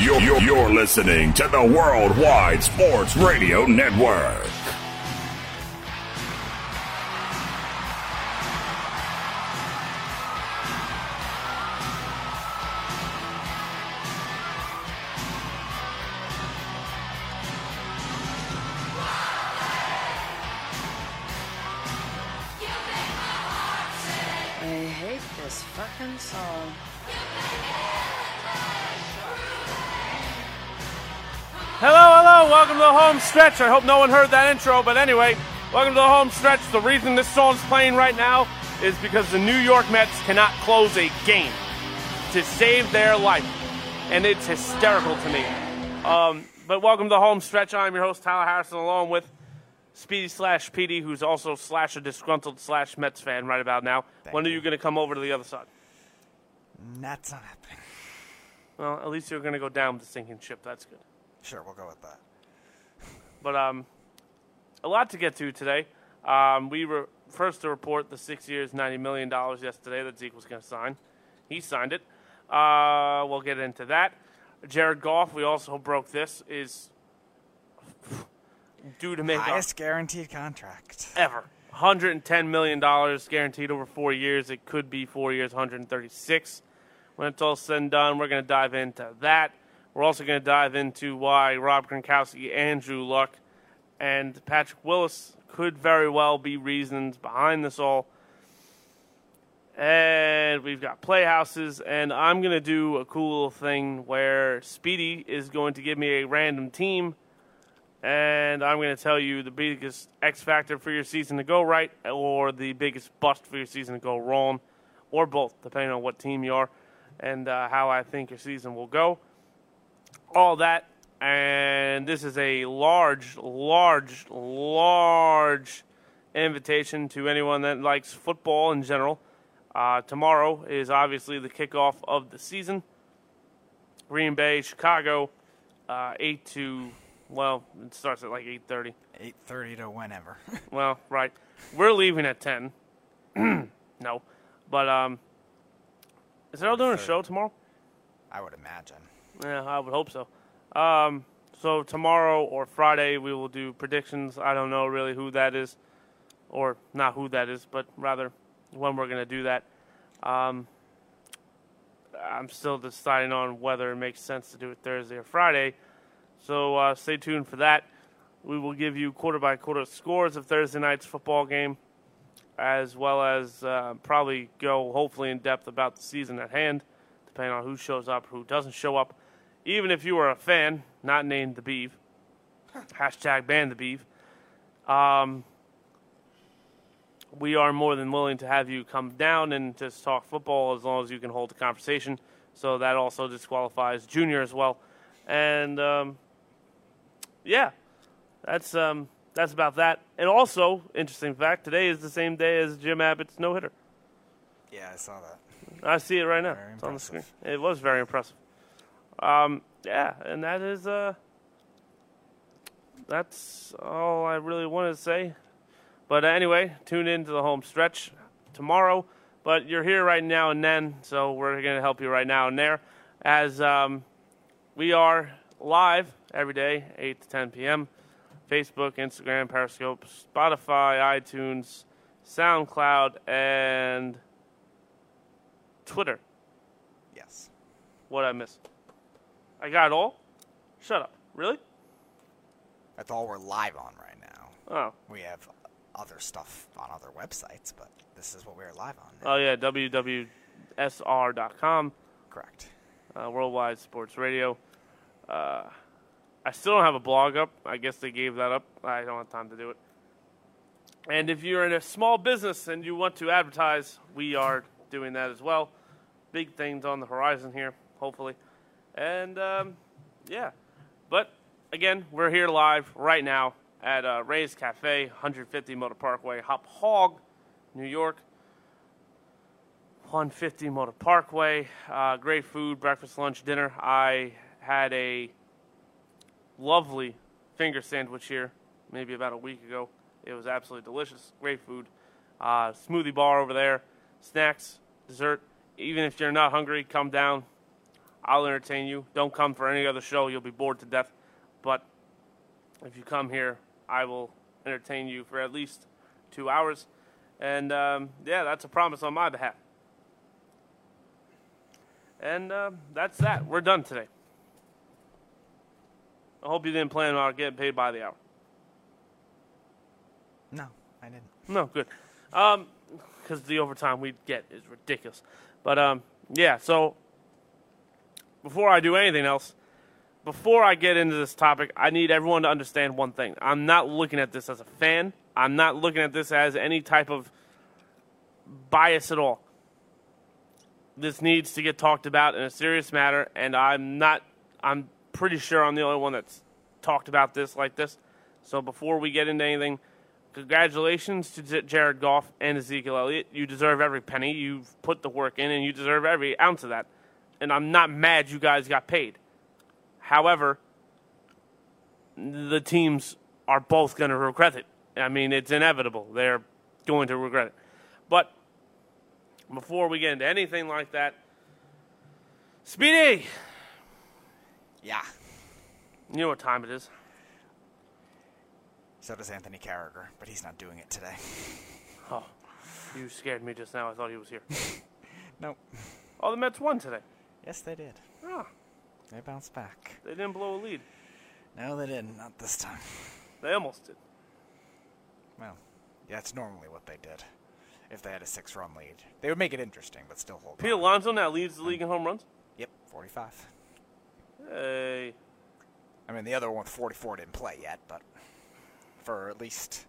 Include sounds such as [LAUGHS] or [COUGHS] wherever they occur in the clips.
You're, you're, you're listening to the Worldwide Sports Radio Network. Stretch. I hope no one heard that intro, but anyway, welcome to the home stretch. The reason this song's playing right now is because the New York Mets cannot close a game to save their life, and it's hysterical to me. Um, but welcome to the home stretch. I'm your host, Tyler Harrison, along with Speedy slash PD, who's also slash a disgruntled slash Mets fan right about now. when are you going to come over to the other side? That's not happening. Well, at least you're going to go down with the sinking ship. That's good. Sure, we'll go with that. But um, a lot to get to today. Um, we were first to report the six years, ninety million dollars yesterday that Zeke was going to sign. He signed it. Uh, we'll get into that. Jared Goff, we also broke this, is due to make Highest guaranteed contract. ever. $110 million guaranteed over four years. It could be four years, 136. When it's all said and done, we're going to dive into that. We're also going to dive into why Rob Gronkowski, Andrew Luck, and Patrick Willis could very well be reasons behind this all. And we've got playhouses, and I'm going to do a cool thing where Speedy is going to give me a random team and I'm going to tell you the biggest X factor for your season to go right, or the biggest bust for your season to go wrong, or both, depending on what team you are and uh, how I think your season will go. All that, and this is a large, large, large invitation to anyone that likes football in general. Uh, tomorrow is obviously the kickoff of the season. Green Bay, Chicago, uh, eight to well, it starts at like eight thirty. 8.30 to whenever. [LAUGHS] Well, right. We're leaving at ten. [CLEARS THROAT] no, but um, is Errol doing a show tomorrow? I would imagine. Yeah, I would hope so. Um, so tomorrow or Friday we will do predictions. I don't know really who that is, or not who that is, but rather when we're gonna do that. Um, I'm still deciding on whether it makes sense to do it Thursday or Friday. So uh, stay tuned for that. We will give you quarter by quarter scores of Thursday night's football game, as well as uh, probably go hopefully in depth about the season at hand, depending on who shows up, who doesn't show up. Even if you are a fan, not named the Beeve, hashtag ban the Beeve, um, we are more than willing to have you come down and just talk football as long as you can hold the conversation. So that also disqualifies Junior as well. And um, yeah, that's um, that's about that. And also, interesting fact: today is the same day as Jim Abbott's no hitter. Yeah, I saw that. I see it right now. Very it's on the screen. It was very impressive. Um, yeah, and that is uh, that's all I really wanted to say. But anyway, tune in to the home stretch tomorrow. But you're here right now and then, so we're going to help you right now and there. As um, we are live every day, 8 to 10 p.m. Facebook, Instagram, Periscope, Spotify, iTunes, SoundCloud, and Twitter. Yes. What I miss? I got it all? Shut up. Really? That's all we're live on right now. Oh. We have other stuff on other websites, but this is what we're live on. Oh, yeah, www.sr.com, Correct. uh, Worldwide Sports Radio. Uh, I still don't have a blog up. I guess they gave that up. I don't have time to do it. And if you're in a small business and you want to advertise, we are doing that as well. Big things on the horizon here, hopefully. And um, yeah, but again, we're here live right now at uh, Ray's Cafe, 150 Motor Parkway, Hauppauge, New York. 150 Motor Parkway. Uh, great food, breakfast, lunch, dinner. I had a lovely finger sandwich here maybe about a week ago. It was absolutely delicious. Great food. Uh, smoothie bar over there. Snacks, dessert. Even if you're not hungry, come down. I'll entertain you. Don't come for any other show; you'll be bored to death. But if you come here, I will entertain you for at least two hours. And um, yeah, that's a promise on my behalf. And uh, that's that. We're done today. I hope you didn't plan on getting paid by the hour. No, I didn't. No, good. Um, because the overtime we get is ridiculous. But um, yeah. So before I do anything else, before I get into this topic, I need everyone to understand one thing. I'm not looking at this as a fan. I'm not looking at this as any type of bias at all. This needs to get talked about in a serious matter, and I'm not. I'm pretty sure I'm the only one that's talked about this like this. So before we get into anything, congratulations to Jared Goff and Ezekiel Elliott. You deserve every penny. You've put the work in, and you deserve every ounce of that. And I'm not mad you guys got paid. However, the teams are both going to regret it. I mean, it's inevitable. They're going to regret it. But before we get into anything like that, Speedy, Yeah. you know what time it is. So does Anthony Carragher, but he's not doing it today. Oh, you scared me just now. I thought he was here. [LAUGHS] Nope. Oh, the Mets won today. Yes, they did. Oh, They bounced back. they didn't blow a lead. No, they didn't. Not this time. They almost did. Well, yeah, that's normally what they did. If they had a six-run lead, they would make it interesting, but still hold. Pete on. Alonso now leads the league in home runs. Yep, 45. Hey, I mean, the other one with 44 didn't play yet, but for at least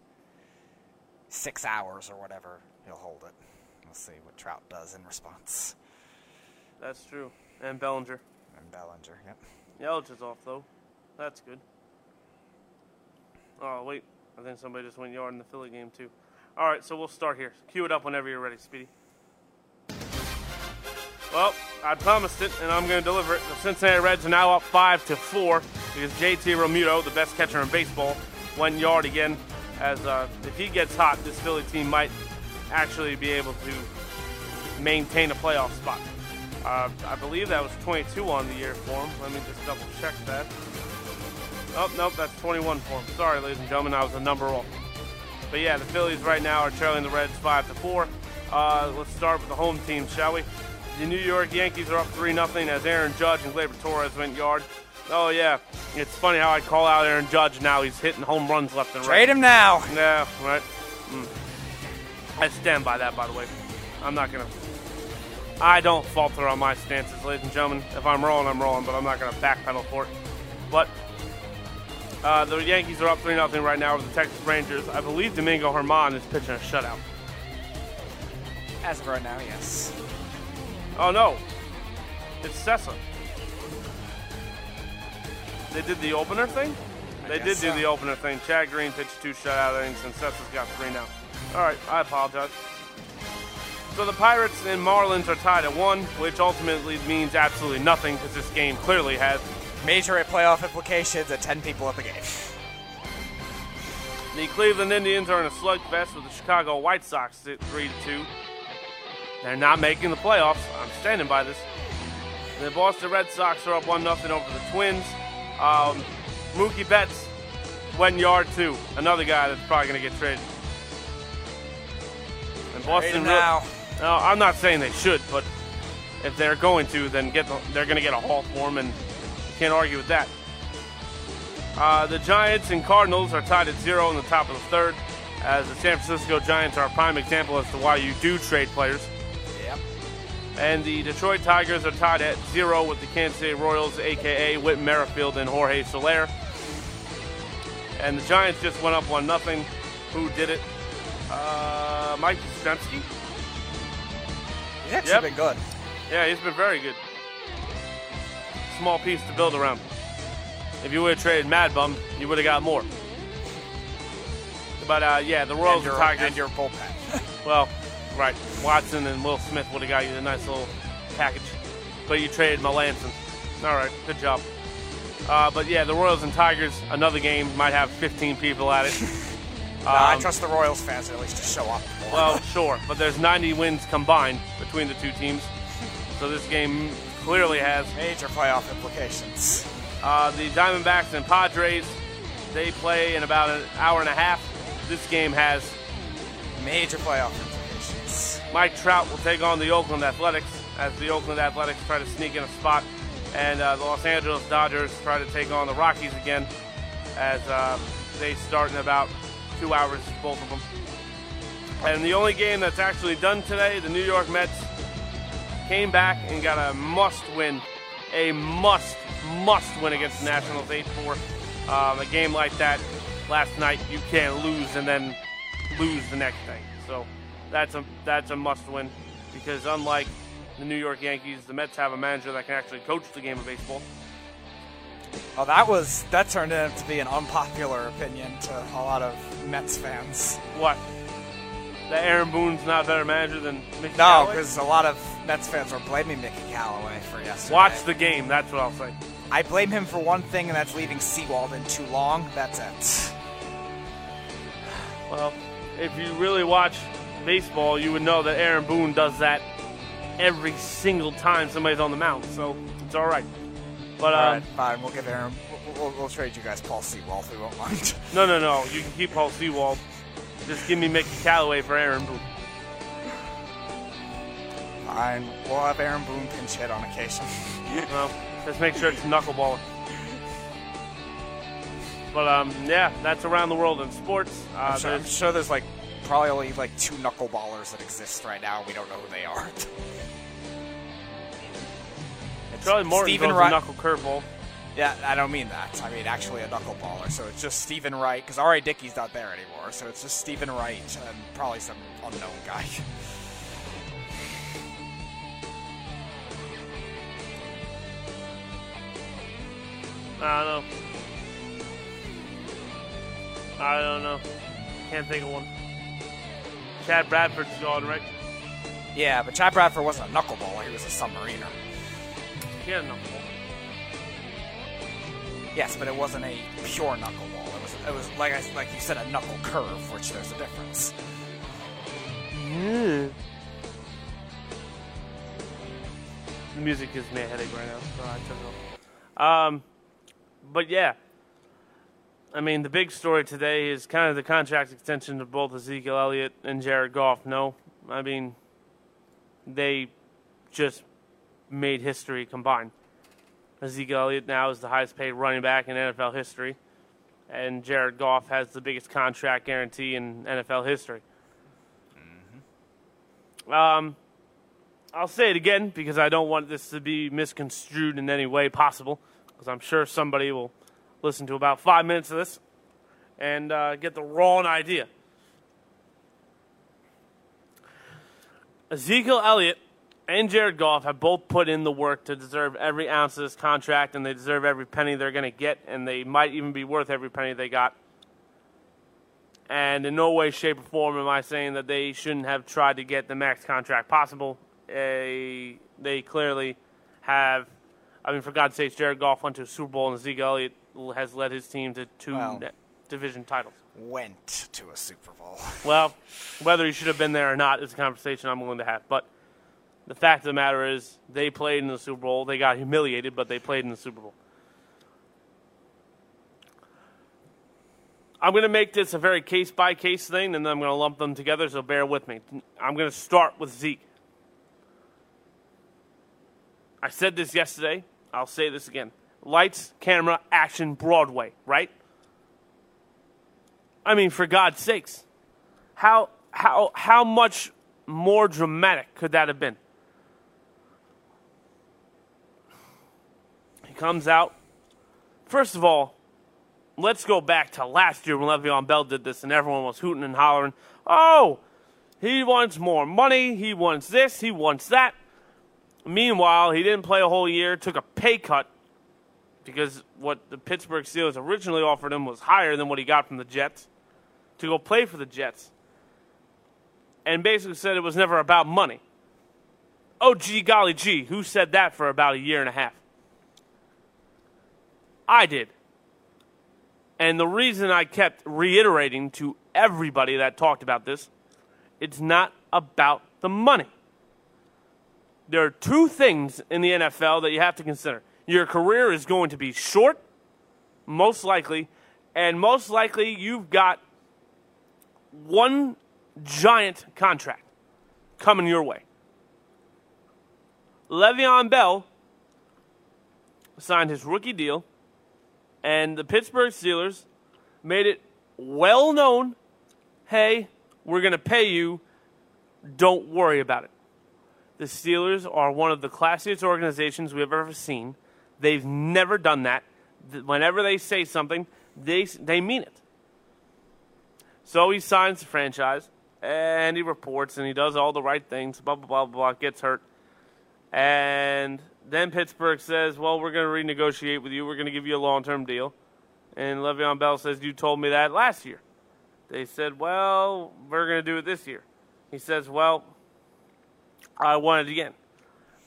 six hours or whatever, he'll hold it. We'll see what Trout does in response. That's true. And Bellinger. And Bellinger, yep. Yelich is off though. That's good. Oh wait, I think somebody just went yard in the Philly game too. All right, so we'll start here. Cue it up whenever you're ready, Speedy. Well, I promised it, and I'm going to deliver it. The Cincinnati Reds are now up five to four because JT Realmuto, the best catcher in baseball, went yard again. As uh, if he gets hot, this Philly team might actually be able to maintain a playoff spot. Uh, I believe that was 22 on the year for him. Let me just double check that. Oh, nope, that's 21 for him. Sorry, ladies and gentlemen, I was a number off. But yeah, the Phillies right now are trailing the Reds 5 to 4. Uh, let's start with the home team, shall we? The New York Yankees are up 3 0 as Aaron Judge and Gleyber Torres went yard. Oh, yeah. It's funny how I call out Aaron Judge now. He's hitting home runs left and right. Trade him now! Yeah, right. Mm. I stand by that, by the way. I'm not gonna. I don't falter on my stances, ladies and gentlemen. If I'm rolling, I'm rolling, but I'm not gonna backpedal for it. But uh, the Yankees are up three 0 right now with the Texas Rangers. I believe Domingo German is pitching a shutout. As of right now, yes. Oh no, it's Cessa. They did the opener thing. They did guess do the opener thing. Chad Green pitched two shutout innings, and Cessa's got three now. All right, I apologize. So the Pirates and Marlins are tied at one, which ultimately means absolutely nothing because this game clearly has Major playoff implications at 10 people at the game. The Cleveland Indians are in a slugfest with the Chicago White Sox at 3 2. They're not making the playoffs. I'm standing by this. The Boston Red Sox are up 1 0 over the Twins. Um, Mookie Betts went yard two. Another guy that's probably going to get traded. And Boston real- now. no, I'm not saying they should, but if they're going to, then get the, they're going to get a haul for him, and can't argue with that. Uh, the Giants and Cardinals are tied at zero in the top of the third, as the San Francisco Giants are a prime example as to why you do trade players. Yep. And the Detroit Tigers are tied at zero with the Kansas City Royals, aka Whit Merrifield and Jorge Soler. And the Giants just went up one nothing. Who did it? Uh, Mike Yastrzemski. He's actually Yep. been good. Yeah, he's been very good. Small piece to build around. If you would have traded Mad Bum, you would have got more. But uh, yeah, the Royals and, your, Tigers. and your bullpen. [LAUGHS] Well, right. Watson and Will Smith would have got you a nice little package. But you traded Melancon. All right, good job. Uh, but yeah, the Royals and Tigers, another game, might have 15 people at it. [LAUGHS] Nah, I Um, trust the Royals fans at least to show up. Well, sure, but there's 90 wins combined between the two teams. So this game clearly has. Major playoff implications. Uh, the Diamondbacks and Padres, they play in about an hour and a half. This game has Major playoff implications. Mike Trout will take on the Oakland Athletics as the Oakland Athletics try to sneak in a spot, and uh, the Los Angeles Dodgers try to take on the Rockies again as uh, they start in about two hours, both of them. And the only game that's actually done today, the New York Mets came back and got a must win, a must, must win against the Nationals 8 4. Um, a game like that last night, you can't lose and then lose the next day. So that's a, that's a must win because unlike the New York Yankees, the Mets have a manager that can actually coach the game of baseball. Oh, that was that turned out to be an unpopular opinion to a lot of Mets fans. What? That Aaron Boone's not a better manager than Mickey No, because a lot of Mets fans were blaming Mickey Callaway for yesterday. Watch the game, that's what I'll say. I blame him for one thing, and that's leaving Sewald in too long. That's it. Well, if you really watch baseball, you would know that Aaron Boone does that every single time somebody's on the mound, so it's all right. But um, All right, fine. We'll give Aaron. We'll, we'll, we'll trade you guys Paul Sewald. If we won't mind. no, no, no, you can keep Paul Sewald. Just give me Mickey Callaway for Aaron Boone. fine. We'll have Aaron Boone pinch hit on occasion. [LAUGHS] Well, just make sure it's knuckleballer. But um, yeah, that's around the world in sports. Uh, I'm, sure, I'm there's- sure there's like probably only like two knuckleballers that exist right now. We don't know who they are. It's Charlie Morton Steven throws Wright. a knuckle curveball. Yeah, I don't mean that. I mean actually a knuckleballer. So it's just Steven Wright because R.A. Dickey's not there anymore. So it's just Steven Wright and probably some unknown guy. [LAUGHS] I don't know. I don't know. Can't think of one. Chad Bradford's gone, right? yeah, but Chad Bradford wasn't a knuckleballer. He was a submariner. He had a knuckleball. Yes, but it wasn't a pure knuckleball. It was it was like I, like you said a knuckle curve, which there's a difference. The music gives me a headache right now, so I took it off. Um, but yeah, I mean, the big story today is kind of the contract extension of both Ezekiel Elliott and Jared Goff. No, I mean, they just made history combined. Ezekiel Elliott now is the highest paid running back in NFL history, and Jared Goff has the biggest contract guarantee in NFL history. Um, I'll say it again because I don't want this to be misconstrued in any way possible. Because I'm sure somebody will listen to about five minutes of this and uh, get the wrong idea. Ezekiel Elliott and Jared Goff have both put in the work to deserve every ounce of this contract, and they deserve every penny they're going to get, and they might even be worth every penny they got. And in no way, shape, or form am I saying that they shouldn't have tried to get the max contract possible. A, they clearly have. I mean, for God's sakes, Jared Goff went to a Super Bowl, and Ezekiel Elliott has led his team to two Well. division titles. Went to a Super Bowl. Well, whether he should have been there or not is a conversation I'm willing to have. But the fact of the matter is, they played in the Super Bowl. They got humiliated, but they played in the Super Bowl. I'm going to make this a very case by case thing, and then I'm going to lump them together, so bear with me. I'm going to start with Zeke. I said this yesterday. I'll say this again. Lights, camera, action, Broadway, right? I mean, for God's sakes, how how how much more dramatic could that have been? Comes out. First of all, let's go back to last year when Le'Veon Bell did this, and everyone was hooting and hollering, "Oh, he wants more money. He wants this. He wants that." Meanwhile, he didn't play a whole year, took a pay cut because what the Pittsburgh Steelers originally offered him was higher than what he got from the Jets to go play for the Jets. And basically said it was never about money. Oh, gee, golly gee, who said that for about a year and a half? I did. And the reason I kept reiterating to everybody that talked about this, it's not about the money. there are two things in the NFL that you have to consider. Your career is going to be short, most likely, and most likely you've got one giant contract coming your way. Le'Veon Bell signed his rookie deal, and the Pittsburgh Steelers made it well known hey, we're going to pay you. Don't worry about it. The Steelers are one of the classiest organizations we've ever seen. They've never done that. Whenever they say something, they, they mean it. So he signs the franchise, and he reports, and he does all the right things, blah, blah, blah, blah, gets hurt. And then Pittsburgh says, well, we're going to renegotiate with you. We're going to give you a long-term deal. And Le'Veon Bell says, you told me that last year. They said, well, we're going to do it this year. He says, well, I want it again.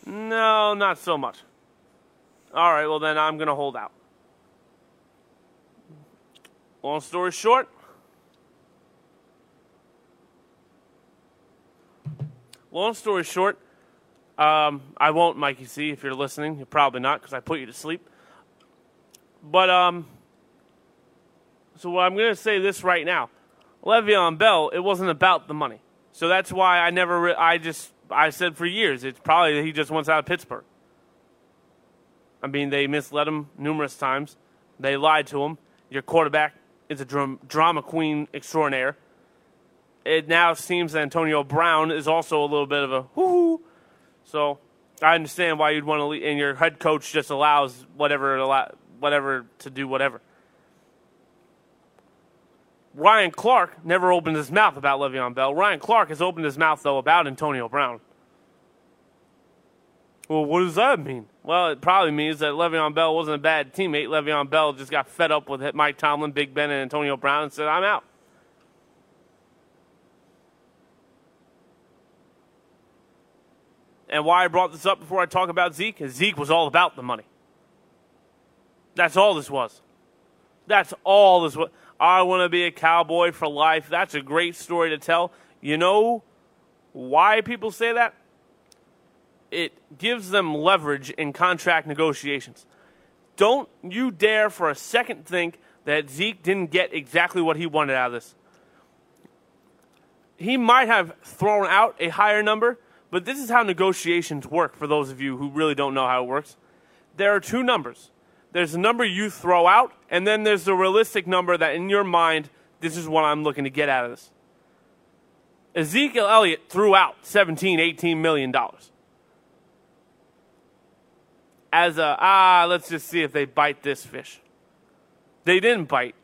No, not so much. All right, well, then I'm going to hold out. Long story short, long story short, um, I won't, Mikey C, if you're listening. You're probably not because I put you to sleep. But, um, so I'm going to say this right now. Le'Veon Bell, it wasn't about the money. So that's why I never, re- I just, I said for years, it's probably that he just wants out of Pittsburgh. I mean, they misled him numerous times. They lied to him. Your quarterback is a dram- drama queen extraordinaire. It now seems that Antonio Brown is also a little bit of a whoo. So I understand why you'd want to leave, and your head coach just allows whatever, whatever to do whatever. Ryan Clark never opened his mouth about Le'Veon Bell. Ryan Clark has opened his mouth, though, about Antonio Brown. Well, what does that mean? Well, it probably means that Le'Veon Bell wasn't a bad teammate. Le'Veon Bell just got fed up with Mike Tomlin, Big Ben, and Antonio Brown and said, I'm out. And why I brought this up before I talk about Zeke is Zeke was all about the money. That's all this was. That's all this was. I want to be a cowboy for life. That's a great story to tell. You know why people say that? It gives them leverage in contract negotiations. Don't you dare for a second think that Zeke didn't get exactly what he wanted out of this. He might have thrown out a higher number, but this is how negotiations work for those of you who really don't know how it works. There are two numbers there's a number you throw out, and then there's the realistic number that in your mind, this is what I'm looking to get out of this. Ezekiel Elliott threw out 17, 18 million dollars. As a, ah, let's just see if they bite this fish. They didn't bite.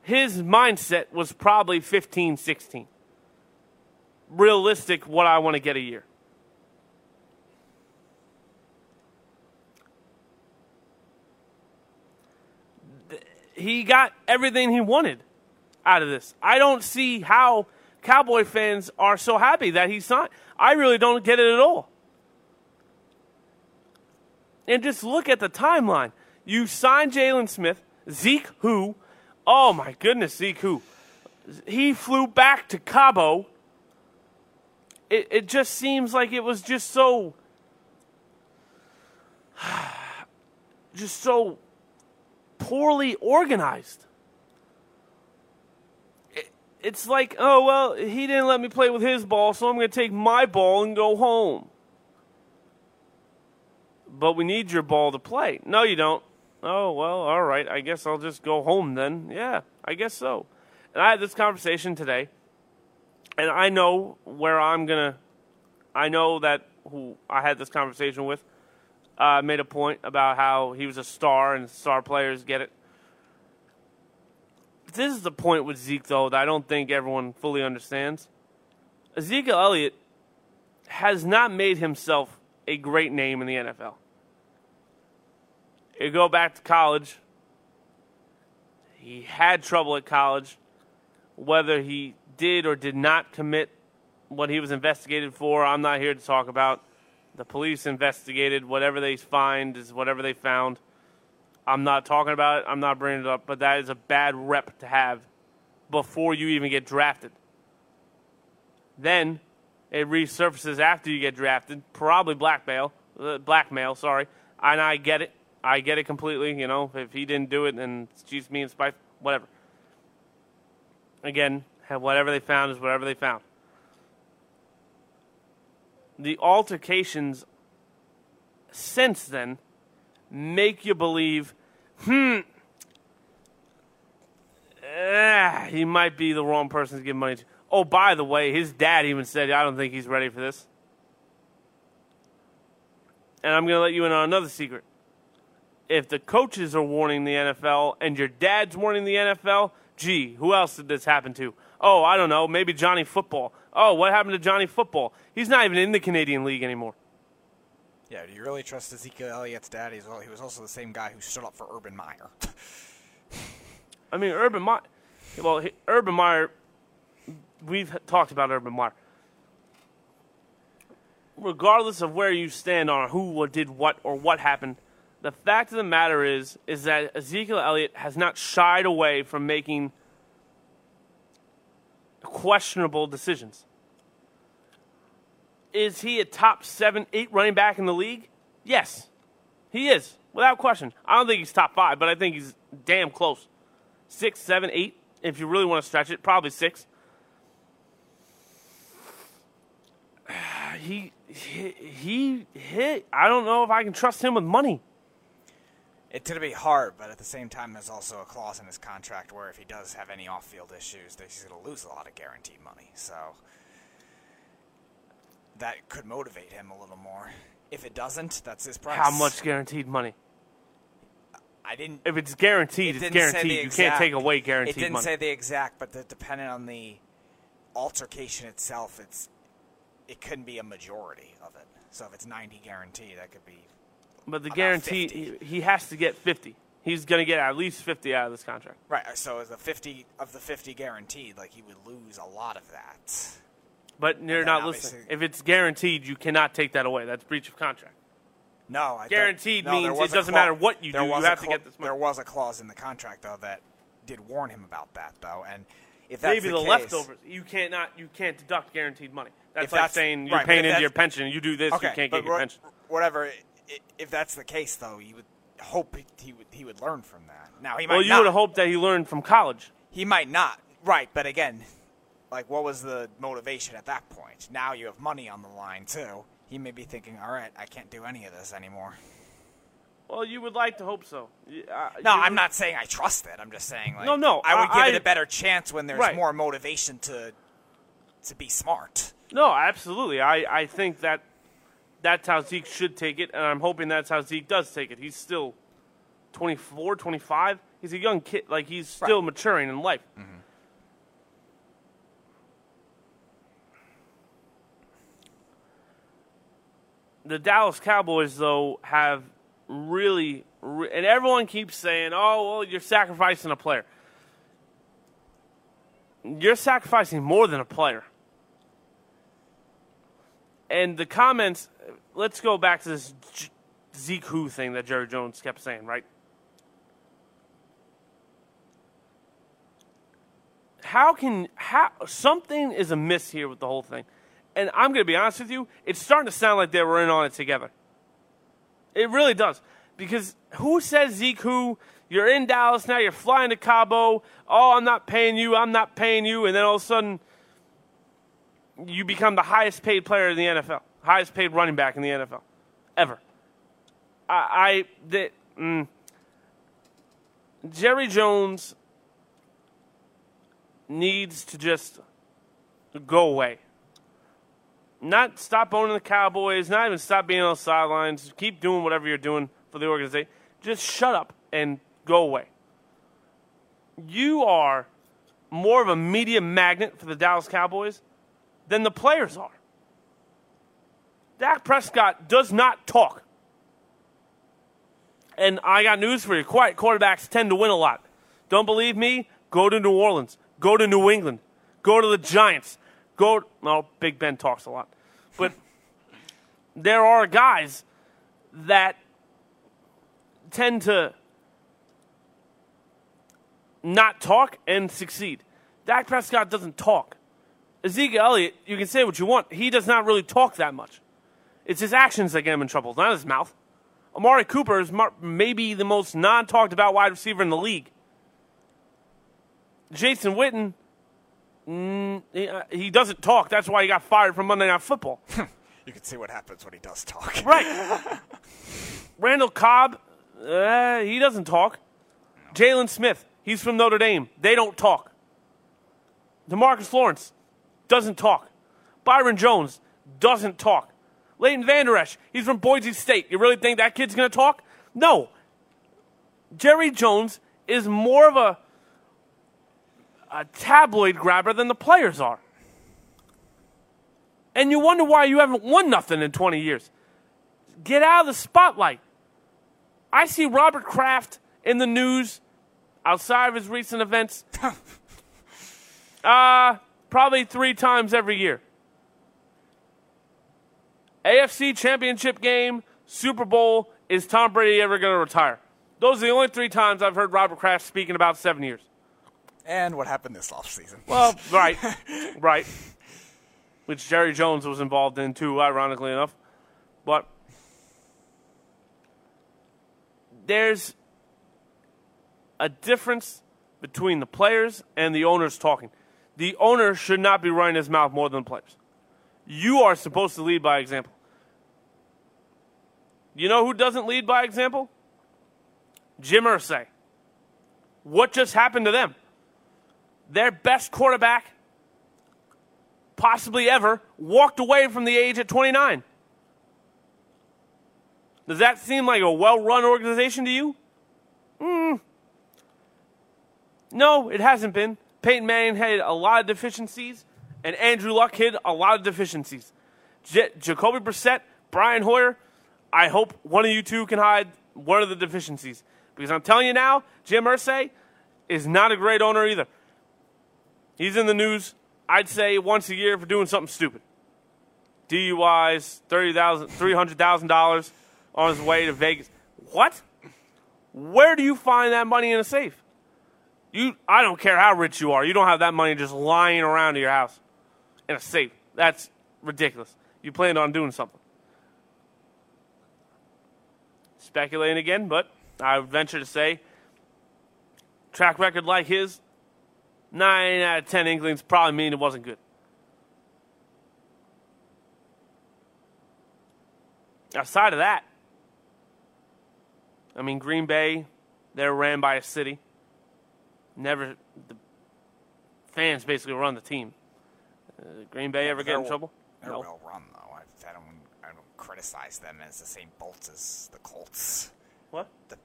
His mindset was probably 15, 16. Realistic, what I want to get a year. He got everything he wanted out of this. I don't see how Cowboy fans are so happy that he's not. I really don't get it at all. And just look at the timeline. You signed Jaylon Smith, Zeke who? Oh my goodness, Zeke who? He flew back to Cabo. It it just seems like it was just so [SIGHS] just so poorly organized. it's like, oh, well, he didn't let me play with his ball, so I'm going to take my ball and go home. But we need your ball to play. No, you don't. Oh, well, all right. I guess I'll just go home then. Yeah, I guess so. And I had this conversation today, and I know where I'm going to. I know that who I had this conversation with uh, made a point about how he was a star and star players get it. This is the point with Zeke, though, that I don't think everyone fully understands. Ezekiel Elliott has not made himself a great name in the NFL. You go back to college, he had trouble at college. Whether he did or did not commit what he was investigated for, I'm not here to talk about. The police investigated. Whatever they find is whatever they found. I'm not talking about it. I'm not bringing it up, but that is a bad rep to have before you even get drafted. Then It resurfaces after you get drafted, probably blackmail, uh, blackmail. Sorry, and I get it. I get it completely. You know, if he didn't do it, then it's just me and Spice, whatever. Again, whatever they found is whatever they found. The altercations since then make you believe, hmm, eh, he might be the wrong person to give money to. Oh, by the way, his dad even said, I don't think he's ready for this. And I'm going to let you in on another secret. If the coaches are warning the NFL and your dad's warning the NFL, gee, who else did this happen to? Oh, I don't know, maybe Johnny Football. Oh, what happened to Johnny Football? He's not even in the Canadian League anymore. Yeah, do you really trust Ezekiel Elliott's dad? He's, well, he was also the same guy who stood up for Urban Meyer. [LAUGHS] I mean, Urban Meyer. Well, Urban Meyer. We've talked about Urban Meyer. Regardless of where you stand on who did what or what happened, the fact of the matter is is that Ezekiel Elliott has not shied away from making questionable decisions. Is he a top seven, eight running back in the league? Yes, he is, without question. I don't think he's top five, but I think he's damn close. Six, seven, eight, if you really want to stretch it, probably six. [SIGHS] He, he, he hit. I don't know if I can trust him with money. It's going to be hard, but at the same time, there's also a clause in his contract where if he does have any off-field issues, that he's going to lose a lot of guaranteed money. So that could motivate him a little more. If it doesn't, that's his price. How much guaranteed money? I didn't. If it's guaranteed, it it's guaranteed. the You can't take away guaranteed It didn't money. say the exact, but the, depending on the altercation itself, it's it couldn't be a majority of it. So if it's 90 guaranteed, that could be but the guarantee, 50. he, he has to get 50. He's going to get at least 50 out of this contract. right. So the 50 of the 50 guaranteed, like he would lose a lot of that. But you're not obviously- listening. If it's guaranteed, you cannot take that away. That's breach of contract. No, I thought- Guaranteed no, means it doesn't matter what you do, you have to get this money. There was a clause in the contract though that did warn him about that though, and if that's Maybe the, the, case, leftovers. You can't not. You can't deduct guaranteed money. That's like that's- saying you're right, paying into your pension. You do this, Okay, you can't get your pension. Whatever. If that's the case, though, you would hope he- would he would learn from that. Now he might Well, you not. would hoped that he learned from college. He might not. Right, but again, like what was the motivation at that point? Now you have money on the line too. He may be thinking, "All right, I can't do any of this anymore." Well, you would like to hope so. Uh, No, I'm not saying I trust it. I'm just saying like No, no, I would I- give I- it a better chance when there's Right. more motivation to to be smart. No, absolutely. I, I think that that's how Zeke should take it, and I'm hoping that's how Zeke does take it. He's still 24, 25. He's a young kid. Like, he's still maturing in life. The Dallas Cowboys, though, have really, re- and everyone keeps saying, oh, well, you're sacrificing a player. You're sacrificing more than a player. And the comments, let's go back to this Zeke Who thing that Jerry Jones kept saying, right? How can how something is amiss here with the whole thing? And I'm going to be honest with you, it's starting to sound like they were in on it together. It really does. Because who says Zeke who? You're in Dallas now, you're flying to Cabo. Oh, I'm not paying you, I'm not paying you. And then all of a sudden, you become the highest paid player in the NFL, highest paid running back in the NFL, ever. I, I that mm, Jerry Jones needs to just go away. Not stop owning the Cowboys, not even stop being on the sidelines. Keep doing whatever you're doing for the organization. Just shut up and go away. You are more of a media magnet for the Dallas Cowboys than the players are. Dak Prescott does not talk. And I got news for you. Quiet quarterbacks tend to win a lot. Don't believe me? Go to New Orleans. Go to New England. Go to the Giants. Go. Well, Big Ben talks a lot. But [LAUGHS] there are guys that tend to not talk and succeed. Dak Prescott doesn't talk. Ezekiel Elliott, you can say what you want. He does not really talk that much. It's his actions that get him in trouble, not his mouth. Amari Cooper is maybe the most non talked about wide receiver in the league. Jason Witten, mm, he, uh, he doesn't talk. That's why he got fired from Monday Night Football. [LAUGHS] You can see what happens when he does talk. right. Randall Cobb, uh, he doesn't talk. Jaylon Smith, he's from Notre Dame. They don't talk. Demarcus Lawrence doesn't talk. Byron Jones doesn't talk. Leighton Vander Esch, he's from Boise State. You really think that kid's going to talk? No. Jerry Jones is more of a a tabloid grabber than the players are. And you wonder why you haven't won nothing in 20 years. Get out of the spotlight. I see Robert Kraft in the news outside of his recent events [LAUGHS] uh, probably three times every year. AFC Championship game, Super Bowl, is Tom Brady ever going to retire? Those are the only three times I've heard Robert Kraft speak in about seven years. And what happened this offseason? Well, [LAUGHS] right, right. Which Jerry Jones was involved in too, ironically enough. But there's a difference between the players and the owners talking. The owner should not be running his mouth more than the players. You are supposed to lead by example. You know who doesn't lead by example? Jim Irsay. What just happened to them? Their best quarterback, possibly ever, walked away from the age at 29. Does that seem like a well run organization to you? Mm. No, it hasn't been. Peyton Manning had a lot of deficiencies, and Andrew Luck had a lot of deficiencies. J- Jacoby Brissett, Brian Hoyer, I hope one of you two can hide one of the deficiencies. Because I'm telling you now, Jim Irsay is not a great owner either. He's in the news, I'd say, once a year for doing something stupid. DUIs, $30,000, $300,000 on his way to Vegas. What? Where do you find that money in a safe? You, I don't care how rich you are. You don't have that money just lying around in your house in a safe. That's ridiculous. You planned on doing something. Speculating again, but I would venture to say track record like his, nine out of ten inklings probably mean it wasn't good. Outside of that, I mean, Green Bay, they're ran by a city. Never, the fans basically run the team. Uh, Green Bay ever get in trouble? They're No. well run though. I, I don't. I don't criticize them as the same bolts as the Colts. What? The,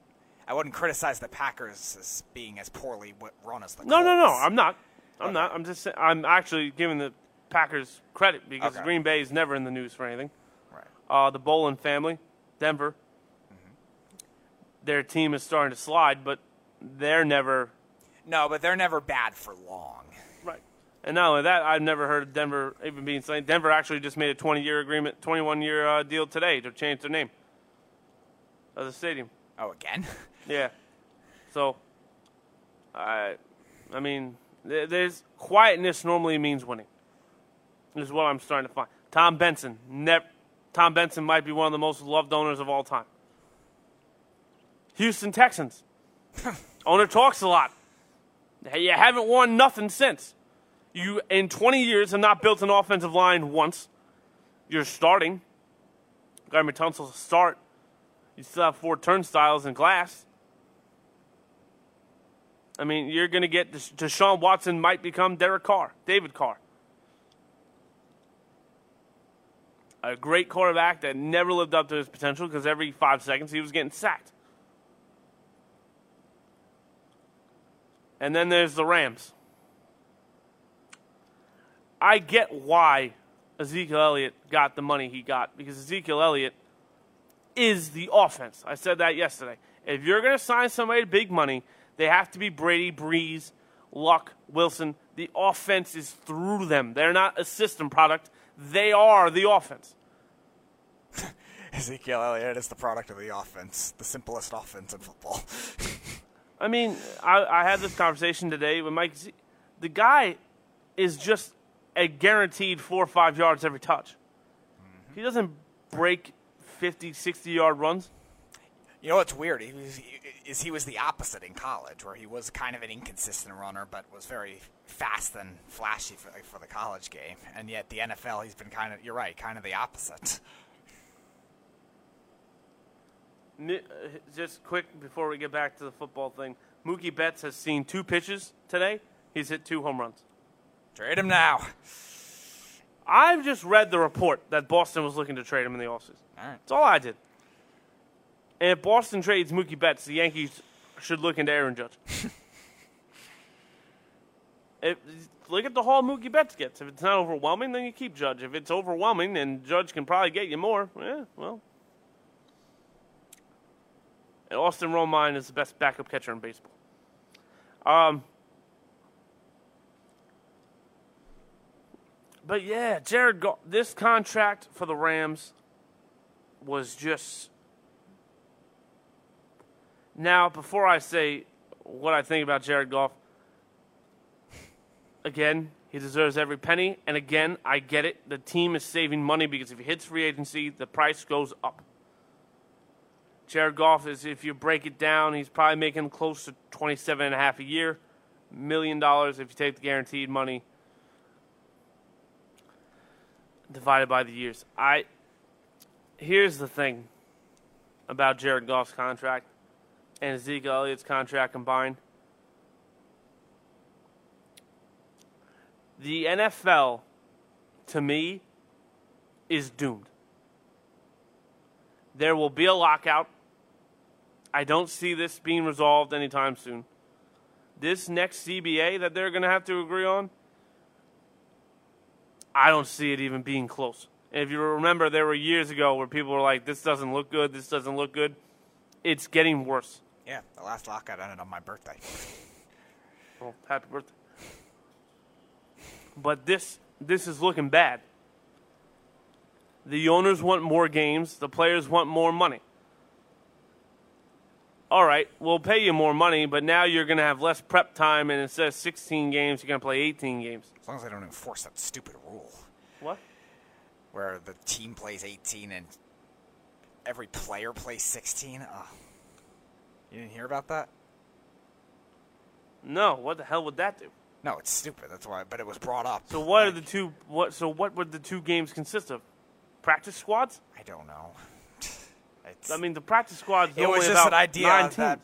I wouldn't criticize the Packers as being as poorly run as the No, Colts. no, no. I'm not. I'm Okay. not. I'm just. I'm actually giving the Packers credit because Okay. Green Bay is never in the news for anything. right. Uh, the Bowlen family, Denver. Their team is starting to slide, but they're never No, but they're never bad for long. right. And not only that, I've never heard of Denver even being signed. Denver actually just made a 20-year agreement, 21-year uh, deal today to change their name of the stadium. Oh, again? [LAUGHS] Yeah. So, I, I mean, there's quietness normally means winning. Is what I'm starting to find. Tom Benson, never. Tom Benson might be one of the most loved owners of all time. Houston Texans. [LAUGHS] Owner talks a lot. You haven't won nothing since. You in 20 years have not built an offensive line once. You're starting. Gardner Tunsil's a start. You still have four turnstiles and glass. I mean, you're going to get Desha- Deshaun Watson might become Derek Carr, David Carr. A great quarterback that never lived up to his potential because every five seconds he was getting sacked. And then there's the Rams. I get why Ezekiel Elliott got the money he got because Ezekiel Elliott is the offense. I said that yesterday. If you're going to sign somebody big money, they have to be Brady, Brees, Luck, Wilson. The offense is through them. They're not a system product. They are the offense. [LAUGHS] Ezekiel Elliott is the product of the offense, the simplest offense in football. [LAUGHS] I mean, I, I had this conversation today with Mike. Z- The guy is just a guaranteed four or five yards every touch. Mm-hmm. He doesn't break 50, 60 yard runs. You know what's weird? He was, is he was the opposite in college, where he was kind of an inconsistent runner, but was very fast and flashy for, for the college game. And yet the NFL, he's been kind of, you're right, kind of the opposite. [LAUGHS] Uh, Just quick before we get back to the football thing, Mookie Betts has seen two pitches today. He's hit two home runs. Trade him now. I've just read the report that Boston was looking to trade him in the offseason. All right. That's all I did. And if Boston trades Mookie Betts, the Yankees should look into Aaron Judge. [LAUGHS] if, look at the haul Mookie Betts gets. If it's not overwhelming, then you keep Judge. If it's overwhelming, and Judge can probably get you more, yeah, well. And Austin Romine is the best backup catcher in baseball. Um, but yeah, Jared, Go- this contract for the Rams was just. Now, before I say what I think about Jared Goff, again, he deserves every penny. And again, I get it. The team is saving money because if he hits free agency, the price goes up. Jared Goff is, if you break it down, he's probably making close to twenty-seven and a half a year, million dollars if you take the guaranteed money divided by the years. I here's the thing about Jared Goff's contract and Zeke Elliott's contract combined. The NFL, to me, is doomed. There will be a lockout. I don't see this being resolved anytime soon. This next CBA that they're going to have to agree on, I don't see it even being close. And if you remember, there were years ago where people were like, this doesn't look good, this doesn't look good. It's getting worse. Yeah, the last lockout ended on my birthday. Well, happy birthday. But this this is looking bad. The owners want more games, the players want more money. All right, we'll pay you more money, but now you're going to have less prep time, and instead of 16 games, you're going to play 18 games. As long as they don't enforce that stupid rule What? where the team plays 18 and every player plays 16. Oh. You didn't hear about that? No, what the hell would that do? No, it's stupid. That's why. But it was brought up. So what are the two? What? So what would the two games consist of? Practice squads? I don't know. [LAUGHS] It's, I mean, the practice squads. it was just an about idea that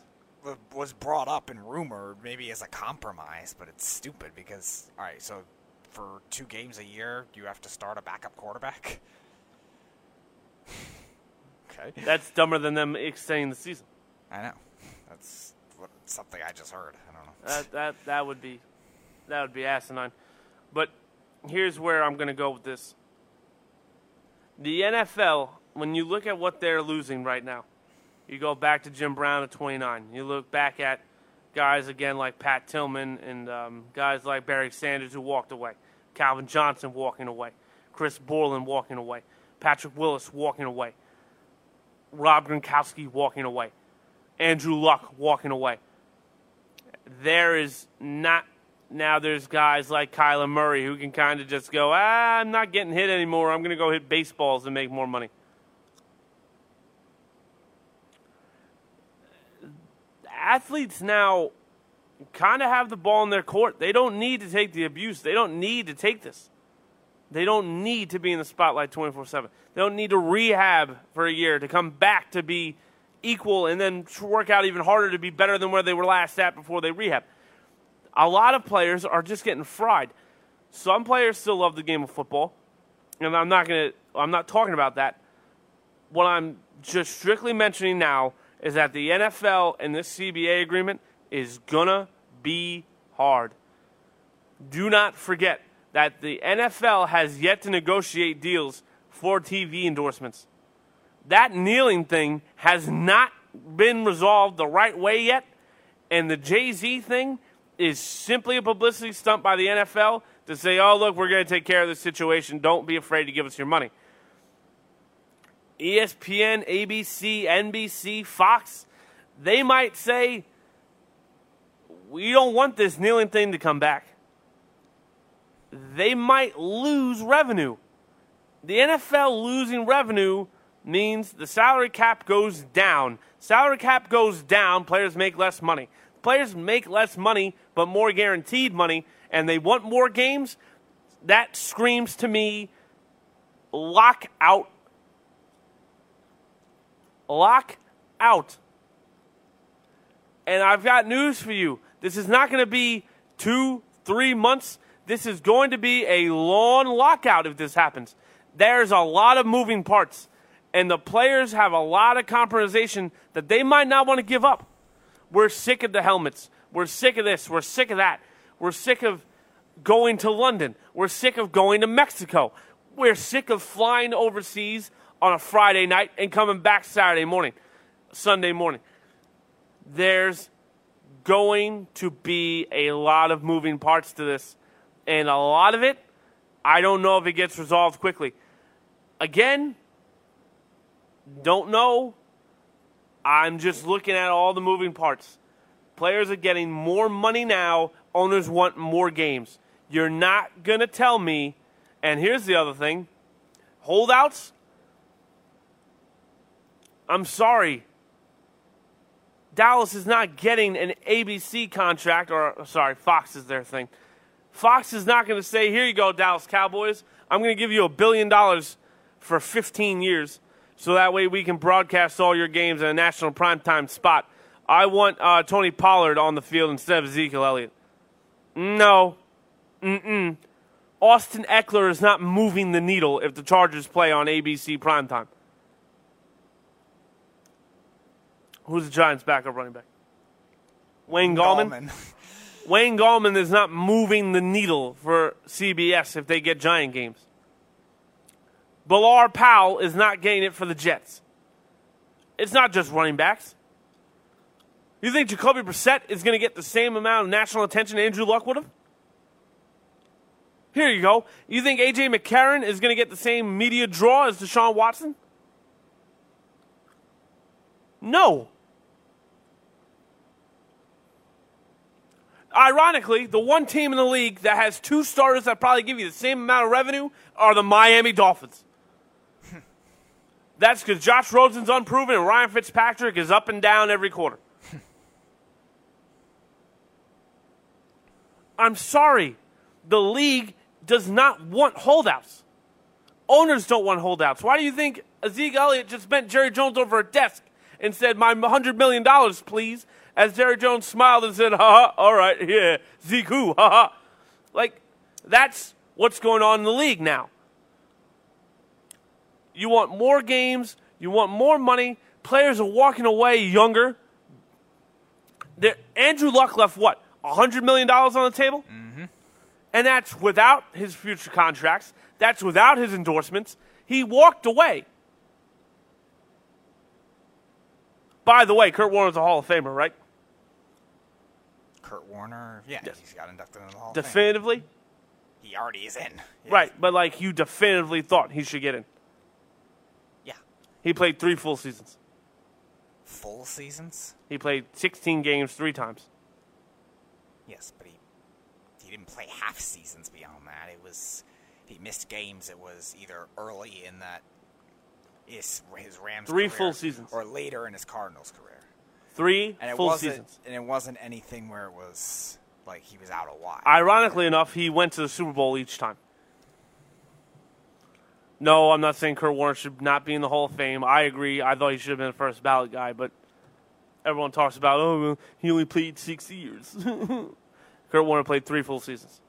was brought up and rumored, maybe as a compromise. But it's stupid because all right, so for two games a year, you have to start a backup quarterback. [LAUGHS] okay, That's dumber than them extending the season. I know. That's what, something I just heard. I don't know. That that that would be that would be asinine. But here's where I'm going to go with this. The NFL, when you look at what they're losing right now, you go back to Jim Brown at 29. You look back at guys again like Pat Tillman and um, guys like Barry Sanders who walked away, Calvin Johnson walking away, Chris Borland walking away, Patrick Willis walking away, Rob Gronkowski walking away, Andrew Luck walking away there is not now there's guys like Kyler Murray who can kind of just go, ah, I'm not getting hit anymore. I'm going to go hit baseballs and make more money. Athletes now kind of have the ball in their court. They don't need to take the abuse. They don't need to take this. They don't need to be in the spotlight 24 7. They don't need to rehab for a year to come back to be equal and then work out even harder to be better than where they were last at before they rehab. A lot of players are just getting fried. Some players still love the game of football, and I'm not going to I'm not talking about that. What I'm just strictly mentioning now is that the NFL and this CBA agreement is going to be hard. Do not forget that the NFL has yet to negotiate deals for TV endorsements that kneeling thing has not been resolved the right way yet. And the Jay Z thing is simply a publicity stunt by the NFL to say, oh, look, we're going to take care of this situation. Don't be afraid to give us your money. ESPN, ABC, NBC, Fox, they might say, we don't want this kneeling thing to come back. they might lose revenue. The NFL losing revenue means the salary cap goes down. Salary cap goes down, players make less money. Players make less money, but more guaranteed money, and they want more games. That screams to me lock out. Lock out. And I've got news for you. This is not going to be two, three months. This is going to be a long lockout if this happens. There's a lot of moving parts, and the players have a lot of compensation that they might not want to give up. We're sick of the helmets. We're sick of this. We're sick of that. We're sick of going to London. We're sick of going to Mexico. We're sick of flying overseas on a Friday night and coming back Saturday morning, Sunday morning. There's going to be a lot of moving parts to this, and a lot of it, I don't know if it gets resolved quickly. Again, don't know. I'm just looking at all the moving parts. Players are getting more money now, owners want more games. You're not going to tell me, and here's the other thing holdouts, I'm sorry. Dallas is not getting an ABC contract, or sorry, Fox is their thing. Fox is not going to say, here you go, Dallas Cowboys. I'm going to give you a billion dollars for 15 years so that way we can broadcast all your games in a national primetime spot. I want uh, Tony Pollard on the field instead of Ezekiel Elliott. No. Mm-mm. Austin Ekeler is not moving the needle if the Chargers play on ABC primetime. Who's the Giants' backup running back? Wayne Gallman. Gallman. Wayne Gallman is not moving the needle for CBS if they get Giant games. Bilal Powell is not getting it for the Jets. It's not just running backs. You think Jacoby Brissett is going to get the same amount of national attention Andrew Luck would have? Here you go. You think AJ McCarron is going to get the same media draw as Deshaun Watson? No. Ironically, the one team in the league that has two starters that probably give you the same amount of revenue are the Miami Dolphins. That's because Josh Rosen's unproven and Ryan Fitzpatrick is up and down every quarter. [LAUGHS] I'm sorry. The league does not want holdouts. Owners don't want holdouts. Why do you think Zeke Elliott just bent Jerry Jones over a desk and said, My $100 million, please? As Jerry Jones smiled and said, Ha ha, all right, yeah, Zeke who, ha ha. Like, that's what's going on in the league now. You want more games, you want more money. Players are walking away younger. They're, Andrew Luck left what? $100 million on the table? Mm-hmm. And that's without his future contracts. That's without his endorsements. He walked away. By the way, Kurt Warner's a Hall of Famer, right? Kurt Warner, yeah, Yes. he's got inducted into the Hall of Fame. Definitively? He already is in. Yeah. Right, but like you definitively thought he should get in. He played three full seasons. Full seasons? He played 16 games three times. Yes, but he he didn't play half seasons beyond that. It was he missed games. It was either early in that his his Rams Three career full seasons. or later in his Cardinals career. Three And it full wasn't seasons. and it wasn't anything where it was like he was out a while. Ironically enough, he went to the Super Bowl each time. No, I'm not saying Kurt Warner should not be in the Hall of Fame. I agree. I thought he should have been a first ballot guy, but everyone talks about, oh, he only played six years. [LAUGHS] Kurt Warner played three full seasons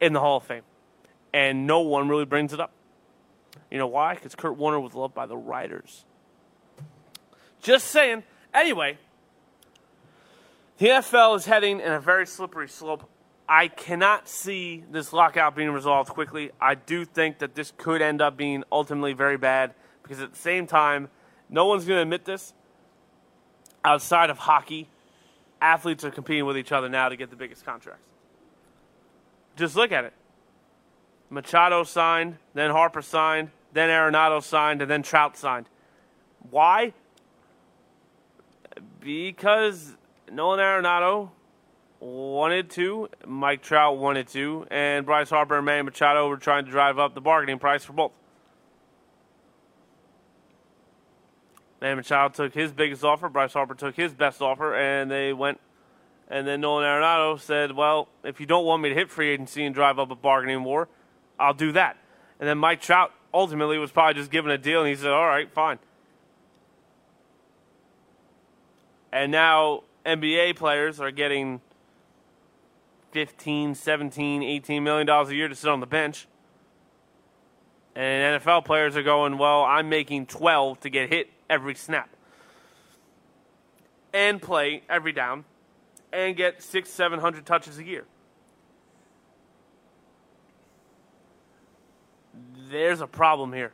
in the Hall of Fame, and no one really brings it up. You know why? Because Kurt Warner was loved by the writers. Just saying. Anyway, the NFL is heading in a very slippery slope. I cannot see this lockout being resolved quickly. I do think that this could end up being ultimately very bad because at the same time, no one's going to admit this. Outside of hockey, athletes are competing with each other now to get the biggest contracts. Just look at it. Machado signed, then Harper signed, then Arenado signed, and then Trout signed. Why? Because Nolan Arenado wanted to, Mike Trout wanted to, and Bryce Harper and Manny Machado were trying to drive up the bargaining price for both. Manny Machado took his biggest offer, Bryce Harper took his best offer, and they went. And then Nolan Arenado said, "Well, if you don't want me to hit free agency and drive up a bargaining war, I'll do that." And then Mike Trout ultimately was probably just given a deal, and he said, "All right, fine." And now NBA players are getting 15, 17, 18 million dollars a year to sit on the bench. And NFL players are going, "Well, I'm making 12 to get hit every snap." And play every down and get 6 700 touches a year. There's a problem here.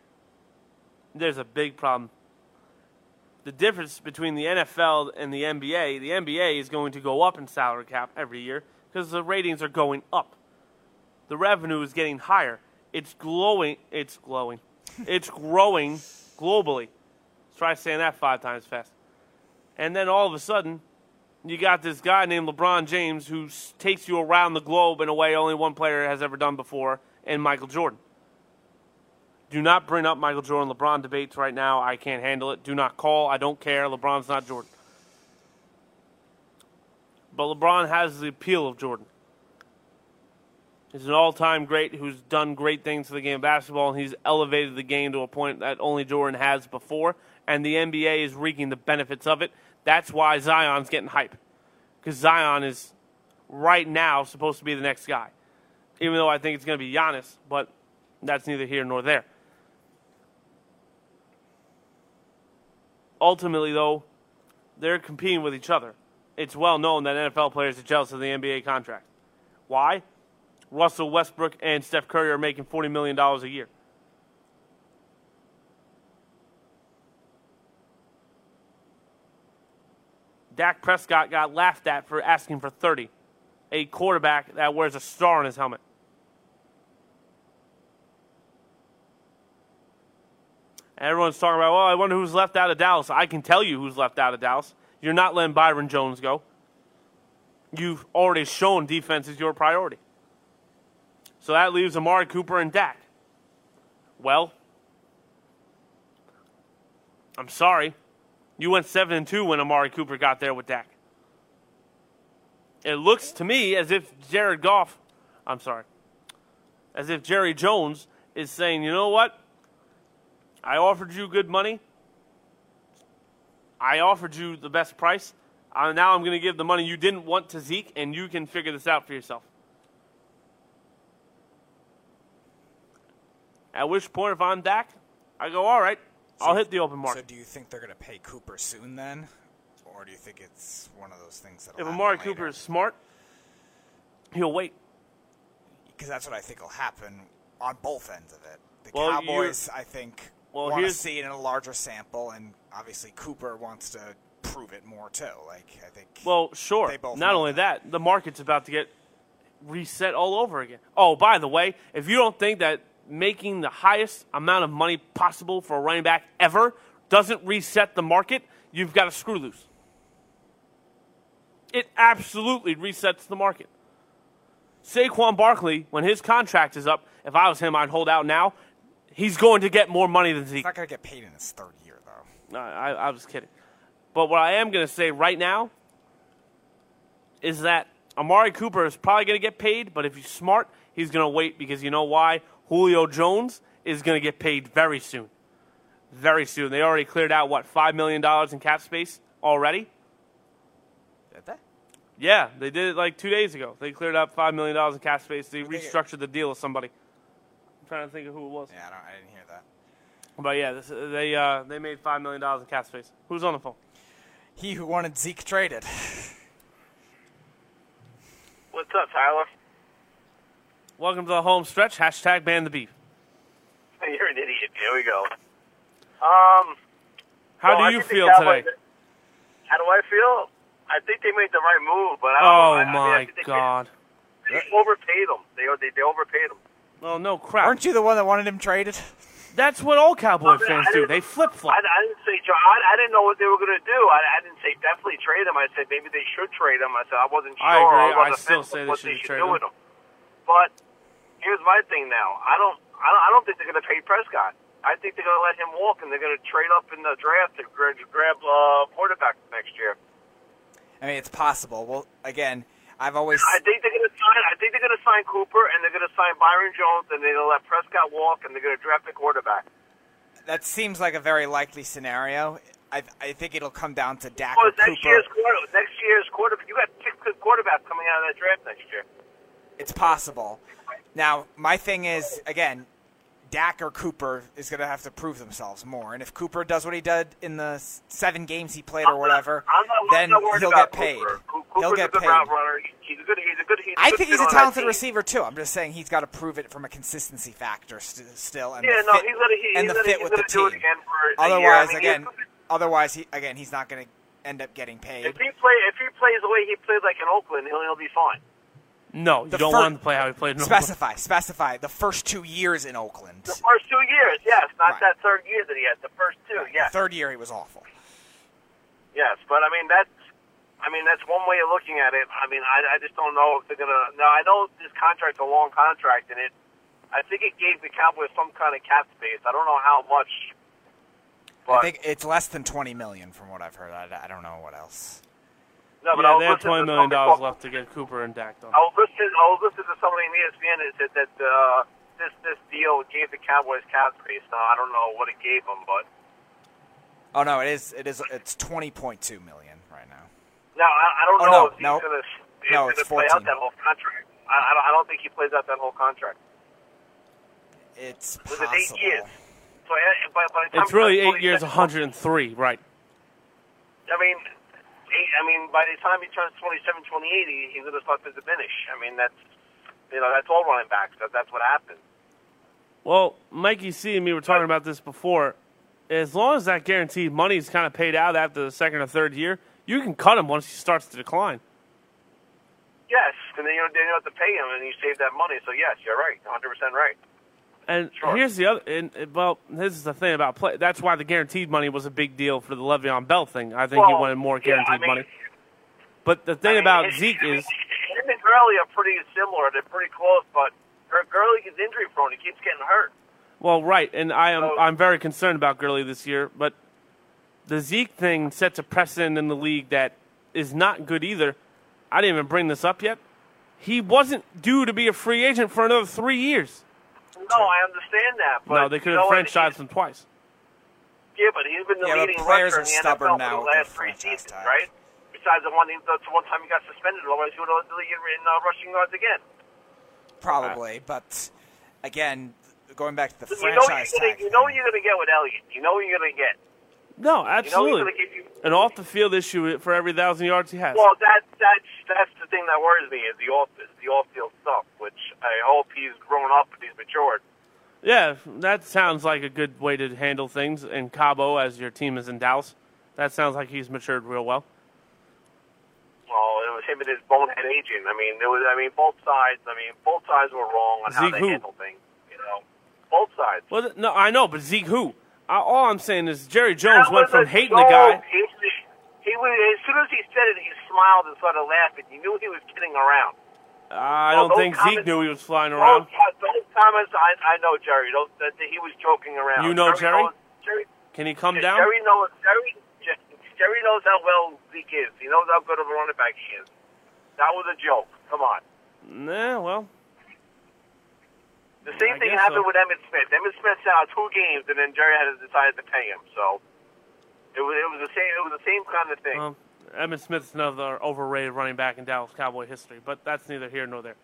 There's a big problem the difference between the NFL and the NBA, the NBA is going to go up in salary cap every year because the ratings are going up. The revenue is getting higher. It's glowing. It's glowing. it's growing globally. Let's try saying that five times fast. And then all of a sudden, you got this guy named LeBron James who takes you around the globe in a way only one player has ever done before, and Michael Jordan. Do not bring up Michael Jordan LeBron debates right now. I can't handle it. Do not call. I don't care. LeBron's not Jordan. But LeBron has the appeal of Jordan. He's an all time great who's done great things for the game of basketball, and he's elevated the game to a point that only Jordan has before. And the NBA is reaping the benefits of it. That's why Zion's getting hype. Because Zion is right now supposed to be the next guy. Even though I think it's going to be Giannis, but that's neither here nor there. ultimately, though, they're competing with each other. It's well known that NFL players are jealous of the NBA contract. Why? Russell Westbrook and Steph Curry are making $40 million a year. Dak Prescott got laughed at for asking for 30. A quarterback that wears a star on his helmet. Everyone's talking about, well, I wonder who's left out of Dallas. I can tell you who's left out of Dallas. You're not letting Byron Jones go. You've already shown defense is your priority. So that leaves Amari Cooper and Dak. Well, I'm sorry. You went 7 and 2 when Amari Cooper got there with Dak. It looks to me as if Jared Goff, I'm sorry, as if Jerry Jones is saying, you know what? I offered you good money. I offered you the best price. Uh, now I'm going to give the money you didn't want to Zeke, and you can figure this out for yourself. At which point, if I'm Dak, I go, all right, so, I'll hit the open market. So, do you think they're going to pay Cooper soon then, or do you think it's one of those things that? If Amari Cooper is smart, he'll wait. Because that's what I think will happen on both ends of it. The well, Cowboys, I think, well, want to see it in a larger sample, and obviously Cooper wants to prove it more too. Like I think. Well, sure. Not only that. that, the market's about to get reset all over again. Oh, by the way, if you don't think that making the highest amount of money possible for a running back ever doesn't reset the market, you've got a screw loose. It absolutely resets the market. Saquon Barkley, when his contract is up, if I was him, I'd hold out now He's going to get more money than Zeke. He's not going to get paid in his third year, though. No, I, I was kidding. But what I am going to say right now is that Amari Cooper is probably going to get paid, but if he's smart, he's going to wait because you know why? Julio Jones is going to get paid very soon. Very soon. They already cleared out, what, $5 million in cap space already? Did they? Yeah, they did it like two days ago. They cleared out $5 million in cap space. They restructured the deal with somebody. I'm trying to think of who it was. Yeah, I, I didn't hear that. But yeah, this, they uh, they made five million dollars in cap space. Who's on the phone? He who wanted Zeke traded. [LAUGHS] What's up, Tyler? Welcome to the home stretch. Hashtag ban the beef. [LAUGHS] You're an idiot. Here we go. Um. How well, do you feel today? How do I feel? I think they made the right move, but I don't oh know. my I mean, God! They, they overpaid them. They, they they overpaid them. Well, no crap. Aren't you the one that wanted him traded? That's what all Cowboy I mean, fans do. They flip flop. I didn't say I, I didn't know what they were going to do. I, I didn't say definitely trade him. I said maybe they should trade him. I said I wasn't sure. I agree. was on I still say with they should they should trade him. him. But here's my thing now. I don't. I don't, I don't think they're going to pay Prescott. I think they're going to let him walk, and they're going to trade up in the draft to grab, grab uh, quarterback next year. I mean, it's possible. Well, again, I've always I think they're going to sign. I think they're going to sign Cooper, and they're going to sign Byron Jones, and they're going to let Prescott walk, and they're going to draft a quarterback. that seems like a very likely scenario. I, I think it'll come down to Dak Well, or next Cooper. year's quarter, next year's quarterback. You got six good quarterbacks coming out of that draft next year. It's possible. Now, my thing is again, Dak or Cooper is going to have to prove themselves more. And if Cooper does what he did in the seven games he played or whatever, not, then not worried he'll get paid. Cooper. Coo- He'll get paid. He's a good. He's a good. He's I good think he's a talented receiver too. I'm just saying he's got to prove it from a consistency factor st- still, and Yeah, the no, fit, he's gonna. He, and the fit with the do team. it again for a year. Otherwise, I mean, again, otherwise he again he's not going to end up getting paid. if he play, if he plays the way he played like in Oakland, he'll, he'll be fine. No, you The don't fir- want to play how he played in Oakland. Specify, specify the first two years in Oakland. The first two years, yes, not Right. that third year that he had. The first two, yes, Third year he was awful. yes. But I mean, that's. I mean, that's one way of looking at it. I mean, I, I just don't know if they're gonna. Now, I know this contract's a long contract, and it. I think it gave the Cowboys some kind of cap space. I don't know how much. I think it's less than twenty million from what I've heard. I, I don't know what else. No, but Yeah, I was they have listening twenty to million somebody dollars left to get Cooper and Dak done. I was listening. I was listening to somebody in E ESPN that said that uh, this this deal gave the Cowboys cap space. Now I don't know what it gave them, but Oh no, it is. It is. It's twenty point two million right now. No, I, I don't Oh, know no, if he's no. gonna, if No, it's gonna play out that whole contract. I, I, don't, I don't think he plays out that whole contract. It's Was possible. it eight years? So, uh, by, by the time It's really eight years, 103, right? I mean, eight, I mean, by the time he turns 27, 28, he, he's going to start to diminish. I mean, that's you know that's all running backs. That, that's what happens. Well, Mikey C and me were talking about this before. As long as that guaranteed money is kind of paid out after the second or third year, you can cut him once he starts to decline. Yes, and then you don't, then you don't have to pay him, and you save that money. So yes, you're right, 100 percent right. And Sure. here's the other. And, well, this is the thing about play. That's why the guaranteed money was a big deal for the Le'Veon Bell thing. I think he wanted more yeah, I guaranteed mean- money. But the thing I mean, about Zeke is, him and Gurley are pretty similar. They're pretty close, but Gur- Gurley is injury prone. He keeps getting hurt. well, right, and I am So- I'm very concerned about Gurley this year. But the Zeke thing sets a precedent in the league that is not good either. I didn't even bring this up yet. He wasn't due to be a free agent for another three years. No, I understand that. But no, they could you have know what? franchised him twice. Yeah, but he's been the Yeah, but leading players rusher are in the stubborn NFL now for the last three seasons, tag. right? Besides the one, the one time he got suspended, otherwise he would have lead in uh, rushing yards again. Probably, but again, going back to the You know, what franchise you're gonna, tag. you know what you're going to get with Elliott. You know what you're going to get. No, absolutely. You know absolutely. he's going to give you. An off the field issue for every thousand yards he has. Well, that that's that's the thing that worries me is the off is the off field stuff, which I hope he's grown up and he's matured. Yeah, that sounds like a good way to handle things. in Cabo, as your team is in Dallas, that sounds like he's matured real well. Well, it was him and his bonehead agent. I mean, it was. I mean, both sides. I mean, both sides were wrong on how Zeke they who? handle things. You know, both sides. Well, no, I know, but Zeke who? I, all I'm saying is Jerry Jones went from hating the guy. He, he was as soon as he said it, he smiled and started laughing. You knew he was kidding around. I don't those think Zeke knew he was flying Those, around. those comments, I, I know Jerry. Those, that that he was joking around. You know Jerry? Knows, Jerry, Can he come Yeah, down? Jerry knows. Jerry, Jerry knows how well Zeke is. He knows how good of a running back he is. That was a joke. Come on. Nah, well, The same I thing happened so. with Emmitt Smith. Emmitt Smith sat out two games, and then Jerry had to decide to pay him. So it was it was the same. It was the same kind of thing. um, Emmitt Smith's another overrated running back in Dallas Cowboy history, but that's neither here nor there.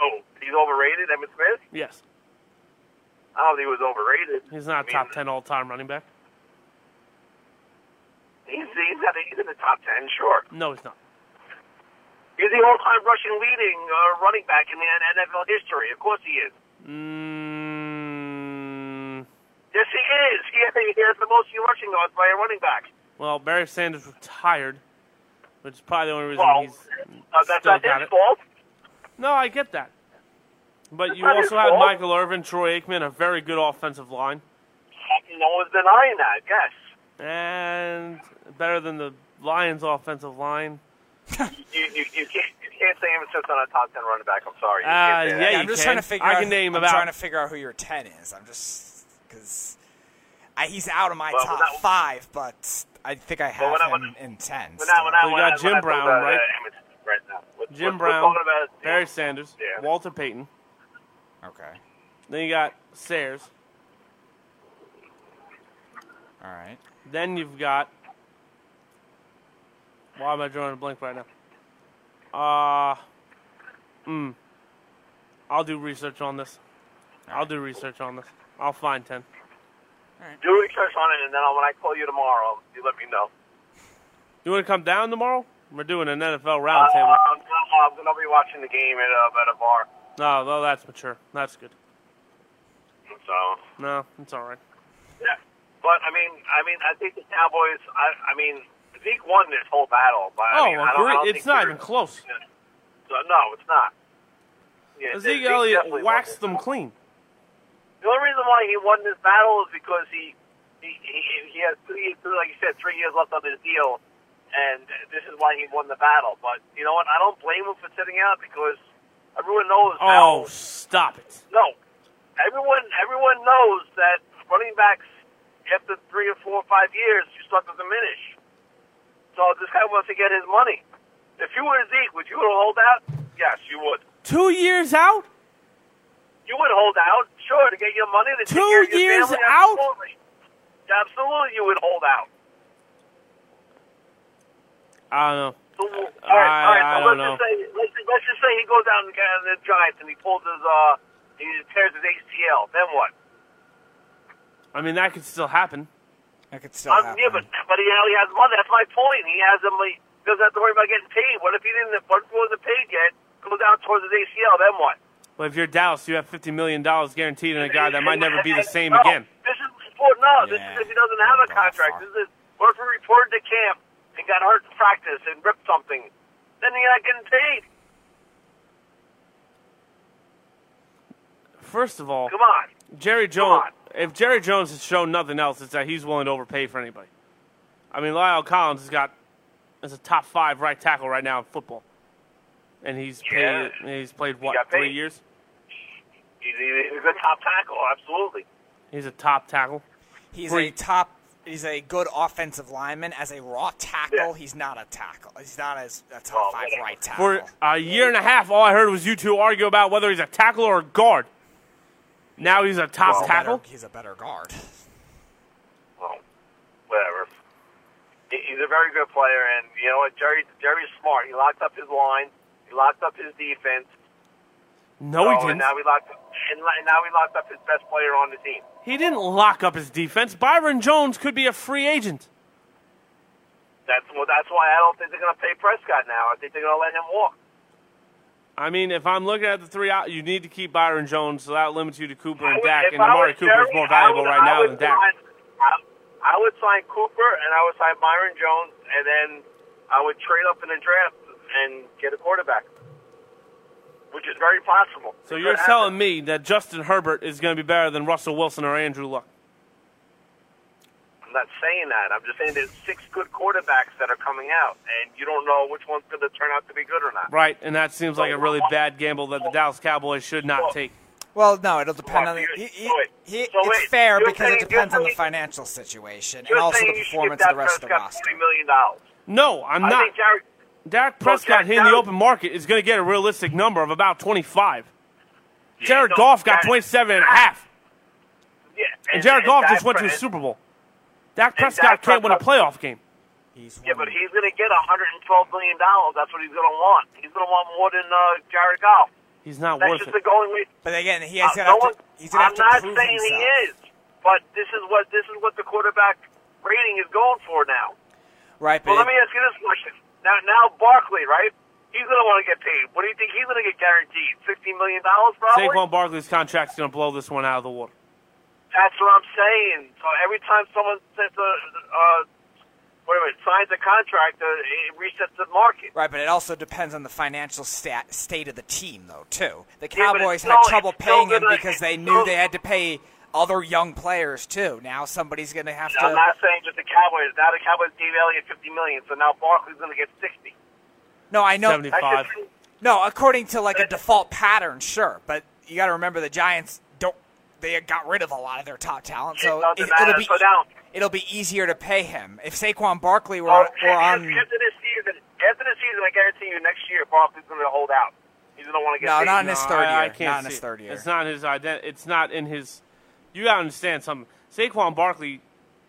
oh, he's overrated, Emmitt Smith. Yes, I don't think he was overrated. he's not I mean, top ten all time running back. He's he's, at, he's in the top ten, sure. No, he's not. He's the all-time rushing leading uh, running back in the NFL history. Of course he is. Mm, Yes, he is. He, [LAUGHS] he has the most rushing yards by a running back. Well, Barry Sanders retired, which is probably the only reason Well, he's uh, that's still not got his it. fault. No, I get that. But It's you also had fault. Michael Irvin, Troy Aikman, a very good offensive line, No one's denying that. Yes. and better than the Lions' offensive line. [LAUGHS] You, you, you, can't, you can't say him sits on a top 10 running back. I'm sorry. You Uh, can't yeah, Yeah, you I'm just can. trying to figure I out. can name I'm about- trying to figure out who your ten is. I'm just because he's out of my Well, top when I- five, but I think I have I- him when- in ten. When I, when I, So you got I, Jim Brown, about, right? Uh, right now. What- Jim what- Brown, about, Barry Sanders, Yeah. Walter Payton. okay, Then you got Sayers. all right. Then you've got. Why am I drawing a blank right now? Uh, hmm. I'll do research on this. I'll do research on this. I'll find 10. Do research on it, and then when I call you tomorrow, you let me know. Do you want to come down tomorrow? We're doing an NFL Uh, roundtable. I'm, I'm going to be watching the game at, uh, at a bar. No, well, that's mature. That's good. So, No, it's all right. yeah. But, I mean, I mean, I think the Cowboys, I, I mean, Zeke won this whole battle. But, Oh, I mean, I don't, I don't agree. It's not even close. So, no, it's not. Yeah, Zeke Zeke Elliott waxed them clean. The only reason why he won this battle is because he he he, he has three, like you said, three years left on his deal, and this is why he won the battle. But you know what? I don't blame him for sitting out because everyone knows. Oh, how, stop it. no, everyone everyone knows that running backs after three or four or five years you start to diminish. So this guy wants to get his money. If you were Zeke, would you hold out? Yes, you would. Two years out? You would hold out, sure, to get your money. To take Two care of your years family, out? Absolutely. Absolutely, you would hold out. I don't know. So, all right, I- all right. I so don't let's know. just say, let's, let's just say he goes out and uh, the Giants and he pulls his, uh, he tears his ACL. Then what? I mean, that could still happen. That could still Um, happen. yeah, but but he, he has money. That's my point. He has him. He doesn't have to worry about getting paid. What if he didn't? What if he wasn't paid yet? Goes out towards his ACL. Then what? But if you're Dallas, you have $50 million guaranteed in a guy that might never be the same no, again. This is before. No, this is if he doesn't have a contract. This is what if he reported to camp and got hurt in practice and ripped something? Then you're not getting paid. First of all, Come on. Jerry Jones. on. If Jerry Jones has shown nothing else, it's that he's willing to overpay for anybody. I mean, La'el Collins has got is a top five right tackle right now in football, and he's Yeah. paid. He's played what got three paid. years? He's, he's a top tackle. Absolutely. He's a top tackle. He's Three. a top. He's a good offensive lineman. As a raw tackle, Yeah. he's not a tackle. He's not as a top Well, five right tackle. For a year and a half, all I heard was you two argue about whether he's a tackle or a guard. Now he's a top Well, tackle. better- he's a better guard. Well, whatever. He's a very good player, and you know what? Jerry Jerry's smart. He locked up his line. He locked up his defense. No, So, he didn't. now we locked and li- now we locked up his best player on the team. He didn't lock up his defense. Byron Jones could be a free agent. That's well. That's why I don't think they're going to pay Prescott now. I think they're going to let him walk. I mean, if I'm looking at the three out, you need to keep Byron Jones, so that limits you to Cooper and would- Dak, and Amari Cooper is more valuable would- right now than Dak. sign- I, I would sign Cooper, and I would sign Byron Jones, and then I would trade up in the draft and get a quarterback, which is very possible. So It you're telling me that Justin Herbert is going to be better than Russell Wilson or Andrew Luck? I'm not saying that. I'm just saying there's six good quarterbacks that are coming out, and you don't know which one's going to turn out to be good or not. Right, and that seems like a really bad gamble that the Dallas Cowboys should not take. Well, no, it'll depend on the. you- He, he, so wait, he, so it's fair you're because it depends you're on the financial situation and also the performance of the rest of the Dak roster. Prescott $40 million. No, I'm I not. think Jared, Dak Prescott Jared- in the open market is going to get a realistic number of about 25. Jared no, Goff got that- 27 and a half, yeah, and Jared Goff Dak just went to the Super Bowl. Dak Prescott Dak can't win a playoff game. He's Yeah, but he's going to get 112 million dollars. That's what he's going to want. He's going to want more than uh, Jared Goff. He's not That's worth just it. the going way. But again, he Uh, has to no one, to. He's gonna I'm have to not prove saying himself. he is, but this is what this is what the quarterback rating is going for now. Right, but Well, let me ask you this question. Now, now Barkley, right? He's going to want to get paid. What do you think he's going to get guaranteed? $16 million probably? Saquon Barkley's contract's going to blow this one out of the water. That's what I'm saying. So every time someone says, uh, uh, wait a minute, signs a contract, uh, it resets the market. Right, but it also depends on the financial stat, state of the team, though, too. The Cowboys it's had still- trouble paying him gonna- because they knew still- they had to pay other young players, too. Now somebody's going to have to I'm to. not saying just the Cowboys. Now the Cowboys gave Elliott 50 million, so now Barkley's going to get 60. No, I know. 75. just, No, according to like a default pattern, sure. But you got to remember the Giants don't. They got rid of a lot of their top talent, so It doesn't it, will be So now- it'll be easier to pay him if Saquon Barkley were, oh, were after this season, after this season, I guarantee you, next year Barkley's going to hold out. He's going to want to get No, paid. not in his No, third I, I year. can't Not in his third year. It's not his ident- It's not in his. You gotta understand something. Saquon Barkley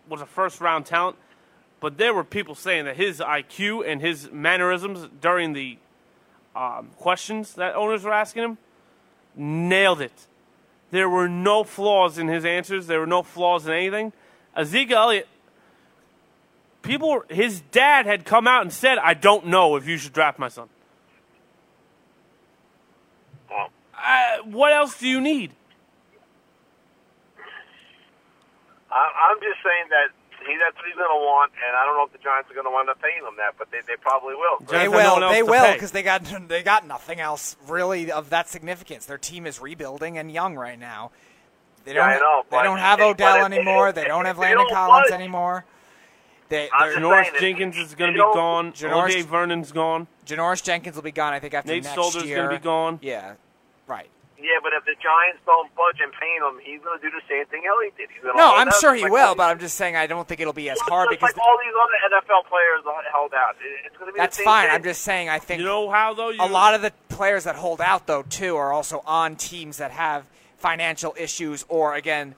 was a first round talent, but there were people saying that his IQ and his mannerisms during the um, questions that owners were asking him nailed it. There were no flaws in his answers. There were no flaws in anything. Ezekiel Elliott, people, his dad had come out and said, "I don't know if you should draft my son." Well, what else do you need? I, I'm just saying that he, that's what he's going to want, and I don't know if the Giants are going to wind up paying him that, but they, they probably will. Giants They have no will. they will because they got [LAUGHS] they got nothing else really of that significance. Their team is rebuilding and young right now. They don't. I know, they but- don't have but Odell if- anymore. if- They don't have if Landon don't Collins budge- anymore. They, they're- just Janoris saying, Jenkins is going to be gone. Janoris- OJ Vernon's gone. Janoris Jenkins will be gone. I think after Nate next Solder's year. gonna be gone. Yeah, right. Yeah, but if the Giants don't budge and pay him, he's going to do the same thing Elliott did. He's gonna No, hold I'm sure he like will, but I'm just saying I don't think it'll be as just hard because like all these other NFL players held out. It's going to be that's the same fine. Thing. I'm just saying I think You know how though? You, a lot of the players that hold out though too are also on teams that have financial issues or again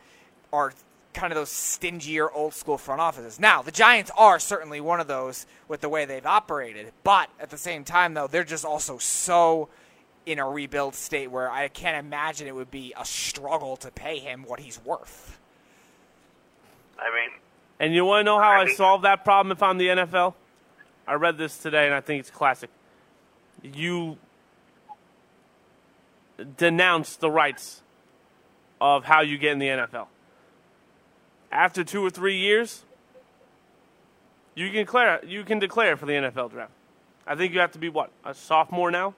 are kind of those stingier old school front offices. Now, the Giants are certainly one of those with the way they've operated, but at the same time though, they're just also so in a rebuild state where I can't imagine it would be a struggle to pay him what he's worth. I mean, And you want to know how I solve that problem if I'm the NFL? I read this today and I think it's classic. You denounce the rights of how you get in the NFL. After two or three years, you can declare you can declare for the NFL draft. I think you have to be what a sophomore now,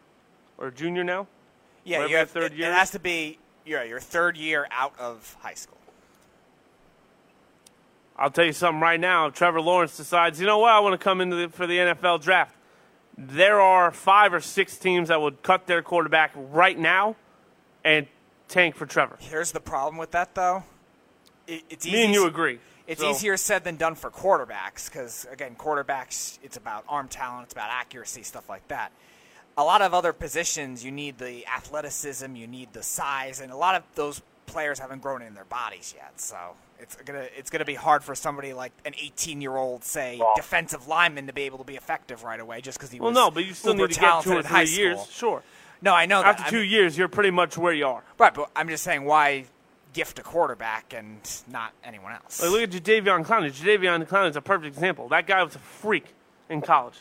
or junior now. Yeah, Whatever you have, your third it, year It has to be yeah, your third year out of high school. I'll tell you something right now. If Trevor Lawrence decides, you know what, I want to come into the, for the NFL draft. There are five or six teams that would cut their quarterback right now and tank for Trevor. Here's the problem with that, though. It, it's easy. Me and you agree. It's So- easier said than done for quarterbacks because, again, quarterbacks, it's about arm talent, it's about accuracy, stuff like that. A lot of other positions, you need the athleticism, you need the size, and a lot of those players haven't grown in their bodies yet. So it's gonna it's gonna be hard for somebody like an 18 year old, say, defensive lineman to be able to be effective right away just because he Well, was no, but you still need to get two or three years. school. Sure. No, I know that. After I'm- two years, you're pretty much where you are. Right, but I'm just saying why gift a quarterback and not anyone else. Like, look at Jadeveon Clowney. Jadeveon Clowney is a perfect example. That guy was a freak in college.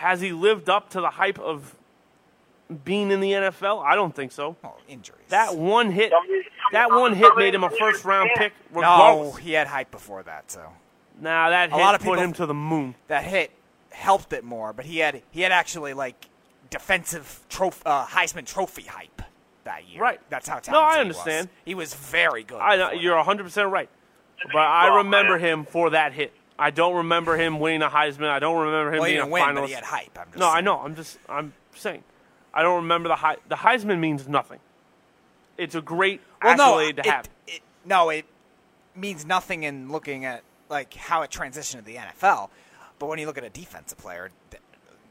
Has he lived up to the hype of being in the NFL? I don't think so. oh, injuries. That one hit, that one hit made him a first round pick. no, he had hype before that, so Nah, that A hit lot of put people- him to the moon. that hit helped it more. But he had he had actually like defensive trophy, uh, Heisman Trophy hype that year. Right. That's how talented No, I he understand. was. He was very good. I know you're 100 percent right, but I remember him for that hit. I don't remember him winning a Heisman. I don't remember him Well, being a win, finalist. he had hype. I'm just no, I know. I'm just I'm saying. I don't remember the the Heisman means nothing. It's a great Well, no, accolade to it, have. It, no, it means nothing in looking at like how it transitioned to the NFL. But when you look at a defensive player,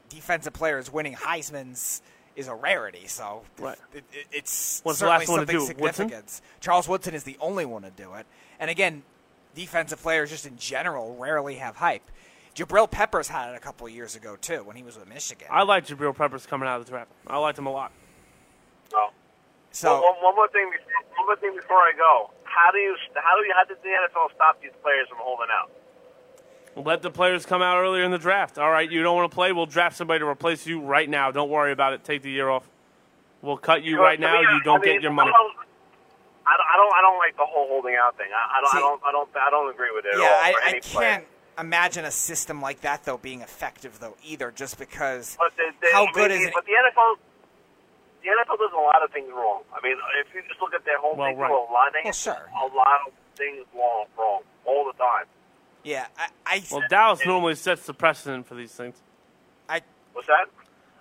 defensive players winning Heisman's is a rarity. So Right. it, it, it's What's the certainly last one to something do it? Woodson? significant. Charles Woodson is the only one to do it. And again, defensive players just in general rarely have hype. Jabril Peppers had it a couple of years ago too when he was with Michigan. I like Jabril Peppers coming out of the draft. I liked him a lot. no. so one, one more thing. before- One more thing before I go. How do you? How do you? How does the NFL stop these players from holding out? Let the players come out earlier in the draft. All right, you don't want to play? We'll draft somebody to replace you right now. Don't worry about it. Take the year off. We'll cut you Because right now. me, You don't I mean, get your money. I don't, I don't. I don't. I don't like the whole holding out thing. I, I don't. See- I don't. I don't. I don't agree with it yeah, at all. I, I can't imagine a system like that though being effective though either, just because But they, they, how good the- is it? But the NFL, the NFL does a lot of things wrong. I mean, if you just look at their whole Well, thing, right. a lot, they Well, sure. a lot of things wrong, wrong all the time. Yeah, I, I, Well, Dallas normally sets the precedent for these things. I What's that?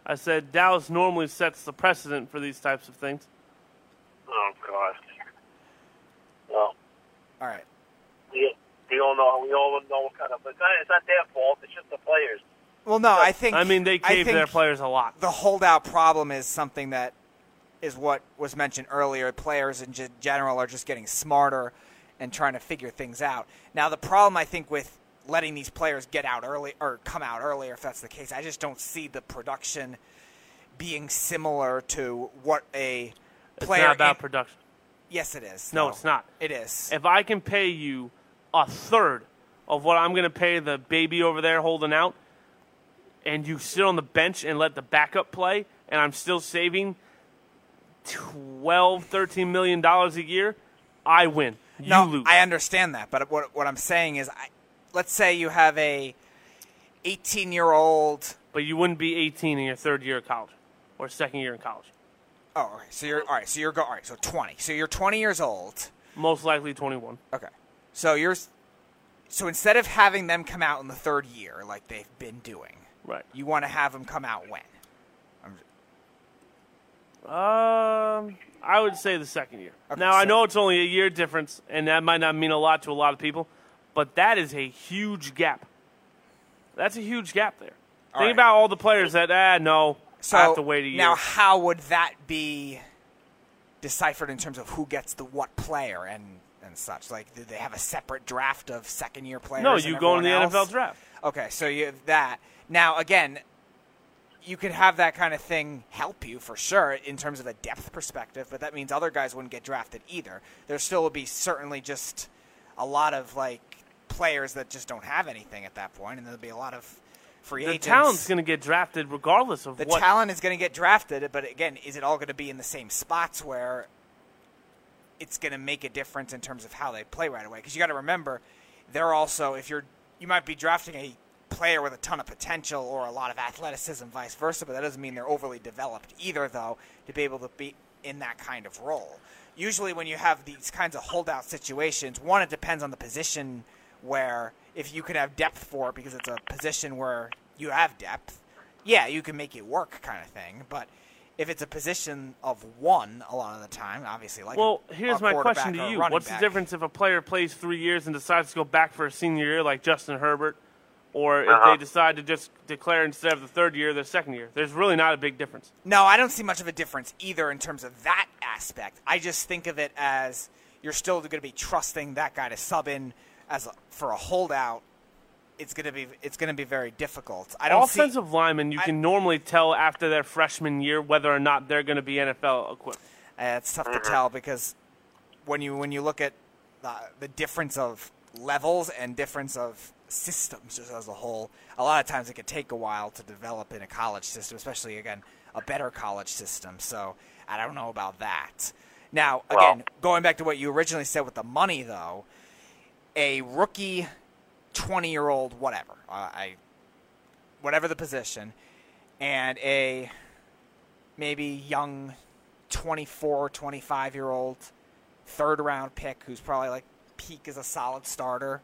I said Dallas normally sets the precedent for these types of things. Oh God. Well, all right. we, we all know. We all know what kind of. It's not, it's not their fault. It's just the players. Well, no, I think I mean, they I cave their players a lot. The holdout problem is something that is what was mentioned earlier. Players in general are just getting smarter and trying to figure things out. Now, the problem I think with letting these players get out early or come out earlier, if that's the case, I just don't see the production being similar to what a It's player. not about in- production. Yes, it is. No, it's not. It is. If I can pay you a third of what I'm going to pay the baby over there holding out, and you sit on the bench and let the backup play, and I'm still saving 12, 13 million dollars a year, I win. You no, lose. I understand that, but what what I'm saying is, I, let's say you have a 18 year old. but you wouldn't be 18 in your third year of college or second year in college. Oh, right. So you're all right. So you're go. All right. So 20. So you're 20 years old. Most likely 21. Okay. So you're. So instead of having them come out in the third year like they've been doing, Right. you want to have them come out when? Um, I would say the second year. Okay, now I know it's only a year difference, and that might not mean a lot to a lot of people, but that is a huge gap. That's a huge gap there. Think right. about all the players that ah no, So I have to wait a year. now, how would that be deciphered in terms of who gets the what player and and such? Like, do they have a separate draft of second year players? no, you go in the everyone NFL draft. Okay, so you have that. Now, again, you could have that kind of thing help you for sure in terms of a depth perspective, but that means other guys wouldn't get drafted either. There still would be certainly just a lot of like players that just don't have anything at that point, and there'll be a lot of free The agents. talent's going to get drafted regardless of the what. talent is going to get drafted, but again, is it all going to be in the same spots where it's going to make a difference in terms of how they play right away? Because you got to remember, they're also if you're you might be drafting a player with a ton of potential or a lot of athleticism, vice versa, but that doesn't mean they're overly developed either, though, to be able to be in that kind of role. Usually, when you have these kinds of holdout situations, one, it depends on the position where if you could have depth for it because it's a position where you have depth, yeah, you can make it work kind of thing. But if it's a position of one, a lot of the time, obviously, like well, here's a my question to you: What's back. the difference if a player plays three years and decides to go back for a senior year, like Justin Herbert, or if Uh-huh. they decide to just declare instead of the third year their second year? There's really not a big difference. No, I don't see much of a difference either in terms of that aspect. I just think of it as you're still going to be trusting that guy to sub in as a, for a holdout. It's going to be it's going to be very difficult. I don't see. Offensive linemen, you I- can normally tell after their freshman year whether or not they're going to be NFL equipped. Uh, it's tough to tell because when you when you look at the, the difference of levels and difference of systems just as a whole, a lot of times it could take a while to develop in a college system, especially again a better college system. So I don't know about that. Now again, Well- going back to what you originally said with the money, though, a rookie, twenty year old, whatever, uh, I, whatever the position, and a maybe young 24, 25 year old third round pick who's probably like peak as a solid starter.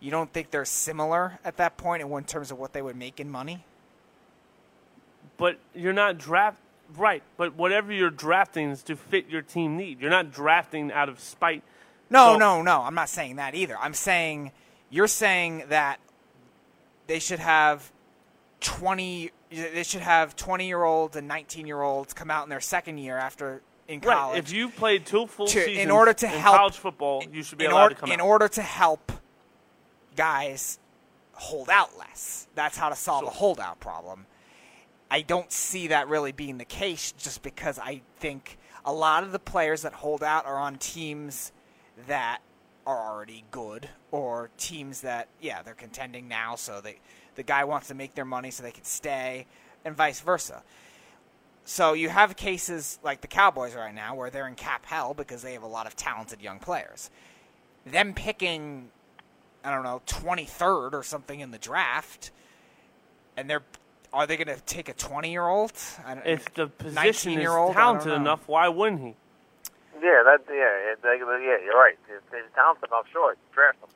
You don't think they're similar at that point in terms of what they would make in money? But you're not draft right. But whatever you're drafting is to fit your team need. You're not drafting out of spite. No, So- no, no. I'm not saying that either. I'm saying you're saying that they should have 20 they should have 20 year olds and 19 year olds come out in their second year after in Right. college. If you played two full to- in seasons order to in help- college football, you should be in allowed order, to come in out. order to help guys hold out less. That's how to solve a holdout problem. I don't see that really being the case just because I think a lot of the players that hold out are on teams that are already good or teams that yeah, they're contending now so they the guy wants to make their money so they can stay and vice versa. So you have cases like the Cowboys right now where they're in cap hell because they have a lot of talented young players. Them picking I don't know, 23rd or something in the draft, and they're are they going to take a 20 year old? If the position is 19-year-old, I talented enough, why wouldn't he? Yeah, that yeah, it, they, yeah, you're right. If they're talented enough, sure, draft them.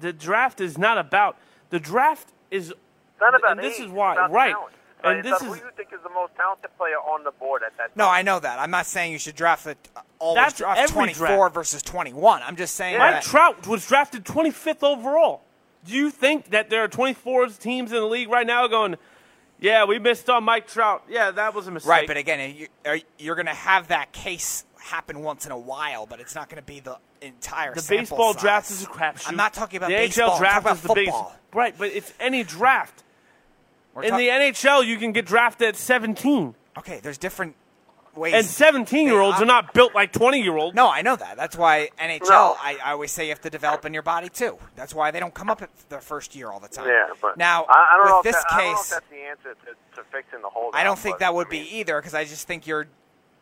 The draft is not about the draft is It's not about and this age, is why it's about right. talent. And It's this about is who you think is the most talented player on the board at that time. No. I know that. I'm not saying you should draft it. Uh, always That's draft 24 draft. versus 21. I'm just saying. Mike that, Trout was drafted 25th overall. Do you think that there are 24 teams in the league right now going, yeah, we missed on Mike Trout. Yeah, that was a mistake. Right, but again, you, are, you're going to have that case happen once in a while, but it's not going to be the entire. the baseball size. draft is a crapshoot. I'm not talking about the baseball. NHL I'm draft is about the base. Right, but it's any draft. We're In talk- the NHL, you can get drafted at 17, okay, there's different ways. and 17 year olds are not built like 20 year olds. No, I know that. That's why NHL. No. I, I always say you have to develop in your body too. That's why they don't come up at the first year all the time. Yeah, but now I, I don't with if this that, I don't know if case, that's the answer to, to fixing the whole. I don't think that would be either because I just think you're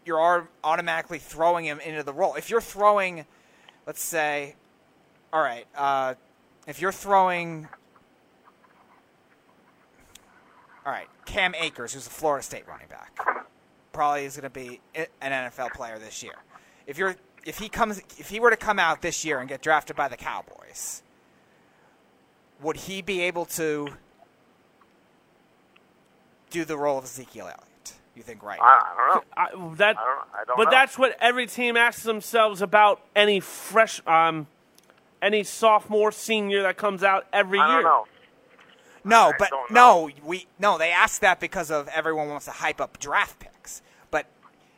you're automatically throwing him into the role. If you're throwing, let's say, all right, uh, if you're throwing, all right, Cam Akers, who's a Florida State running back, probably is going to be an NFL player this year. If you're if he comes if he were to come out this year and get drafted by the Cowboys, would he be able to do the role of Ezekiel Elliott? You think right? I, I don't know. I, that, I don't- I don't but know. that's what every team asks themselves about any fresh, um, any sophomore, senior that comes out every I year. don't know. No, I but don't no, we no. They asked that because of everyone wants to hype up draft picks, but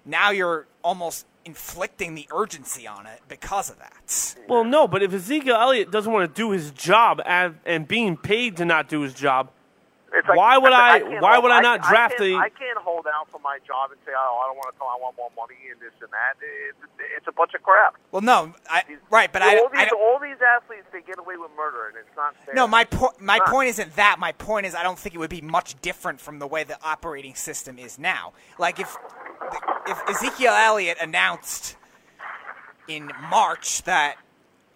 now you're almost inflicting the urgency on it because of that. Well, no, but if Ezekiel Elliott doesn't want to do his job and, and being paid to not do his job, It's like, Why would I- can't why hold- would I not draft I the- can't, I can't hold out for my job and say, oh, I don't want to come. I want more money and this and that. It's, it's a bunch of crap. Well, no, I, right, but I, all I these, don't- all these athletes they get away with murder, and it's not fair. no. My point, my Huh. point isn't that. My point is I don't think it would be much different from the way the operating system is now. Like if if Ezekiel Elliott announced in March that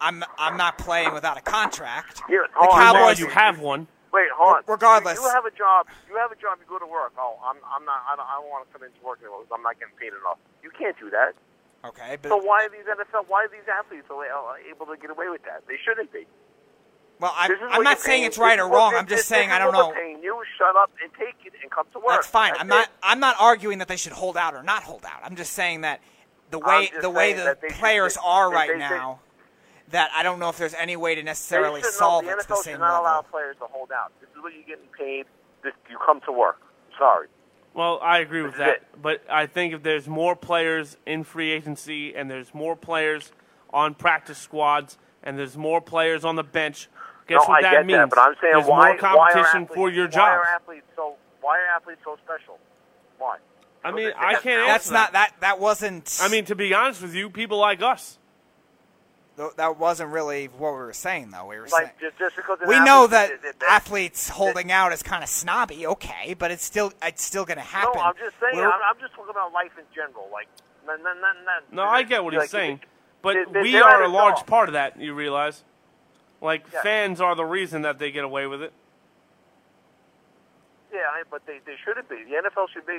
I'm I'm not playing without a contract, Here, the hold on, Cowboys you have one. Wait, hold on. Regardless. you, you have a job. You have a job. You go to work. Oh, I'm, I'm not. I don't, I don't want to come into work anymore because I'm not getting paid enough. You can't do that. Okay, but So why are these NFL? Why are these athletes uh, able to get away with that? They shouldn't be. well, I'm, I'm not saying paying- it's right or wrong. this- I'm just this saying I don't know. paying you shut up and take it and come to work. That's fine. That's I'm not. I'm not arguing that they should hold out or not hold out. I'm just saying that the way the way the should- players they- are right they- now, that I don't know if there's any way to necessarily should know- solve the it to NFL the same should not allow players to hold out. This is what you're getting paid. This, you come to work. Sorry. Well, I agree with This is that. it. But I think if there's more players in free agency and there's more players on practice squads and there's more players on the bench, guess no, what I that get means? that, but I'm saying there's why, more competition why are for your job. Why are athletes so? Why are athletes so special? Why? I mean, I can't talent. That's answer not that. that. That wasn't. I mean, to be honest with you, people like us. Th- that wasn't really what we were saying, though. We were saying just, just because an we know athlete- that that- that- athletes holding out is kind of snobby. Okay, but it's still it's still going to happen. No, I'm just saying. I'm, I'm just talking about life in general. Like, not, not, not, not, No, I get what he's like, saying, but they- we they're a large all. part of that. You realize, like Yeah. fans are the reason that they get away with it. Yeah, but they, they shouldn't be. The NFL should be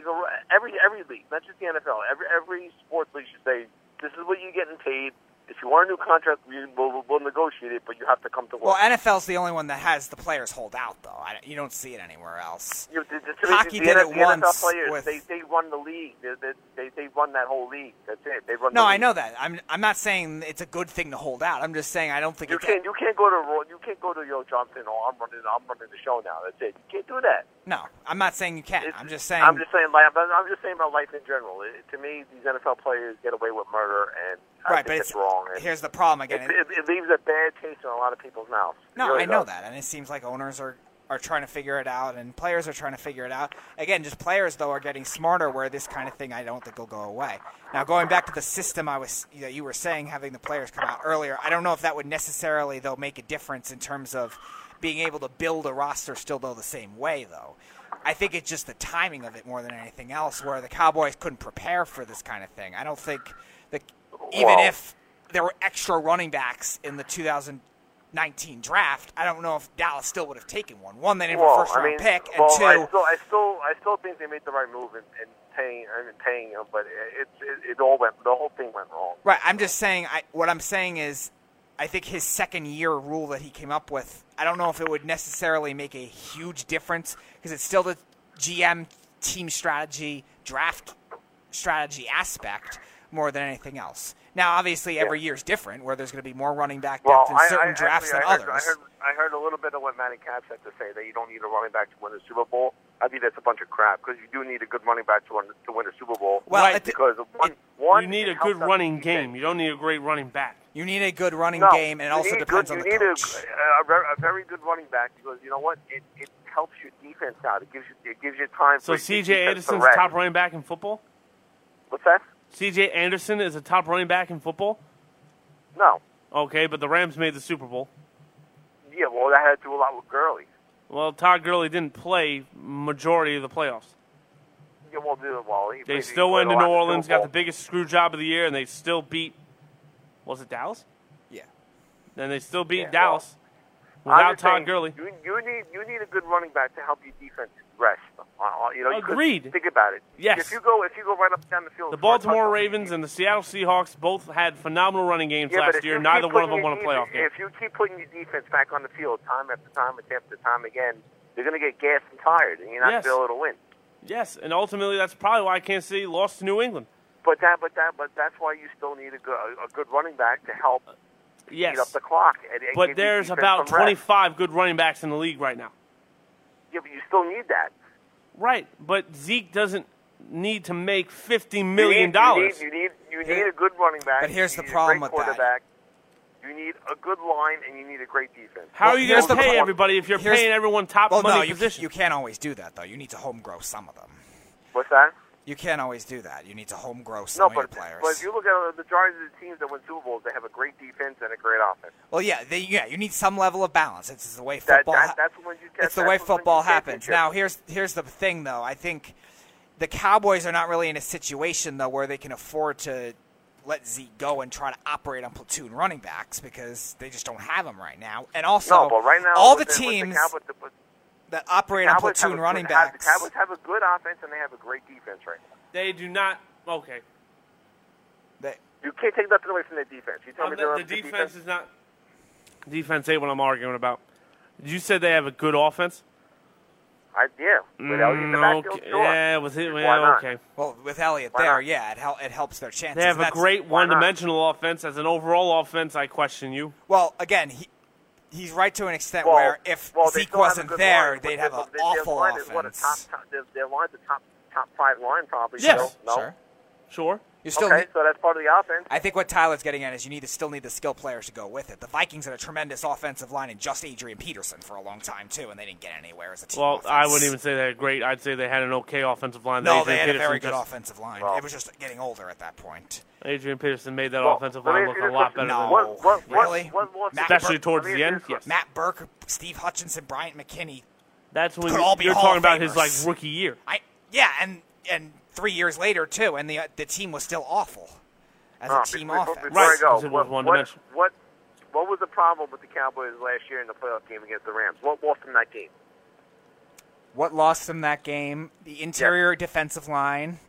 every every league, not just the NFL. Every every sports league should say, "This is what you're getting paid. If you want a new contract, we will we'll negotiate it, but you have to come to work." well, NFL's the only one that has the players hold out, though. I, you don't see it anywhere else. You know, the, the, Hockey the, did it once players, with- they they run the league. They, they they run that whole league. That's it. They run. No, I know that. I'm I'm not saying it's a good thing to hold out. I'm just saying I don't think You it's can't you can't go to you can't go to Yo Johnson. Oh, I'm running I'm running the show now. That's it. You can't do that. no. I'm not saying you can. It's- I'm just saying. I'm just saying. I'm just saying about life in general. It, to me, these NFL players get away with murder, and right, but it's, wrong. And Here's the problem again. it, it leaves a bad taste in a lot of people's mouths. No, really I know does. that, and it seems like owners are are trying to figure it out, and players are trying to figure it out. Again, just players though are getting smarter, where this kind of thing I don't think will go away. Now, going back to the system, I was that you were saying having the players come out earlier. I don't know if that would necessarily though make a difference in terms of being able to build a roster still though the same way though. I think it's just the timing of it more than anything else, where the Cowboys couldn't prepare for this kind of thing. I don't think that even if there were extra running backs in the 2019 draft, I don't know if Dallas still would have taken one. One, they didn't have a first I round mean, pick, and well, two, I still, I still, I still think they made the right move in, in paying, I mean, paying him, but it, it, it all went, the whole thing went wrong. Right. I'm just saying. I, what I'm saying is, I think his second year rule that he came up with. I don't know if it would necessarily make a huge difference because it's still the GM team strategy, draft strategy aspect more than anything else. Now, obviously, every year is different, where there's going to be more running back depth Well, in I, certain I, drafts actually, than I heard, others. I heard, I heard a little bit of what Matty Katz had to say that you don't need a running back to win the Super Bowl. I think that's a bunch of crap because you do need a good running back to win, to win a Super Bowl. Well, Right, it- because one, one you need a good running the game. You don't need a great running back. you need a good running No, game, and it also depends good, on you the need coach. A, a, very, a very good running back because you know what? It, it helps your defense out. It gives you it gives you time. So C.J. defense to Anderson's top running back in football. What's that? C.J. Anderson is a top running back in football. No. Okay, but the Rams made the Super Bowl. Yeah, well, that had to do a lot with Gurley. Well, Todd Gurley didn't play majority of the playoffs. Yeah, well, dude, well, he They still went to New Orleans, got the biggest screw job of the year, and they still beat. Was it Dallas? Yeah. Then they still beat Yeah, Dallas I'm without Todd saying, Gurley. You, you need you need a good running back to help your defense rest. Uh, uh, you know, Agreed. Think about it. Yes. If you go if you go right up down the field, The Baltimore Ravens and the Seattle Seahawks both had phenomenal running games yeah, last year. Neither one of them won a playoff game. If you keep putting your defense back on the field time after time after time again, you're going to get gassed and tired, and you're not Yes. going to be able to win. Yes, and ultimately that's probably why Kansas City lost to New England. But that, but that, but that's why you still need a good, a good running back to help speed up the clock. And, and but there's about some rest. 25 good running backs in the league right now. Yeah, but you still need that. Right, but Zeke doesn't need to make 50 You million need- dollars. You need, you need, you Here- need a good running back. But here's the problem with great that. quarterback. You need a good line, and you need a great defense. How Well, are you here's going to pay pro- everybody if you're here's- paying everyone top Well, money no, you, you can't always do that though. You need to home grow some of them. What's that? You can't always do that. You need to home grow No, some of your but, players. but if you look at the majority of the teams that win Super Bowls, they have a great defense and a great offense. well, yeah, they, yeah, you need some level of balance. It's the way football. that, ha- that's when you. Catch, it's the way when you win football happens. Now, here's here's the thing, though. I think the Cowboys are not really in a situation though where they can afford to let Zeke go and try to operate on platoon running backs because they just don't have them right now. And also, no, but right now, all the teams the Cowboys, that operate on Cowboys have platoon a running good, have- backs. The Cowboys have a good offense and they have a great defense right now. they do not. Okay. they- You can't take nothing away from their defense. You tell Um, me the, they're the a good defense is not. Defense ain't what I'm arguing about. You said they have a good offense. I, yeah, with Elliott the Mm, backfield, okay. sure. Yeah, with it. Why not? okay. well, with Elliott Why there, not? yeah, it, hel- it helps their chances. They have a great one-dimensional offense. As an overall offense, I question you. Well, again, he he's right to an extent Well, where if well, Zeke still have a wasn't there, line, they'd but have their- an their awful line offense. Is what a top, top, their, their line's a top top five line probably. Yes. still. No. Sure. Sure. You still okay, need, so that's part of the offense. I think what Tyler's getting at is you need to still need the skill players to go with it. The Vikings had a tremendous offensive line and just Adrian Peterson for a long time too, and they didn't get anywhere as a team. Well, offense. I wouldn't even say they had great. I'd say they had an okay offensive line. No, they had a very good just- offensive line. Well- it was just getting older at that point. Adrian Peterson made that Well, offensive line look you a lot question. better than No. What, what, what, Really? what, what, Especially let towards the end, yes. Matt Birk, Steve Hutchinson, Bryant McKinnie. That's when Could you, all be you're Hall talking about his like rookie year. I yeah, and and three years later too, and the the team was still awful as Uh, a team before, offense. Before Right, I go, because it was what, one what, dimension. what, what was the problem with the Cowboys last year in the playoff game against the Rams? What lost them that game? What lost them that game? The interior defensive line.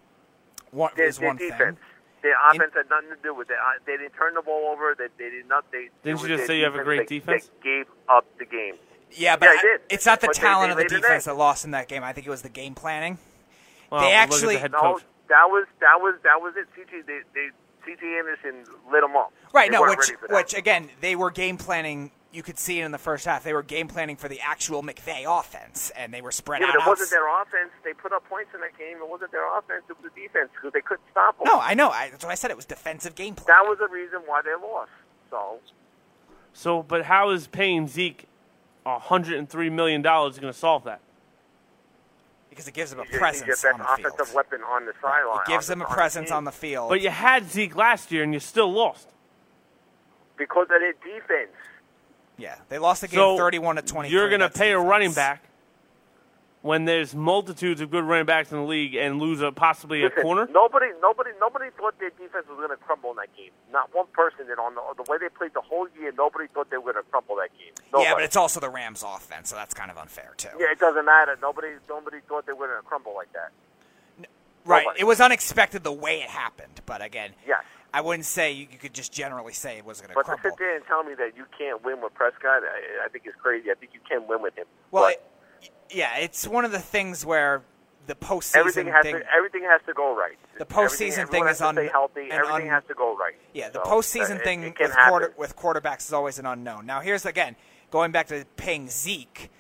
What Their, is their one defense. thing. Their offense had nothing to do with it. Uh, They didn't turn the ball over. They, they did not. They, Didn't you just say you have a great that- defense? That gave up the game. Yeah, but Yeah, I I- did. it's not the But talent they of the defense that lost in that game. I think it was the game planning. Well, They look at actually- the head No, coach. that was that was that was it. CT they, they CT Anderson lit them up. Right, They no, which ready for that. which again, they were game planning. You could see it in the first half. They were game planning for the actual McVay offense, and they were spread Yeah, out. but it wasn't their offense. They put up points in that game. It wasn't their offense. It was the defense because they couldn't stop them. No, I know. I, that's what I said. It was defensive game plan. that was the reason why they lost. So So, but how is paying Zeke 103 million dollars going to solve that? Because it gives them a he's your- presence he's your on best the field. weapon on the sideline. It gives on them the, a presence on the team. field. But you had Zeke last year and you still lost. because of their defense. yeah, they lost the game So thirty-one to twenty. you're going to pay a running back when there's multitudes of good running backs in the league and lose a possibly a corner? Nobody, nobody, nobody thought their defense was going to crumble in that game. Not one person did. On the, the way they played the whole year, nobody thought they were going to crumble that game. Nobody. Yeah, but it's also the Rams' offense, so that's kind of unfair too. yeah, it doesn't matter. Nobody, nobody thought they were going to crumble like that. right. nobody. It was unexpected the way it happened, but again, Yes. I wouldn't say you, you could just generally say it wasn't going to crumble. But to crumble. sit there and tell me that you can't win with Prescott, I, I think is crazy. I think you can win with him. Well, But it, yeah, it's one of the things where the postseason everything has thing. to everything has to go right. The postseason thing is to un- stay healthy. Everything un- has to go right. Yeah, the So, postseason uh, thing it can with, quarter, with quarterbacks is always an unknown. Now, here's again going back to paying Zeke.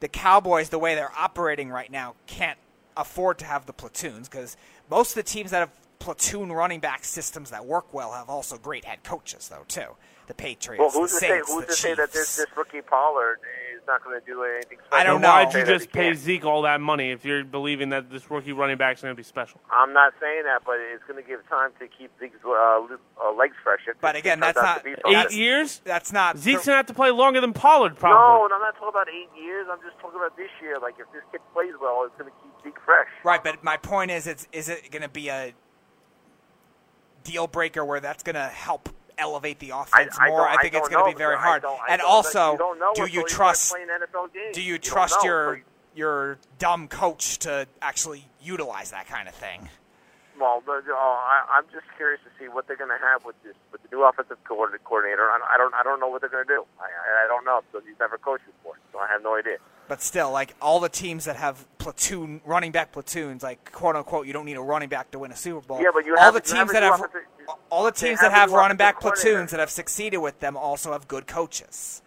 The Cowboys, the way they're operating right now, can't afford to have the platoons because most of the teams that have platoon running back systems that work well have also great head coaches, though too. The Patriots, Well, who's the to say? Who's the to say that this this rookie Pollard not going to do anything? Special? I don't know. Why'd you just pay can't. Zeke all that money if you're believing that this rookie running back's going to be special? I'm not saying that, but it's going to give time to keep Zeke's uh, uh, legs fresh. But again, that's not- to Eight something. Years? That's not Zeke's going to have to play longer than Pollard, No, probably. and I'm not talking about eight years. I'm just talking about this year. Like if this kid plays well, it's going to keep Zeke fresh. Right, but my point is, it's is it going to be a deal breaker where that's going to help elevate the offense I more? don't- I think I it's going to be very. Hard. and also, do you trust? playing NFL games. Do you trust your So- your dumb coach to actually utilize that kind of thing? Well, but, uh, I, I'm just curious to see what they're going to have with this with the new offensive coordinator. coordinator. I, I don't I don't know what they're going to do. I, I I don't know because he's never coached before, so I have no idea. But still, like all the teams that have platoon running back platoons, like quote unquote, you don't need a running back to win a Super Bowl. Yeah, but you all have- the you have teams that have all the teams have that have running back platoons that have succeeded with them also have good coaches.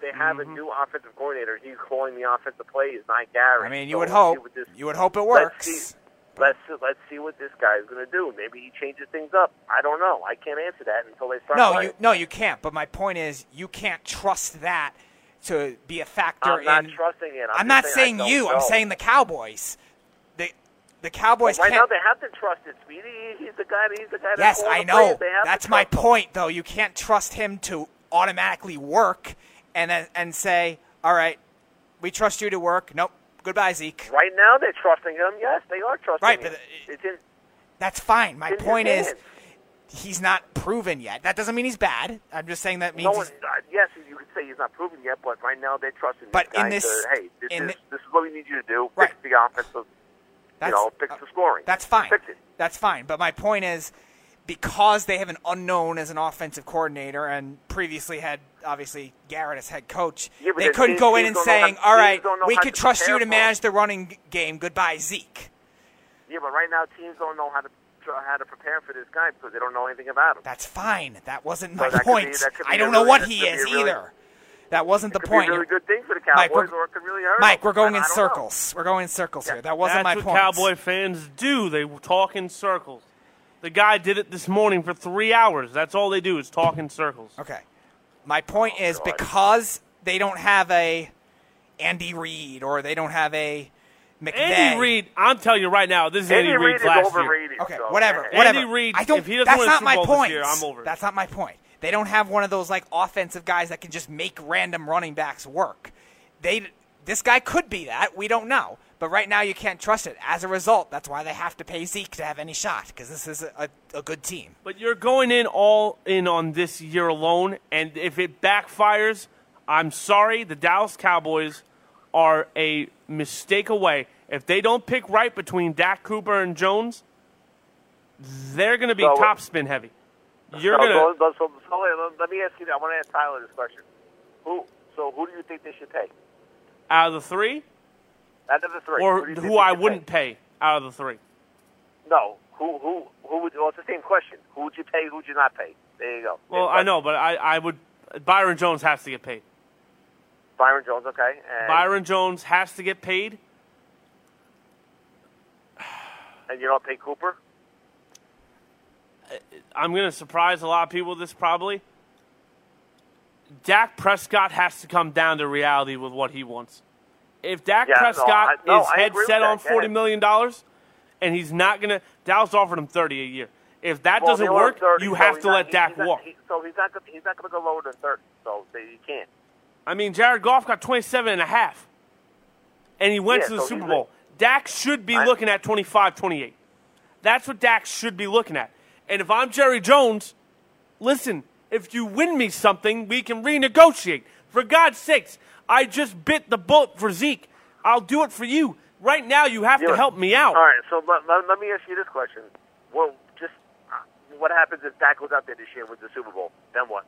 They have Mm-hmm. a new offensive coordinator. He's calling the offensive plays, not Gary. I mean, you So would hope this- you would hope it let's works. see- Let's see, let's see what this guy is going to do. Maybe he changes things up. I don't know. I can't answer that until they start. No, playing. you no, you can't. But my point is, you can't trust that to be a factor I'm not in. trusting it. I'm, I'm not saying, saying I don't you. I'm saying the Cowboys. The Cowboys right now can't. they have to trust it, Speedy. He's the guy. He's the guy. That's yes, I know. plays. They have That's my point, though. You can't trust him to automatically work and then and say, "All right, we trust you to work." Nope. Goodbye, Zeke. Right now they're trusting him. Yes, they are trusting Right, him. but, uh, it's in, That's fine. My point is, he's not proven yet. That doesn't mean he's bad. I'm just saying that means. No one, uh, yes, you could say he's not proven yet, but right now they're trusting But in this- to, hey, this in is the- this is what we need you to do. Right. Fix the offensive, that's, you know, fix uh, the scoring. That's fine. Fix it. That's fine. But my point is, because they have an unknown as an offensive coordinator, and previously had obviously Garrett as head coach, Yeah, they couldn't go in and don't how- saying, "All right, we could trust you to manage the running game. Goodbye, Zeke." Yeah, but right now teams don't know how to how to prepare for this guy because they don't know anything about him. That's fine. That wasn't So my that point. that could be I don't know what he is really- either. That wasn't the Could point. be a really good thing for the Mike, Cowboys, we're- or it could really hurt. Mike, we're going I- in I don't know. circles. We're going in circles Yeah. here. That wasn't my point. That's my what point. Cowboy fans do. They talk in circles. The guy did it this morning for three hours. That's all they do is talk in circles. Okay. My point Oh, is God. because they don't have a Andy Reid or they don't have a McVay. Andy Reid, I'm telling you right now, this is Andy Andy, Reid Reid's is last year. Okay, so- whatever, Andy. Reid, I don't. if he doesn't that's win not Super my Bowl this point. year, I'm over. That's not my point. They don't have one of those like offensive guys that can just make random running backs work. They, this guy could be that. We don't know. But right now, you can't trust it. As a result, that's why they have to pay Zeke to have any shot because this is a, a, a good team. But you're going in all in on this year alone, and if it backfires, I'm sorry, the Dallas Cowboys are a mistake away. If they don't pick right between Dak Cooper and Jones, they're going to be So- top spin heavy. You're so, going to. so, so, so let- me ask you. That. I want to ask Tyler this question. Who? So who do you think they should pay? Out of the three, Out of the three, or think who I wouldn't pay out of the three. No. Who? Who? Who would? Well, it's the same question. Who would you pay? Who would you not pay? There you go. Well, I know, but I, I would. Byron Jones has to get paid. Byron Jones. Okay. And, Byron Jones has to get paid. and you don't pay Cooper. I'm going to surprise a lot of people with this probably. Dak Prescott has to come down to reality with what he wants. If Dak Yeah, no, Prescott I- no, is head set on forty million dollars, and he's not going to, Dallas offered him thirty a year. If that Well, doesn't work, 30, you so have to not- let he- Dak he's not- walk. he- so he's not. He's not going to go lower than thirty. So he can't. I mean, Jared Goff got 27 and a half. and he went Yeah, to the so Super Bowl. Dak should be I- looking at 25, 28. That's what Dak should be looking at. And if I'm Jerry Jones, listen, if you win me something, we can renegotiate. For God's sakes, I just bit the bullet for Zeke. I'll do it for you. Right now, you have to help me out. All right, so let, let, let me ask you this question. Well, just uh, what happens if Dak goes out there this year and wins the Super Bowl? Then what?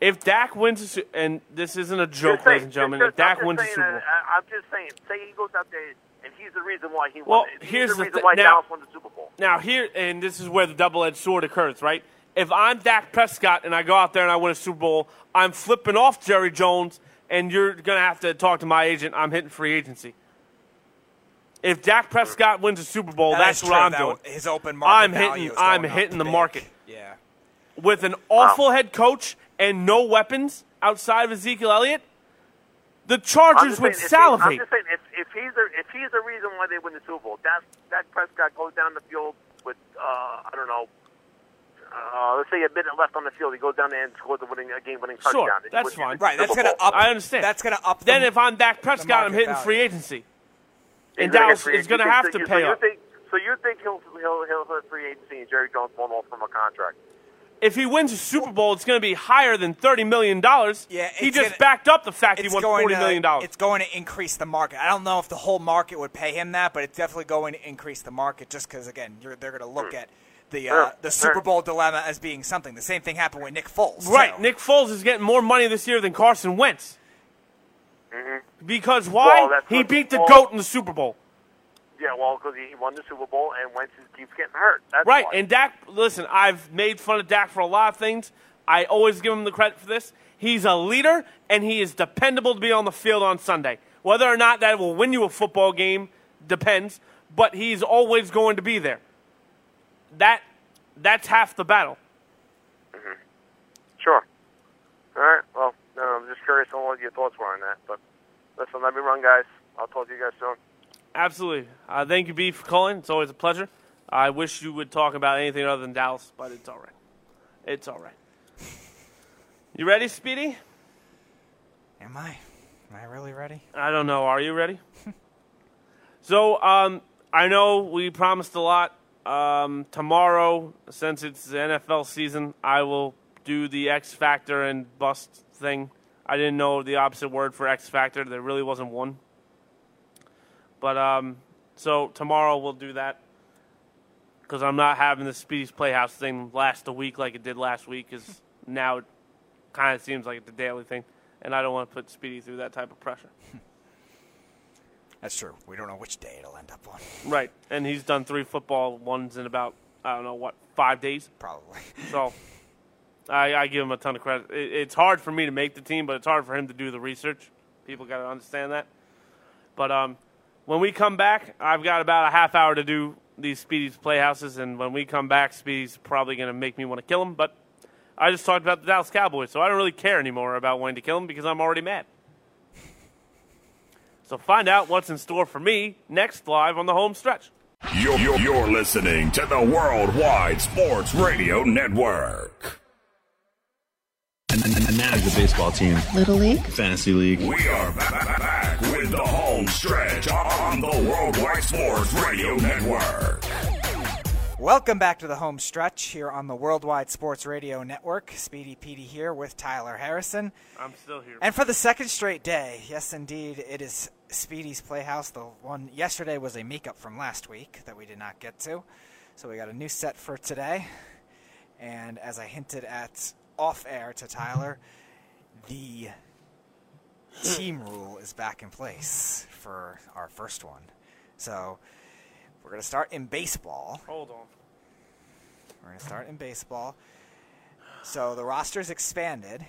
If Dak wins, Su- and this isn't a joke, Just saying- ladies and gentlemen, just- if Dak just wins the saying, Super Bowl. uh, I'm just saying, say he goes out there and he's the reason why he Well, won. He's here's the the reason thi- why now- Dallas won the Super Bowl. Now here, and this is where the double-edged sword occurs, right? If I'm Dak Prescott and I go out there and I win a Super Bowl, I'm flipping off Jerry Jones, and you're gonna have to talk to my agent. I'm hitting free agency. If Dak Prescott wins a Super Bowl, That that's what true, I'm though. doing. His open market I'm value hitting. is I'm hitting the big. market Yeah. with an awful head coach and no weapons outside of Ezekiel Elliott. The Chargers would saying, if I'm salivate. just saying, if, if he's the if he's the reason why they win the Super Bowl, Dak, Dak Prescott goes down the field with uh, I don't know. Uh, let's say a minute left on the field, he goes down there and scores a winning a game-winning touchdown. Sure, that's fine. Right. That's going to up. I understand. That's going to up. then the, if I'm Dak Prescott, I'm hitting value. free agency. He's And Dallas get is going to have So to you- pay so you up. Think, so you think he'll he'll he'll hit free agency and Jerry Jones won't offer him a contract? If he wins a Super Bowl, it's going to be higher than thirty million dollars. Yeah, he just gonna- backed up the fact he it's won going forty to, million dollars. It's going to increase the market. I don't know if the whole market would pay him that, but it's definitely going to increase the market just because again, you're, they're going to look at the uh, the. Super Bowl dilemma as being something. The same thing happened with Nick Foles. Right, too. Nick Foles is getting more money this year than Carson Wentz. Because why? Mm-hmm. Well, he beat the goat in the Super Bowl. Yeah, well, because he won the Super Bowl and Wentz keeps getting hurt. That's Right, why. and Dak. Listen, I've made fun of Dak for a lot of things. I always give him the credit for this. He's a leader, and he is dependable to be on the field on Sunday. Whether or not that will win you a football game depends, but he's always going to be there. That that's half the battle. Mm-hmm. Sure. All right. Well, no, I'm just curious on what your thoughts were on that. But listen, let me run, guys. I'll talk to you guys soon. Absolutely. Uh, thank you, B, for calling. It's always a pleasure. I wish you would talk about anything other than Dallas, but it's all right. It's all right. You ready, Speedy? Am I? Am I really ready? I don't know. Are you ready? [LAUGHS] so, um, I know we promised a lot. Um, tomorrow, since it's the NFL season, I will do the X Factor and bust thing. I didn't know the opposite word for X Factor. There really wasn't one. But um, so tomorrow we'll do that because I'm not having the Speedy's Playhouse thing last a week like it did last week. Because now it kind of seems like it's a daily thing, and I don't want to put Speedy through that type of pressure. [LAUGHS] That's true. We don't know which day it'll end up on. Right, and he's done three football ones in about I don't know what five days. Probably. So I, I give him a ton of credit. It, it's hard for me to make the team, but it's hard for him to do the research. People got to understand that. But um, when we come back, I've got about a half hour to do these Speedy's playhouses, and when we come back, Speedy's probably going to make me want to kill him. But I just talked about the Dallas Cowboys, so I don't really care anymore about wanting to kill him because I'm already mad. So find out what's in store for me next live on the home stretch. You're, you're, you're listening to the Worldwide Sports Radio Network. And, and, and manage a baseball team, Little League? fantasy league. We are back, back, back with the home stretch on the Worldwide Sports Radio Network. Welcome back to the home stretch here on the Worldwide Sports Radio Network. Speedy Petey here with Tyler Harrison. I'm still here. And for the second straight day, yes, indeed, it is Speedy's Playhouse. The one yesterday was a makeup from last week that we did not get to. So we got a new set for today. And as I hinted at off air to Tyler, the team rule is back in place for our first one. So we're going to start in baseball. Hold on. We're going to start in baseball. So the roster's expanded,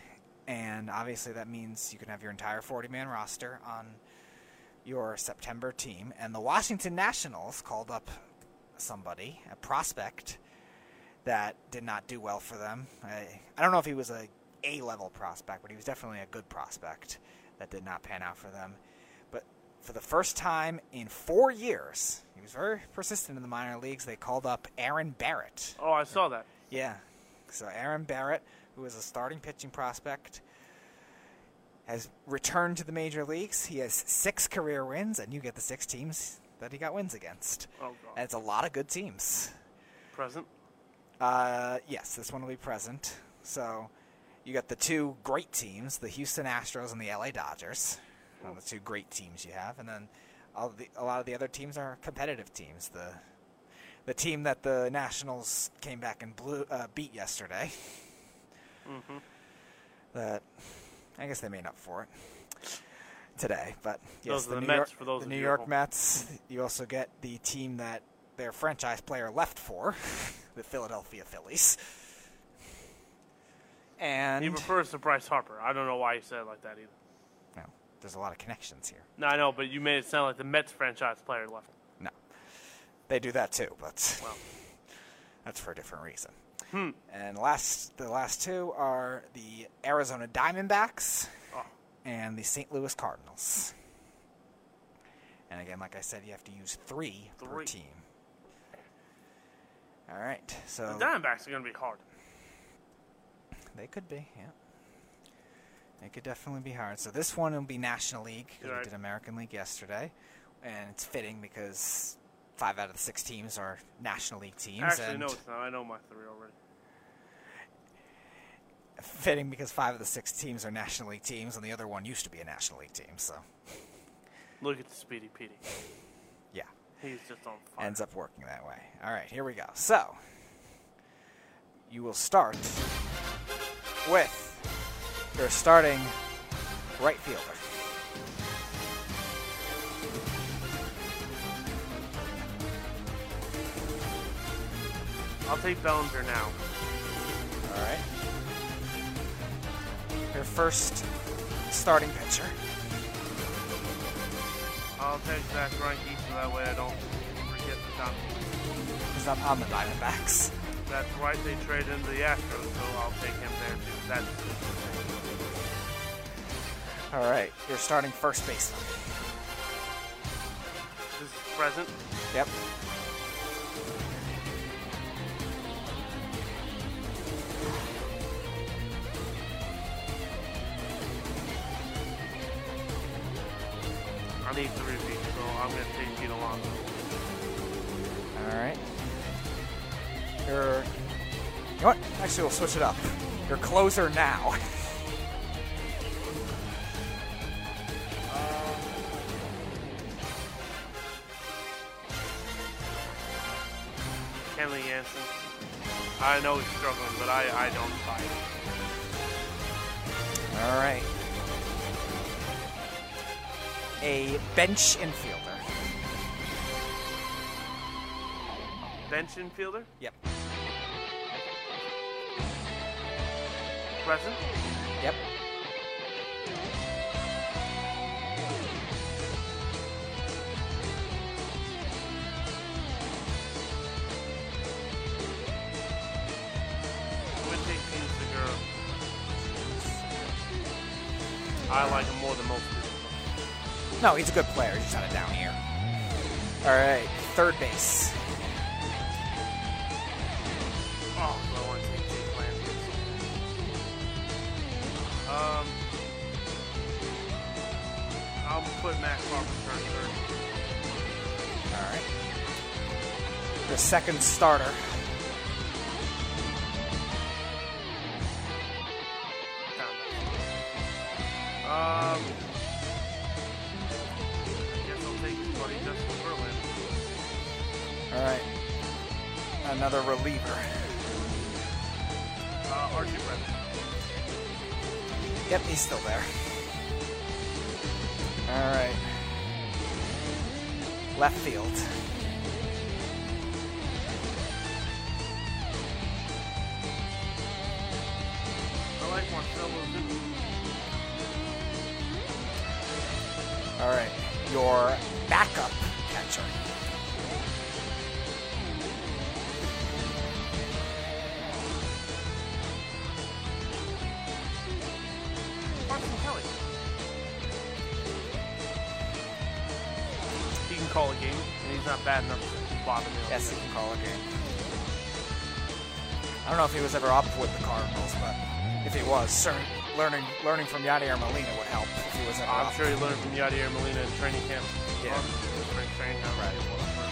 and obviously that means you can have your entire 40 man roster on your September team. And the Washington Nationals called up somebody, a prospect, that did not do well for them. I, I don't know if he was a A level prospect, but he was definitely a good prospect that did not pan out for them. But for the first time in four years, he was very persistent in the minor leagues. They called up Aaron Barrett. Oh, I saw that. Yeah. So Aaron Barrett, who is a starting pitching prospect, has returned to the major leagues. He has six career wins, and you get the six teams that he got wins against. Oh, God. And it's a lot of good teams. Present. Uh, yes, this one will be present. So you got the two great teams, the Houston Astros and the LA Dodgers. The two great teams you have, and then all the, a lot of the other teams are competitive teams. The the team that the Nationals came back and blew, uh, beat yesterday. Mm-hmm. That I guess they made up for it today, but yes, Those are the New Mets York, for those the New York home. Mets. You also get the team that their franchise player left for, [LAUGHS] the Philadelphia Phillies. And He refers to Bryce Harper. I don't know why you said it like that either. no, there's a lot of connections here. No, I know, but you made it sound like the Mets franchise player left. No, they do that too, but Well, that's for a different reason. Hmm. And last, the last two are the Arizona Diamondbacks Oh. and the St. Louis Cardinals. And again, like I said, you have to use three, per Three. team. All right, so the Diamondbacks are going to be hard. they could be, yeah. They could definitely be hard. So this one will be National League because Right. we did American League yesterday, and it's fitting because five out of the six teams are National League teams. Actually, and no, it's not. I know my three already. fitting because five of the six teams are National League teams, and the other one used to be a National League team. So, Look at the Speedy Petey. He's just on fire. ends up working that way. All right, here we go. So, you will start with your starting right fielder. I'll take Bellinger now. All right. Your first starting pitcher. I'll take Zack Greinke so that way I don't forget the. He's not on the Diamondbacks. That's right, they trade into the Astros, so I'll take him there too. That's all right, you're starting first base. this is present. Yep. I need to repeat, so I'm going to take Pete Alonso. All right. Your, you know what? Actually, we'll switch it up. Your closer now. [LAUGHS] Um, Kenley Jansen. I know he's struggling, but I, I don't buy it. All right. A bench infielder. Bench infielder, Yep. present. Yep. I'm going to take Jean Segura. I like him more than most people. No, he's a good player. He's just not a down here. All right. Third base. Put Matt Carpenter third. All right. The second starter. Um, I guess I'll take his buddy Justin Verlander. All right. Another reliever. Uh, Archie Brennan. Yep, he's still there. All right. Left field. Was, certain, learning learning from Yadier Molina would help if he was in. I'm sure he learned from Yadier Molina in training camp. Yeah. Training, however Right.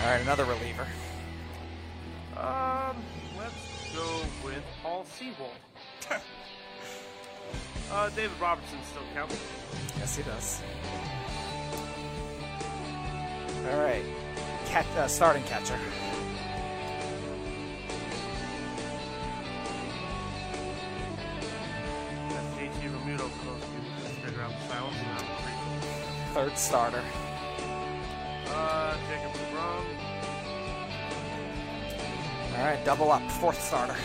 All right, another reliever. Um, let's go with Paul Sewald. [LAUGHS] uh, David Robertson still counts. Yes, he does. All right, Cat, uh, starting catcher. Third starter. Uh, Jacob. All right, double up. Fourth starter.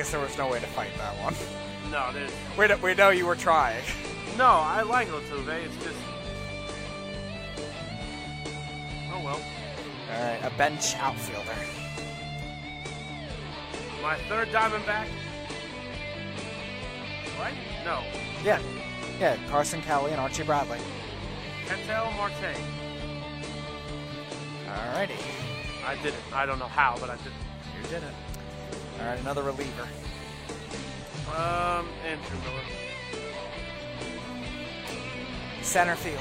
Guess there was no way to fight that one. [LAUGHS] No, there's We know, we know you were trying. no. I like Altuve. It's just. Oh well. All right, a bench outfielder. My third Diamondback. Right? No. Yeah, yeah, Carson Kelly and Archie Bradley. Ketel Marte. All righty, I did it. I don't know how, but I did it. you did it. All right, another reliever. Um, Andrew Miller. Center field.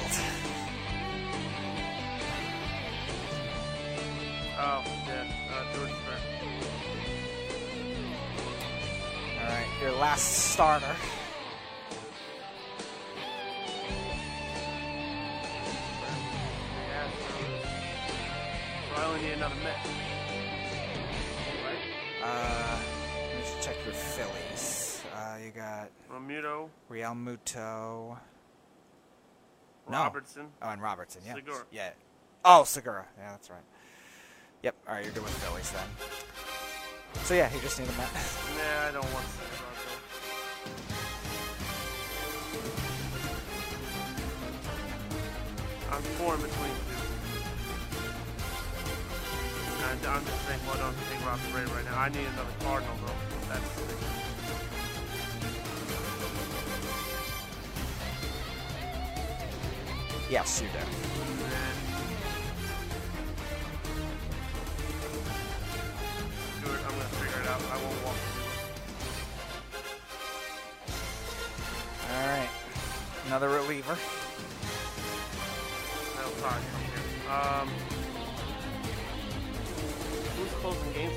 Oh, yeah. Uh, Jordan Sprint. All right, your last starter. So I only need another Met. Uh, let me just check your Phillies. Uh, you got Romuto, Realmuto. No. Robertson. Oh, and Robertson. Yeah. Segura. Yeah. Oh, Segura. Yeah, that's right. Yep. All right, you're good with Phillies then. So yeah, you just need a Met. [LAUGHS] Nah, I don't want Segura. I'm torn between two. And I'm just saying, why don't I about the right now? I need another Cardinal, though. That's the thing. yes, you do. I'm gonna figure it out. I won't walk All right, another reliever. it. That'll probably come here. Um, who's closing games?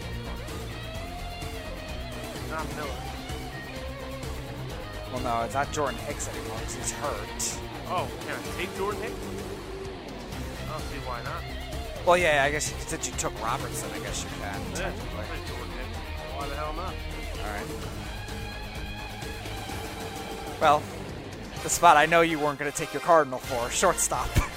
Not Miller. Well, no, it's not Jordan Hicks anymore because he's hurt. Oh, can I take Jordan Hicks? I don't see why not. Well, yeah, I guess you, since you took Robertson, I guess you can. Yeah. I'll take Jordan Hicks. Why the hell not? All right. Well, the spot I know you weren't going to take your Cardinal for, shortstop. [LAUGHS]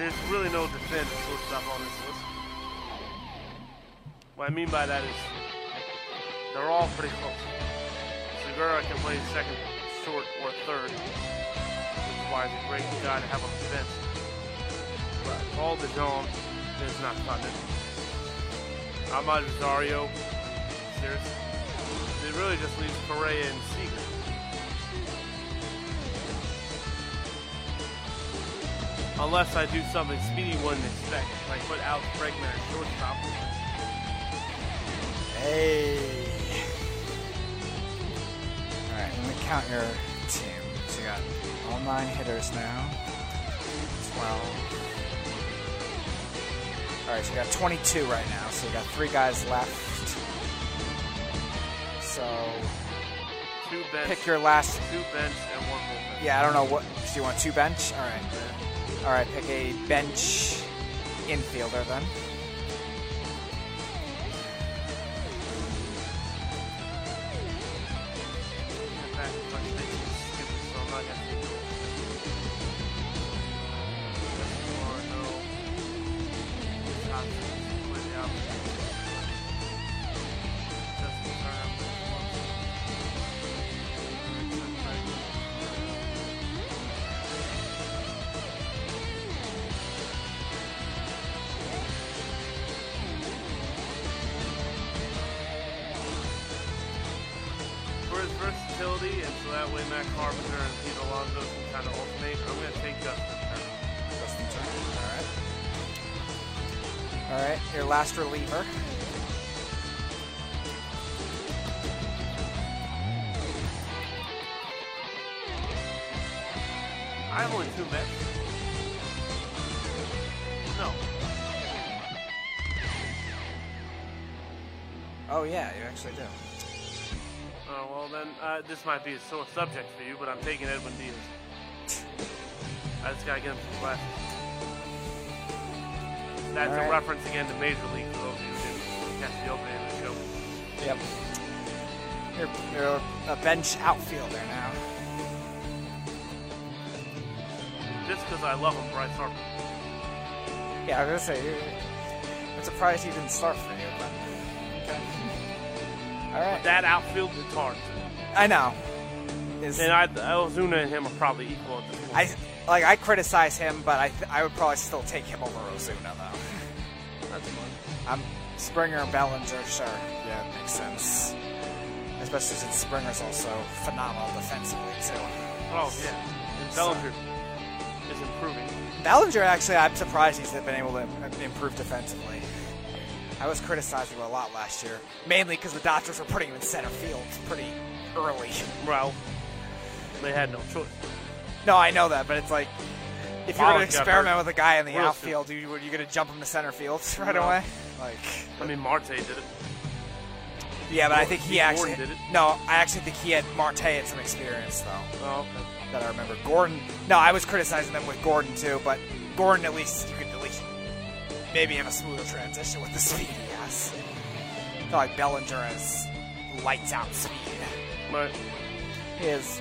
There's really no defense shortstop on this list. What I mean by that is they're all pretty close. Segura can play second, short, or third, which is why he's a great guy to have on the bench. But the DeJong is not it. Amed Rosario, seriously. It really just leaves Correa and Seager. Unless I do something Speedy wouldn't expect, like put Alex Bregman at shortstop. Hey. All right, let me count your team. So you got all nine hitters now. 12. All right, so you got 22 right now. So you got three guys left. So two bench, pick your last. two bench, and one bullpen. Yeah, I don't know what. Do you want two bench? All right. All right, pick a bench infielder then. Oh yeah, you actually do. Oh, well then, uh, this might be a sore subject for you, but I'm taking Edwin Diaz. I just gotta get him some glasses. That's All a reference again to Major League for those of you who didn't catch the opening of the show. Yep. You're, you're a bench outfielder now. Just because I love him, Bryce Harper. Yeah, I was gonna say. I'm surprised he didn't start for you, but okay. All right. That outfield is hard. I know. Is And I, Ozuna and him are probably equal at this point. I like I criticize him, but I th- I would probably still take him over Ozuna though. That's fun. I'm Springer and Bellinger, sure. Yeah, it makes sense. Especially since Springer's also phenomenal defensively too. Oh, yeah. And Bellinger is improving. Bellinger, actually, I'm surprised he's been able to improve defensively. I was criticizing him a lot last year, mainly because the Dodgers were putting him in center field pretty early. Well, they had no choice. No, I know that, but it's like if you're going to experiment with a guy in the real outfield, you, you going to jump him to center field [LAUGHS] right No. away? Like, I mean, Marte did it. yeah, but I think he Steve actually did it. no, I actually think he had Marte had some experience though. Oh, okay. that I remember. Gordon. No, I was criticizing them with Gordon too, but Gordon at least you could at least maybe have a smoother transition with the speed he has. I feel like Bellinger has lights out speed. Right. He is,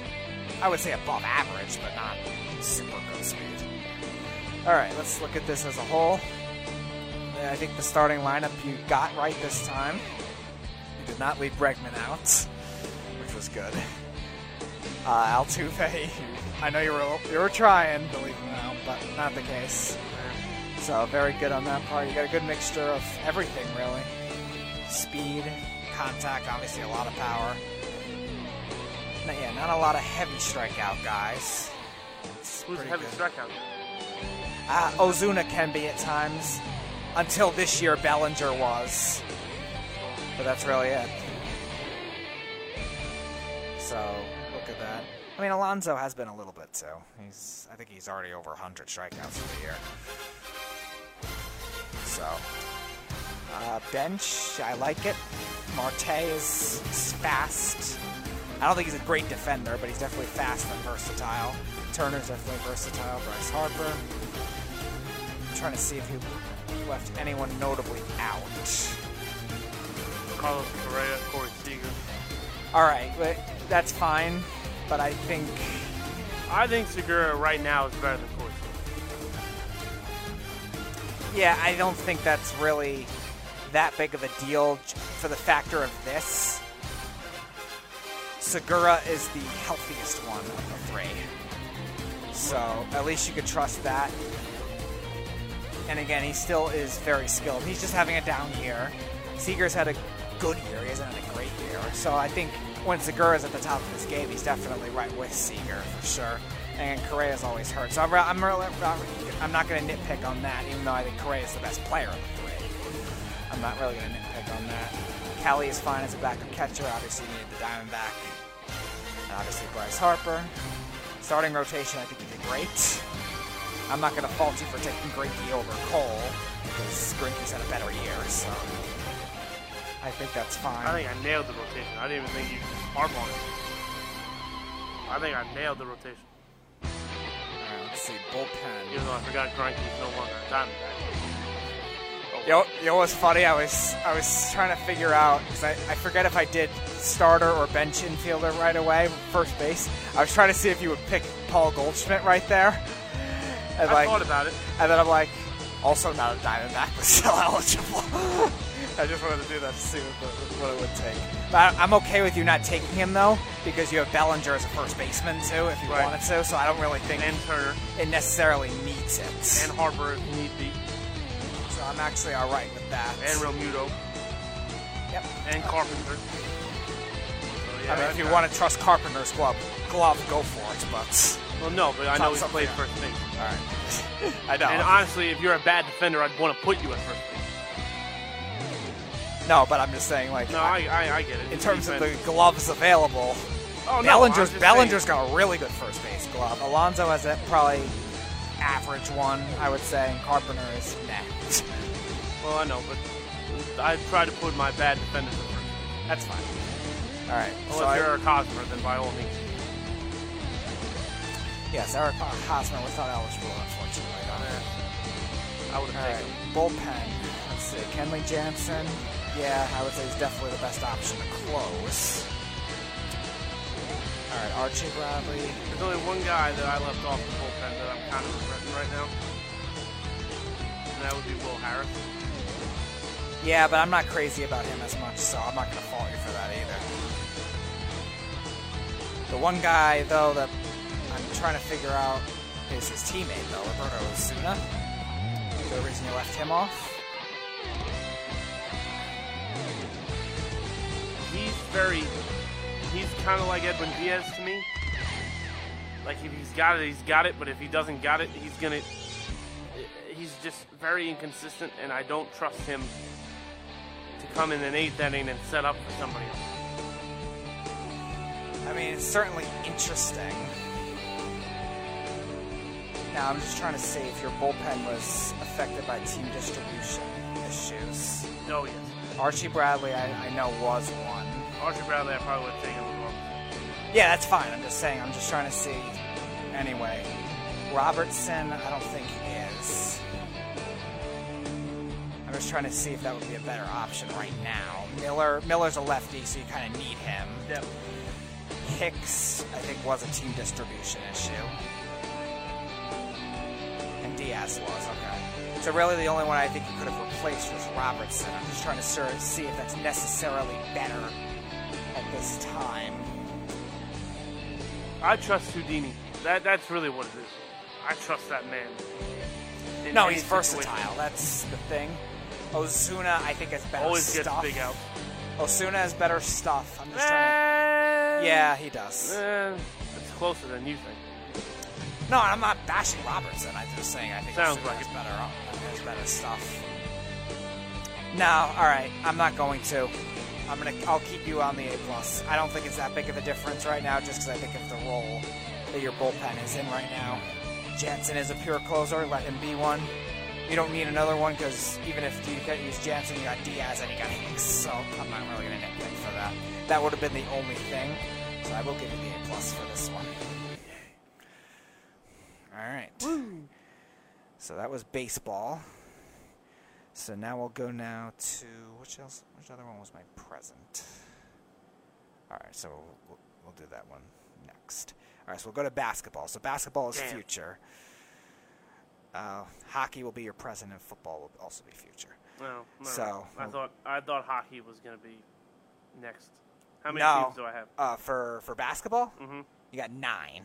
I would say, above average, but not super good speed. All right, let's look at this as a whole. I think the starting lineup you got right this time. You did not leave Bregman out, which was good. Uh, Altuve, [LAUGHS] I know you were you were trying to leave him out, but not the case. So very good on that part. You got a good mixture of everything, really. Speed, contact, obviously a lot of power. No, yeah, not a lot of heavy strikeout guys. It's Who's heavy good. strikeout? Uh, Ozuna can be at times. Until this year, Bellinger was. But that's really it. So, look at that. I mean, Alonso has been a little bit too. He's, I think he's already over 100 strikeouts for the year. So, uh, bench, I like it. Marte is, is fast. I don't think he's a great defender, but he's definitely fast and versatile. Turner's definitely versatile. Bryce Harper. I'm trying to see if he left anyone notably out. Carlos Correa, Corey Seager. All right, but that's fine. But I think I think Segura right now is better than Corey. Yeah, I don't think that's really that big of a deal for the factor of this. Segura is the healthiest one of the three. So at least you could trust that. And again, he still is very skilled. He's just having a down year. Seager's had a good year. He hasn't had a great year. So I think when Segura's at the top of his game, he's definitely right with Seager for sure. And Correa's always hurt. So I'm, I'm, I'm not going to nitpick on that, even though I think Correa's the best player of the three. I'm not really going to nitpick on that. Kelly is fine as a backup catcher. Obviously, you need the Diamondback. And obviously, Bryce Harper. Starting rotation, I think you did great. I'm not going to fault you for taking Greinke over Cole because Greinke's had a better year, so I think that's fine. I think I nailed the rotation. I didn't even think you could harp on it. I think I nailed the rotation. Let's see. Bullpen. Even though I forgot Greinke's no longer a Diamondback. You know, you know what's funny? I was I was trying to figure out because I, I forget if I did starter or bench infielder right away, first base. I was trying to see if you would pick Paul Goldschmidt right there, and I like, thought about it. and then I'm like, also not a Diamondback, but still [LAUGHS] eligible. [LAUGHS] I just wanted to do that to see what, the, what it would take. But I'm okay with you not taking him though, because you have Bellinger as a first baseman too, if you Right. wanted to. So I don't really think And Turner it necessarily needs it. and Harper if need be. so I'm actually all right with that. And Realmuto Yep. and Carpenter. So, yeah, I mean, if you not- want to trust Carpenter's glove, glove, go for it. But Well, no, but I know he's played first base. all right, [LAUGHS] I know. And honestly, if you're a bad defender, I'd want to put you at first base. No, but I'm just saying, like, No, I, I, I get it. in terms of the gloves available, oh, no, Bellinger's just Bellinger's got a really good first base glove. Alonso has a probably average one, I would say. And Carpenter is nah. Well, I know, but I try to put my bad defenders at first. That's fine. All right. Well, so I- you're a Hosmer, then by all means. yes, Eric Hosmer was not eligible, unfortunately. Eh, I would have right, taken him. bullpen. Let's see. Kenley Jansen. Yeah, I would say he's definitely the best option to close. All right, Archie Bradley. There's only one guy that I left off the bullpen that I'm kind of regretting right now. And that would be Will Harris. Yeah, but I'm not crazy about him as much, so I'm not going to fault you for that either. The one guy, though, that I'm trying to figure out is his teammate, though, Roberto Osuna. The reason you left him off? Very, he's kind of like Edwin Diaz to me. Like if he's got it, he's got it. But if he doesn't got it, he's gonna. He's just very inconsistent, and I don't trust him to come in an eighth inning and set up for somebody else. I mean, it's certainly interesting. Now, I'm just trying to see if your bullpen was affected by team distribution issues. Oh yes, Archie Bradley, I, I know, was one. Archie Bradley, I probably would have taken as well. Yeah, that's fine. I'm just saying. I'm just trying to see. Anyway, Robertson, I don't think he is. I'm just trying to see if that would be a better option right now. Miller, Miller's a lefty, so you kind of need him. Yep. Hicks, I think, was a team distribution issue. And Diaz was, okay. So really the only one I think you could have replaced was Robertson. I'm just trying to see if that's necessarily better this time. I trust Houdini. That that's really what it is. I trust that man. in No, he's situation. versatile. That's the thing. Osuna, I think, has better Always gets stuff. big out. Osuna has better stuff. I'm just trying. Eh, Yeah, he does. eh, it's closer than you think. No, I'm not bashing Robertson. I'm just saying I think Sounds Osuna like has it. better has better stuff. No, all right. I'm not going to. I'm gonna. I'll keep you on the A plus. I don't think it's that big of a difference right now, just because I think of the role that your bullpen is in right now. Jansen is a pure closer. Let him be one. You don't need another one because even if you can't use Jansen, you got Diaz and you got Hicks. So I'm not really gonna nitpick for that. That would have been the only thing. So I will give you the A plus for this one. All right. So that was baseball. So now we'll go now to which else? Which other one was my present? All right, so we'll, we'll do that one next. All right, so we'll go to basketball. So basketball is Damn. future. Uh, hockey will be your present, and football will also be future. No, no. So- I thought I thought hockey was gonna be next. How many no, teams do I have? Uh, for for basketball, Mhm. you got nine.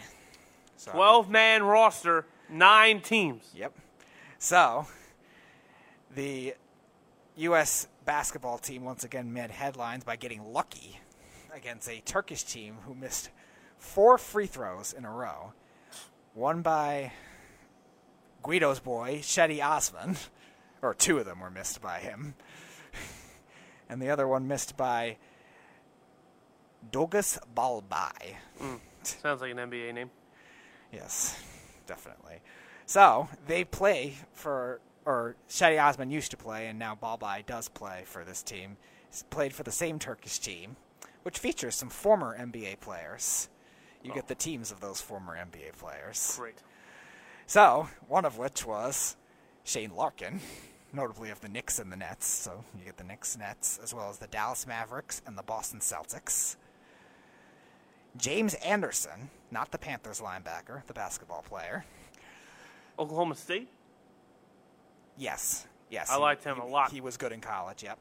So, Twelve man roster, nine teams. Yep. So, the U.S. basketball team once again made headlines by getting lucky against a Turkish team who missed four free throws in a row. One by Guido's boy, Cedi Osman, or two of them were missed by him, [LAUGHS] and the other one missed by Dogus Balbay. Hmm. Sounds like an NBA name. Yes, definitely. So they play for, or Cedi Osman used to play, and now Balbay does play for this team. He's played for the same Turkish team, which features some former NBA players. You get oh. the teams of those former NBA players. Great. So, one of which was Shane Larkin, notably of the Knicks and the Nets. So, you get the Knicks, Nets, as well as the Dallas Mavericks and the Boston Celtics. James Anderson, not the Panthers linebacker, the basketball player. Oklahoma State. Yes, yes. I he- liked him he- a lot. He was good in college, yep.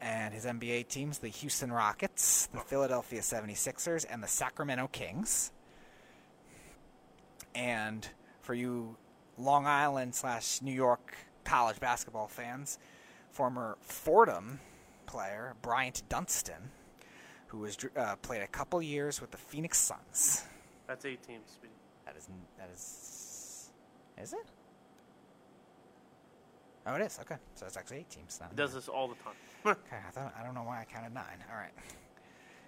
And his NBA teams, the Houston Rockets, the Philadelphia 76ers, and the Sacramento Kings. And for you Long Island slash New York college basketball fans, former Fordham player Bryant Dunston, who was uh, played a couple years with the Phoenix Suns. That's eight teams. That is that is is it? Oh, it is. Okay, so it's actually eight teams now. He does this all the time. [LAUGHS] Okay, I thought I don't know why I counted nine. All right.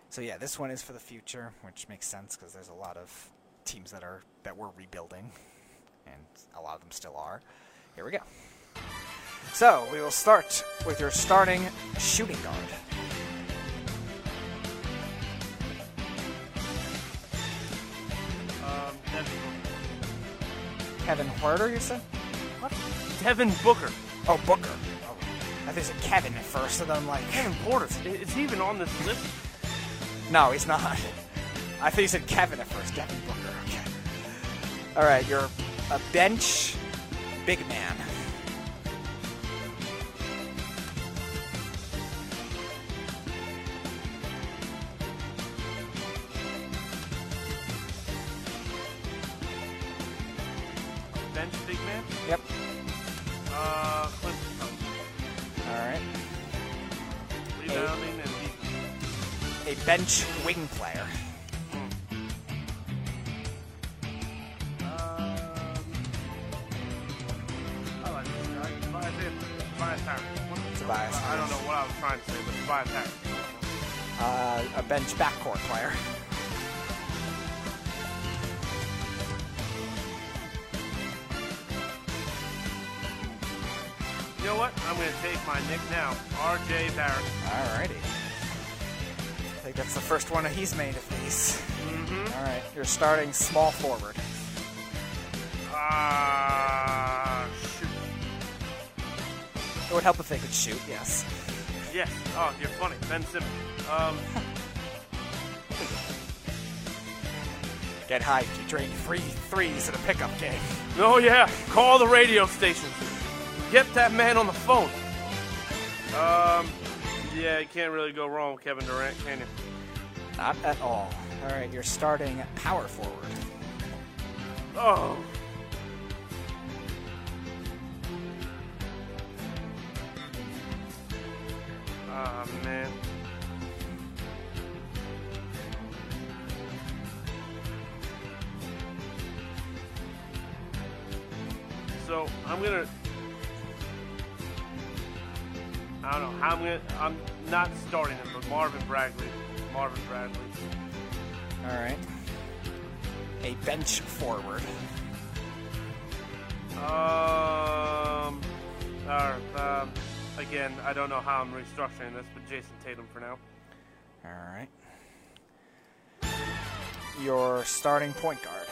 So yeah, this one is for the future, which makes sense because there's a lot of teams that are that we're rebuilding, and a lot of them still are. Here we go. So we will start with your starting shooting guard. um, Kevin Huerter, you said? Booker. Devin Booker. Oh, Booker. Oh, I think it's Kevin at first, and then I'm like, Kevin Porter. Is he even on this list? No, he's not. I think you said Kevin at first. Kevin Booker. Okay. All right, you're a bench big man. He's made of these. Mm-hmm. All right, you're starting small forward. Ah, shoot. It would help if they could shoot, yes. Yes. Oh, you're funny. Ben Simmons. Um, [LAUGHS] Get hyped. You drain three threes in a pickup game. oh, yeah. Call the radio station. Get that man on the phone. Um, yeah, you can't really go wrong with Kevin Durant, can you? Not at all. All right, you're starting power forward. Oh. Ah, man. So I'm gonna. I don't know how I'm gonna. I'm not starting him, but Marvin Bagley. Marvin Bradley. All right. A bench forward. Um, or, um, again, I don't know how I'm restructuring this, but Jayson Tatum for now. All right. Your starting point guard.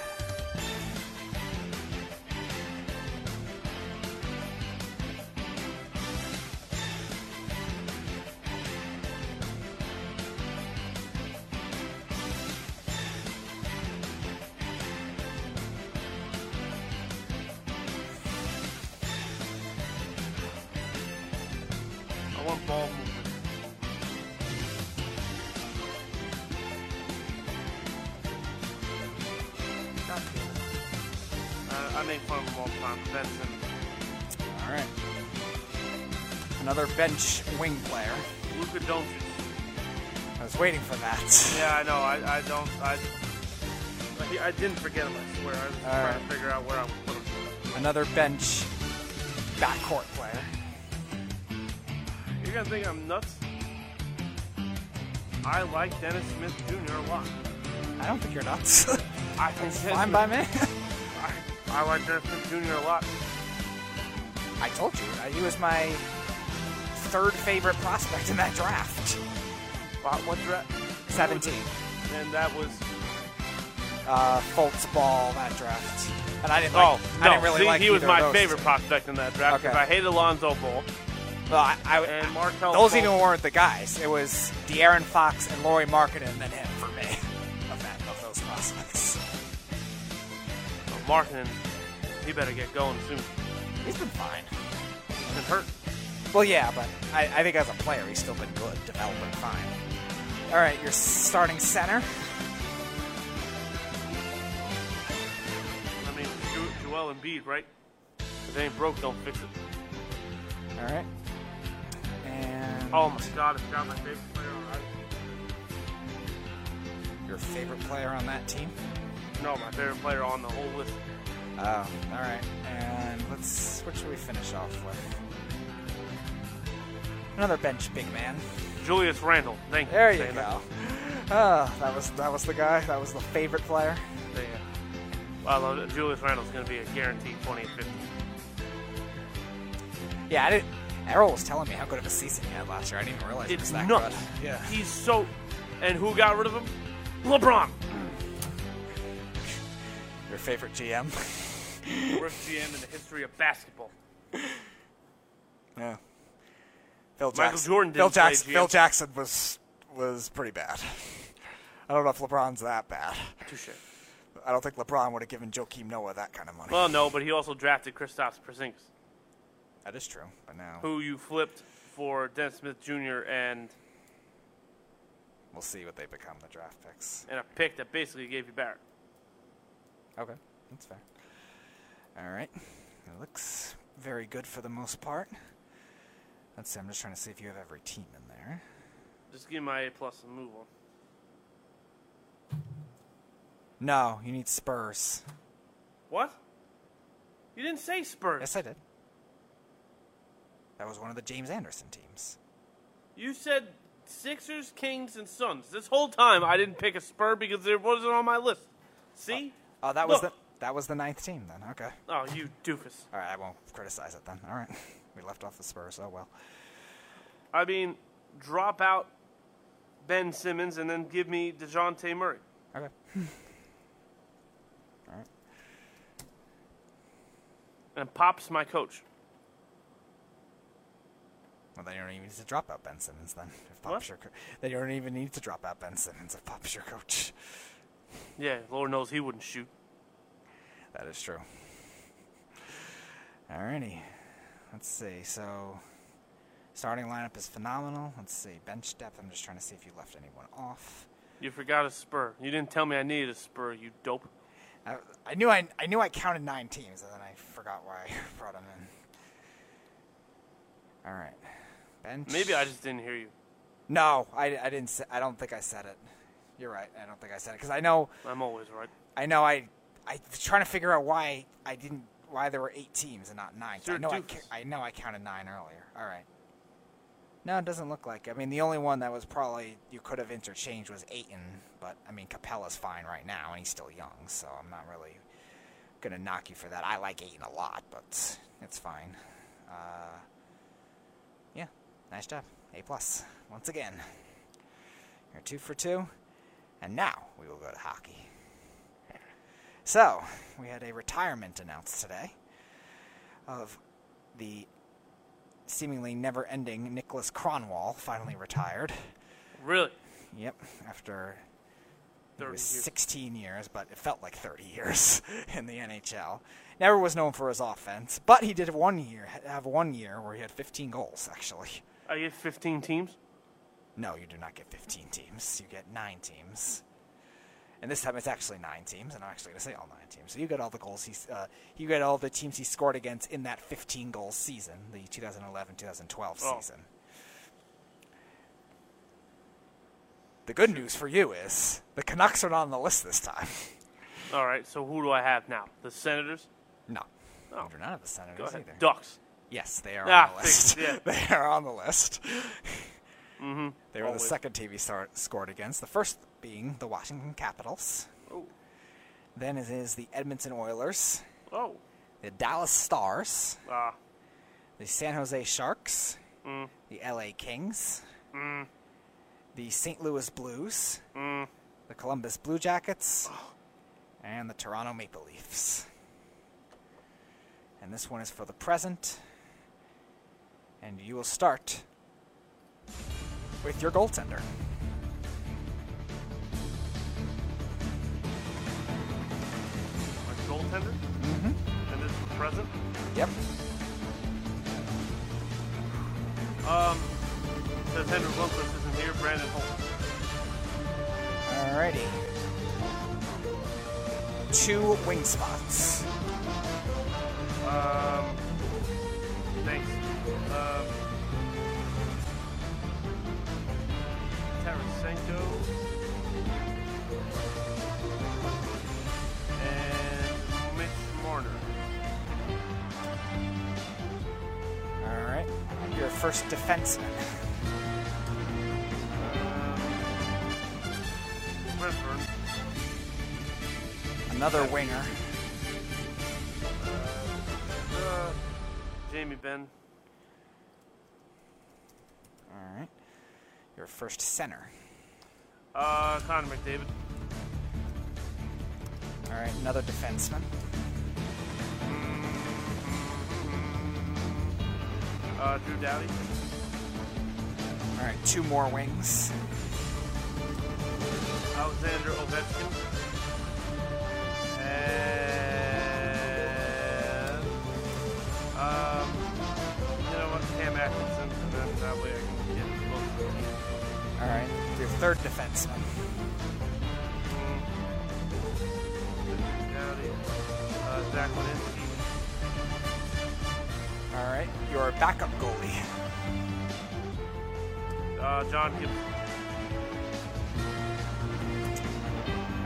All the time. Ben Simmons. All right. Another bench wing player. Luka Doncic. I was waiting for that. Yeah, I know. I, I don't. I, I, didn't forget him. I swear. I was All trying right. to figure out where I would put him. Another bench backcourt player. You're gonna think I'm nuts. I like Dennis Smith Jr. a lot. I don't think you're nuts. I think [LAUGHS] fine by me. [LAUGHS] I, like Smith Jr. a lot. I told you, uh, he was my third favorite prospect in that draft. Wow, what draft? 17. And that was uh, Fultz Ball that draft, and I didn't. Oh no, I didn't really See, like he was my favorite two. prospect in that draft because Okay. I hated Alonzo Ball Well, I, I, and Markelle. those even weren't the guys. It was De'Aaron Fox and Lauri Markkanen and then him for me [LAUGHS] of that of those prospects. Markkanen, he better get going soon. He's been fine. He's been hurt. Well, yeah, but I, I think as a player, he's still been good, developing fine. All right, your starting center. I mean, Jo- Joel Embiid, right? If it ain't broke, don't fix it. All right. And Oh my God, I forgot my favorite player already. your favorite player on that team. No, my favorite player on the whole list. Oh, all right. And let's. What should we finish off with? Another bench big man. Julius Randle. Thank you. There you go. Oh, that was that was the guy. That was the favorite player. That. There you go. Well, Julius Randle's going to be a guaranteed 20 and 50. Yeah, I didn't. Errol was telling me how good of a season he had last year. I didn't even realize It's was that nuts. good. Yeah. He's so. And who got rid of him? LeBron. Your favorite GM? Worst GM in the history of basketball. Yeah. Phil Michael Jackson. Jordan didn't Phil Jackson. Phil Jackson was was pretty bad. I don't know if LeBron's that bad. Touche. I don't think LeBron would have given Joakim Noah that kind of money. Well, no, but he also drafted Kristaps Porzingis, that is true. But now who you flipped for Dennis Smith Jr. and we'll see what they become the draft picks. and a pick that basically gave you Barrett. Okay, that's fair. All right, it looks very good for the most part. Let's see. I'm just trying to see if you have every team in there. Just give me my A plus and move on. No, you need Spurs. What? You didn't say Spurs. Yes, I did. That was one of the James Anderson teams. You said Sixers, Kings, and Suns. This whole time I didn't pick a Spur because it wasn't on my list. See? Oh, that was Look. the that was the ninth team then. Okay. Oh, you doofus. All right, I won't criticize it then. All right, we left off the Spurs. Oh well. I mean, drop out Ben Simmons and then give me Dejounte Murray. Okay. [LAUGHS] All right. And Pop's my coach. Well, then you don't even need to drop out Ben Simmons then. If Pop's What? your co- then you don't even need to drop out Ben Simmons if Pop's your coach. Yeah, Lord knows he wouldn't shoot. That is true. Alrighty. Let's see. So, starting lineup is phenomenal. Let's see. Bench depth. I'm just trying to see if you left anyone off. You forgot a Spur. You didn't tell me I needed a Spur, you dope. I, I knew I, I knew I counted nine teams, and then I forgot why I [LAUGHS] brought them in. All right. Bench. Maybe I just didn't hear you. No, I, I didn't. Say, I don't think I said it. You're right. I don't think I said it because I know I'm always right. I know I I was trying to figure out why I didn't why there were eight teams and not nine. You're I know I, ca- I know I counted nine earlier. All right. No, it doesn't look like. I mean, the only one that was probably you could have interchanged was Ayton, but I mean Capela's fine right now and he's still young, so I'm not really gonna knock you for that. I like Ayton a lot, but it's fine. Uh, yeah, nice job. A plus once again. You're two for two, and now we will go to hockey. So, we had a retirement announced today of the seemingly never ending Nicholas Kronwall, finally retired. Really? Yep, after it was years. 16 years, but it felt like 30 years [LAUGHS] in the NHL. Never was known for his offense, but he did one year have one year where he had 15 goals actually. I get 15 teams? No, you do not get 15 teams. You get nine teams. And this time it's actually nine teams, and I'm actually going to say all nine teams. So you get all the goals he's, uh, you get all the teams he scored against in that 15 goal season, the 2011-2012 Oh. season. The good news for you is the Canucks are not on the list this time. [LAUGHS] All right, so who do I have now? The Senators? No, Oh. do not the Senators either. Ducks. Yes, they are Ah, on the list. [LAUGHS] figured, they are on the list. [LAUGHS] Mm-hmm. They were Always. the second team he star- scored against. The first being the Washington Capitals. Oh. Then it is the Edmonton Oilers, Oh. the Dallas Stars, Ah. the San Jose Sharks, Mm. the LA Kings, Mm. The St. Louis Blues. Mm. The Columbus Blue Jackets. Oh. [SIGHS] and the Toronto Maple Leafs. And this one is for the present. And you will start with your goaltender. My goaltender. Mm-hmm. And this is the present. Yep. Um, says Henrik Lundqvist isn't here. Braden Holtby. Alrighty. Two wing spots. Um, thanks. Um, Tarasenko. And Mitch Marner. Alright. Your first defenseman. Um. Another winger. Uh, Jamie Benn. Alright. Your first center. Uh, Connor McDavid. Alright, another defenseman. Uh, Drew Doughty. Alright, two more wings. Alexander Ovechkin. And um, you know what, Cam Atkinson, and then that way I can get close to the team. Alright, your third defenseman. Uh, Alright, your backup goalie. uh, John Gibson.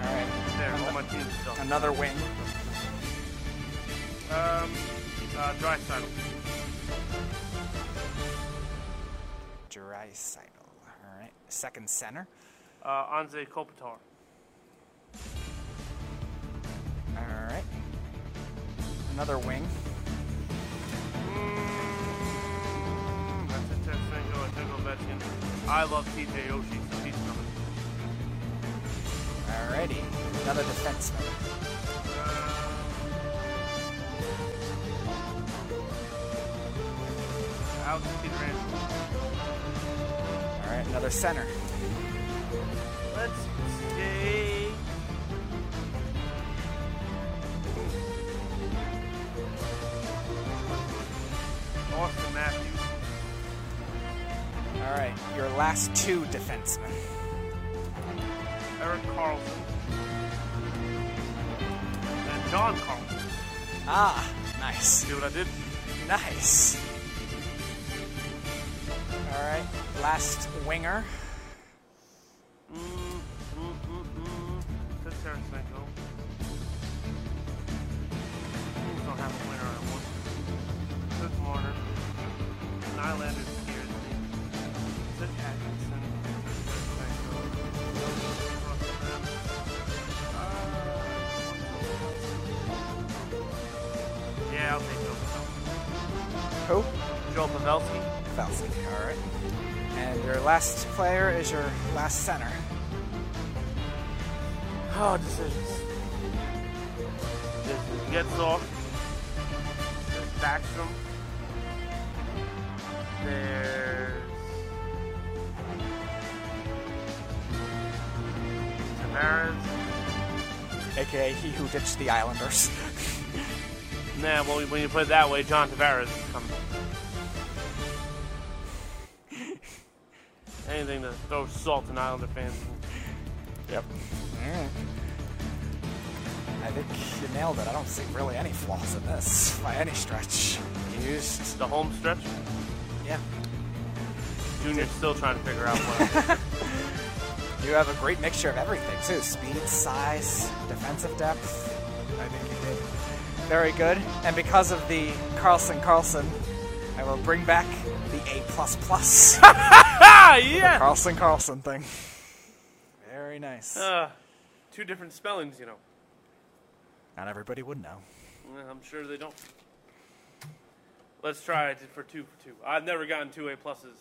Alright, There, all my teams done. another wing. Um, uh, Drysdale. Draisaitl. Alright, second center. Uh, Anze Kopitar. Alright. Another wing. Mm, That's it, Tarasenko, I took Ovechkin. I love TJ Oshie, so he's coming. Alrighty, another defenseman. Uh, Alex Pietrangelo. Alright, another center. Let's see. Auston Matthews. Alright, your last two defensemen. Erik Karlsson. And John Carlson. Ah, nice. See what I did? Nice. Alright, last winger. Mm, mm, mm, don't have a winner on one. Nylander last player is your last center. Oh, decisions. Getzlaf. There's Backstrom. There's Tavares. aka he who ditched the Islanders. [LAUGHS] Nah, well, when you put it that way, John Tavares is Anything to throw salt in Islander fans. Yep. Alright. I think you nailed it. I don't see really any flaws in this by any stretch. You used, The home stretch. yeah. Junior's still trying to figure out what. [LAUGHS] You have a great mixture of everything too: speed, size, defensive depth. I think you did very good. And because of the Carlson Carlson, I will bring back the A plus [LAUGHS] plus ah, yeah. Carlson Carlson thing. Very nice. Uh, two different spellings, you know. Not everybody would know. Well, I'm sure they don't. Let's try it for two for two. I've never gotten two A pluses,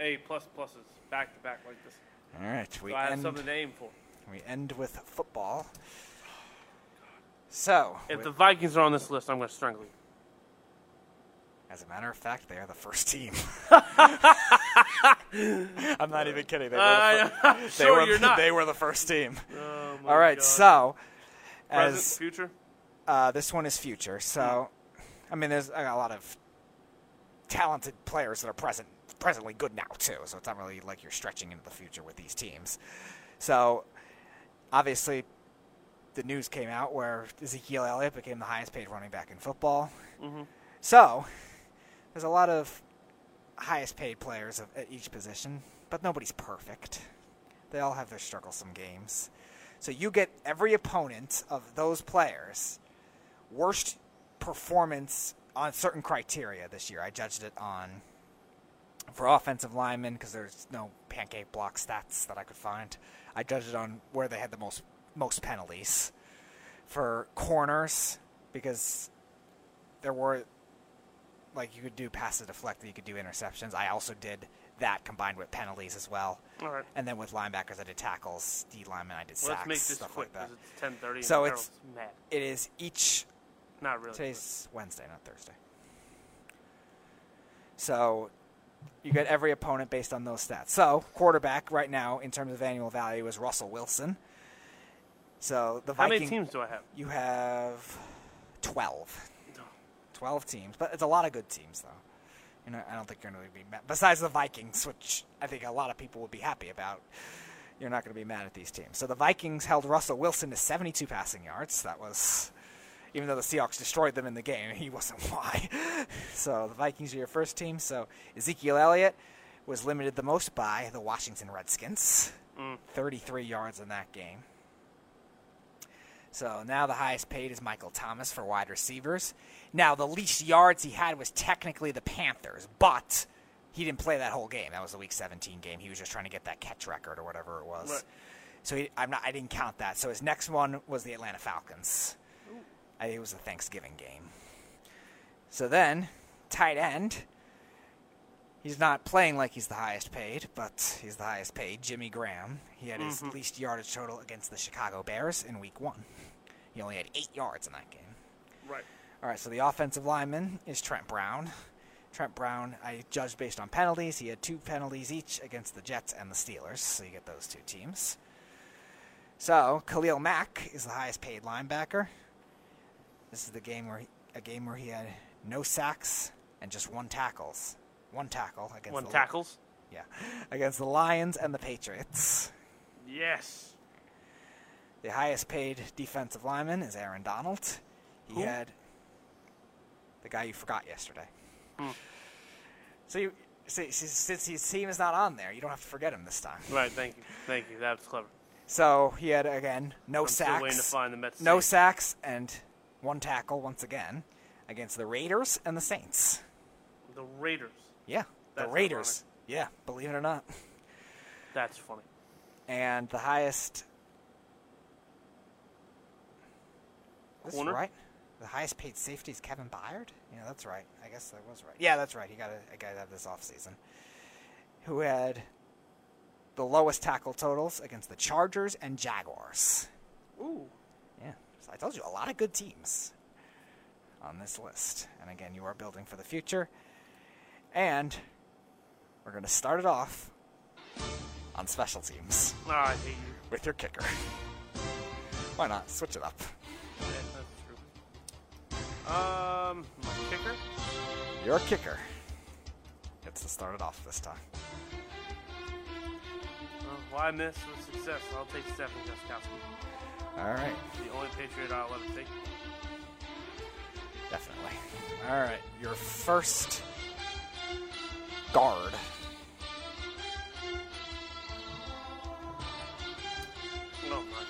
A plus pluses back to back like this. All right, we So I have something to aim for. We end with football. So, If the Vikings are on this list, I'm going to strangle you. As a matter of fact, they are the first team. [LAUGHS] [LAUGHS] I'm not even kidding. They were, the, fir- Uh, [LAUGHS] they were, you're not. They were the first team. Oh, All right, God. so present, as future. uh, this one is future. So, I mean, there's a lot of talented players that are present, presently good now too. So it's not really like you're stretching into the future with these teams. So, obviously, the news came out where Ezekiel Elliott became the highest paid running back in football. So, there's a lot of highest paid players of, at each position, but nobody's perfect. They all have their strugglesome games. So you get every opponent of those players worst performance on certain criteria this year. I judged it on for offensive linemen because there's no pancake block stats that I could find. I judged it on where they had the most most penalties for corners because there were like you could do passes deflected, you could do interceptions. I also did that combined with penalties as well. All right. And then with linebackers, I did tackles. D linemen, I did Well, sacks, let's make this stuff quick like that. it's 10:30. So it's- mad. It is each. Not really. Today's Wednesday, not Thursday. So you get every opponent based on those stats. So quarterback right now in terms of annual value is Russell Wilson. So the How Viking, many teams do I have? You have twelve. Twelve teams, but it's a lot of good teams though. You know, I don't think you're going to be mad. Besides the Vikings, which I think a lot of people would be happy about, you're not going to be mad at these teams. So the Vikings held Russell Wilson to 72 passing yards. That was, even though the Seahawks destroyed them in the game, he wasn't [LAUGHS] why. So the Vikings are your first team. So Ezekiel Elliott was limited the most by the Washington Redskins, mm. 33 yards in that game. So now the highest paid is Michael Thomas for wide receivers. Now the least yards he had was technically the Panthers, but he didn't play that whole game. That was the Week 17 game. He was just trying to get that catch record or whatever it was. Right. So he, I'm not. I didn't count that. So his next one was the Atlanta Falcons. I think it was the Thanksgiving game. So then, tight end. He's not playing like he's the highest paid, but he's the highest paid. Jimmy Graham. He had his mm-hmm. least yardage total against the Chicago Bears in Week One. He only had eight yards in that game. Right. All right, so the offensive lineman is Trent Brown. Trent Brown, I judged based on penalties. He had two penalties each against the Jets and the Steelers, so you get those two teams. So Khalil Mack is the highest paid linebacker. This is the game where he, a game where he had no sacks and just one tackles, one tackle against One the, tackles. Yeah, [LAUGHS] against the Lions and the Patriots. Yes. The highest paid defensive lineman is Aaron Donald. He Who? had the guy you forgot yesterday. Hmm. So you, since his team is not on there, you don't have to forget him this time. Right. Thank you. Thank you. That was clever. So he had again no I'm still waiting to sacks, find the no safe. sacks, and one tackle once again against the Raiders and the Saints. The Raiders. Yeah, the That's Raiders. Yeah, believe it or not. That's funny. And the highest. This Corner? right. The highest paid safety is Kevin Byard. Yeah, that's right. I guess that was right. Yeah, that's right. He got a, a guy that this offseason. Who had the lowest tackle totals against the Chargers and Jaguars. Ooh. Yeah. So I told you a lot of good teams on this list. And again, you are building for the future. And we're going to start it off on special teams Oh, I hate you. with your kicker. Why not? Switch it up. Yeah, that's true. Um, my kicker. Your kicker gets to start it off this time. Well, why miss with success? I'll take Stephen Gostkowski. All right. The only Patriot I'll ever take. Definitely. All right. Your first guard. Oh my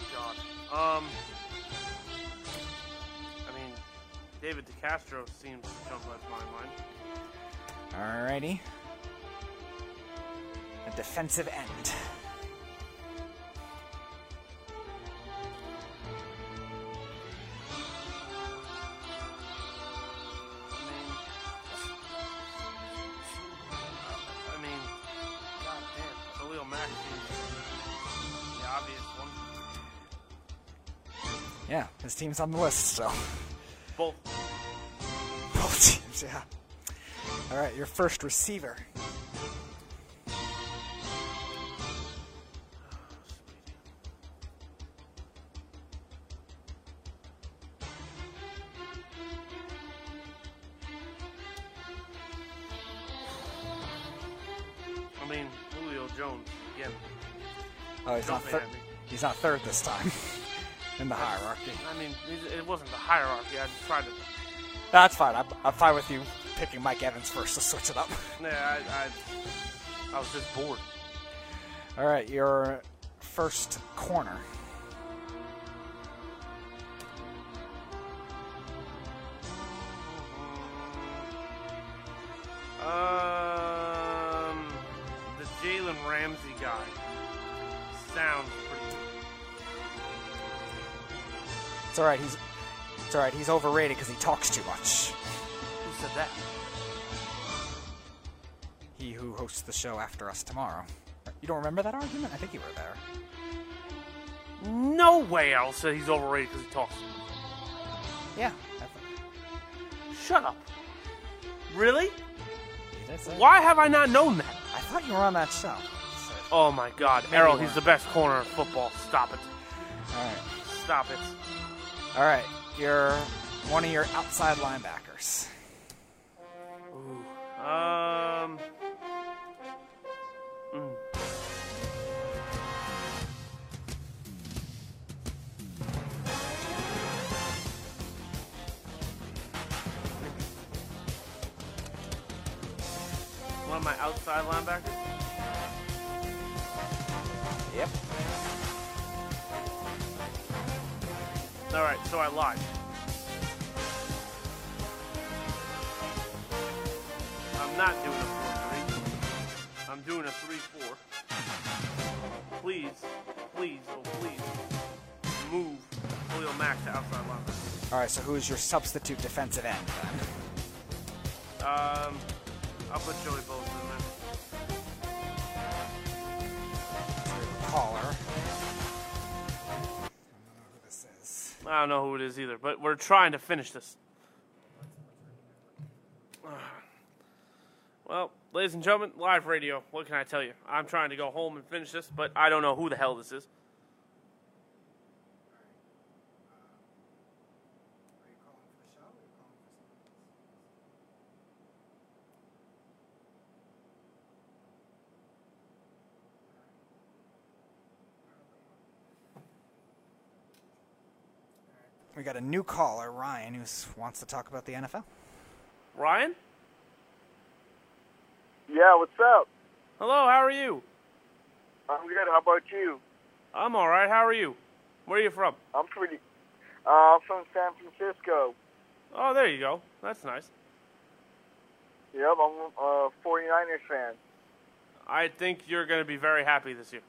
god. Um. David DeCastro seems to jump of my mind. Alrighty. A defensive end. I mean, god Khalil Mack seems obvious. Yeah, his team's on the list, so Both. both teams. Yeah. All right, your first receiver. I mean, Julio Jones again. Oh, he's not Jumping third. He's not third this time [LAUGHS] in the hierarchy. I mean, it- wasn't the hierarchy. I just tried to. That's fine. I'm, I'm fine with you picking Mike Evans first to switch it up. [LAUGHS] Yeah, I, I, I was just bored. All right, your first corner. It's all right. He's it's all right. He's overrated because he talks too much. Who said that? He who hosts the show after us tomorrow. You don't remember that argument? I think you were there. No way I'll say he's overrated because he talks. Yeah. Shut up. Really? he did say- Why have I not known that? I thought you were on that show. Oh my God, Maybe Errol, he's the best corner in football. Stop it. All right. Stop it. All right. You're one of your outside linebackers. Ooh. Um. mm. One of my outside linebackers. Yep. All right, so I lied. I'm not doing a 4-3. I'm doing a 3-4. Please, please, oh please, move Khalil Mack to outside linebacker. All right. So who is your substitute defensive end then? Um, I'll put Joey Bosa in there. Caller. I don't know who it is either, but we're trying to finish this. [SIGHS] Well, ladies and gentlemen, live radio. What can I tell you? I'm trying to go home and finish this, but I don't know who the hell this is. Got a new caller, Ryan, who wants to talk about the NFL. Ryan? Yeah, what's up? Hello, how are you? I'm good. How about you? I'm all right. How are you? Where are you from? I'm pretty. Uh, I'm from San Francisco. Oh, there you go. That's nice. Yep, I'm a 49ers fan. I think you're going to be very happy this year.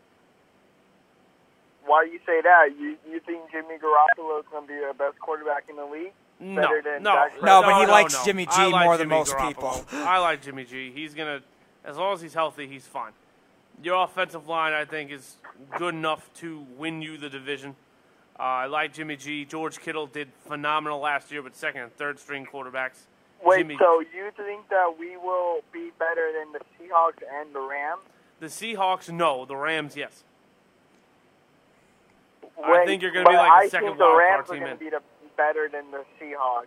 Why do you say that? You you think Jimmy Garoppolo is going to be the best quarterback in the league? No, Better than no, No, but he no, likes no. Jimmy G like more than most Garoppolo. people. I like Jimmy G. He's gonna, as long as he's healthy, he's fine. Your offensive line, I think, is good enough to win you the division. Uh, I like Jimmy G. George Kittle did phenomenal last year with second and third string quarterbacks. Wait, Jimmy, so you think that we will be better than the Seahawks and the Rams? the Seahawks, no. The Rams, yes. I think you're gonna be but like the I second think the Rams are team going in. to be the, better than the Seahawks.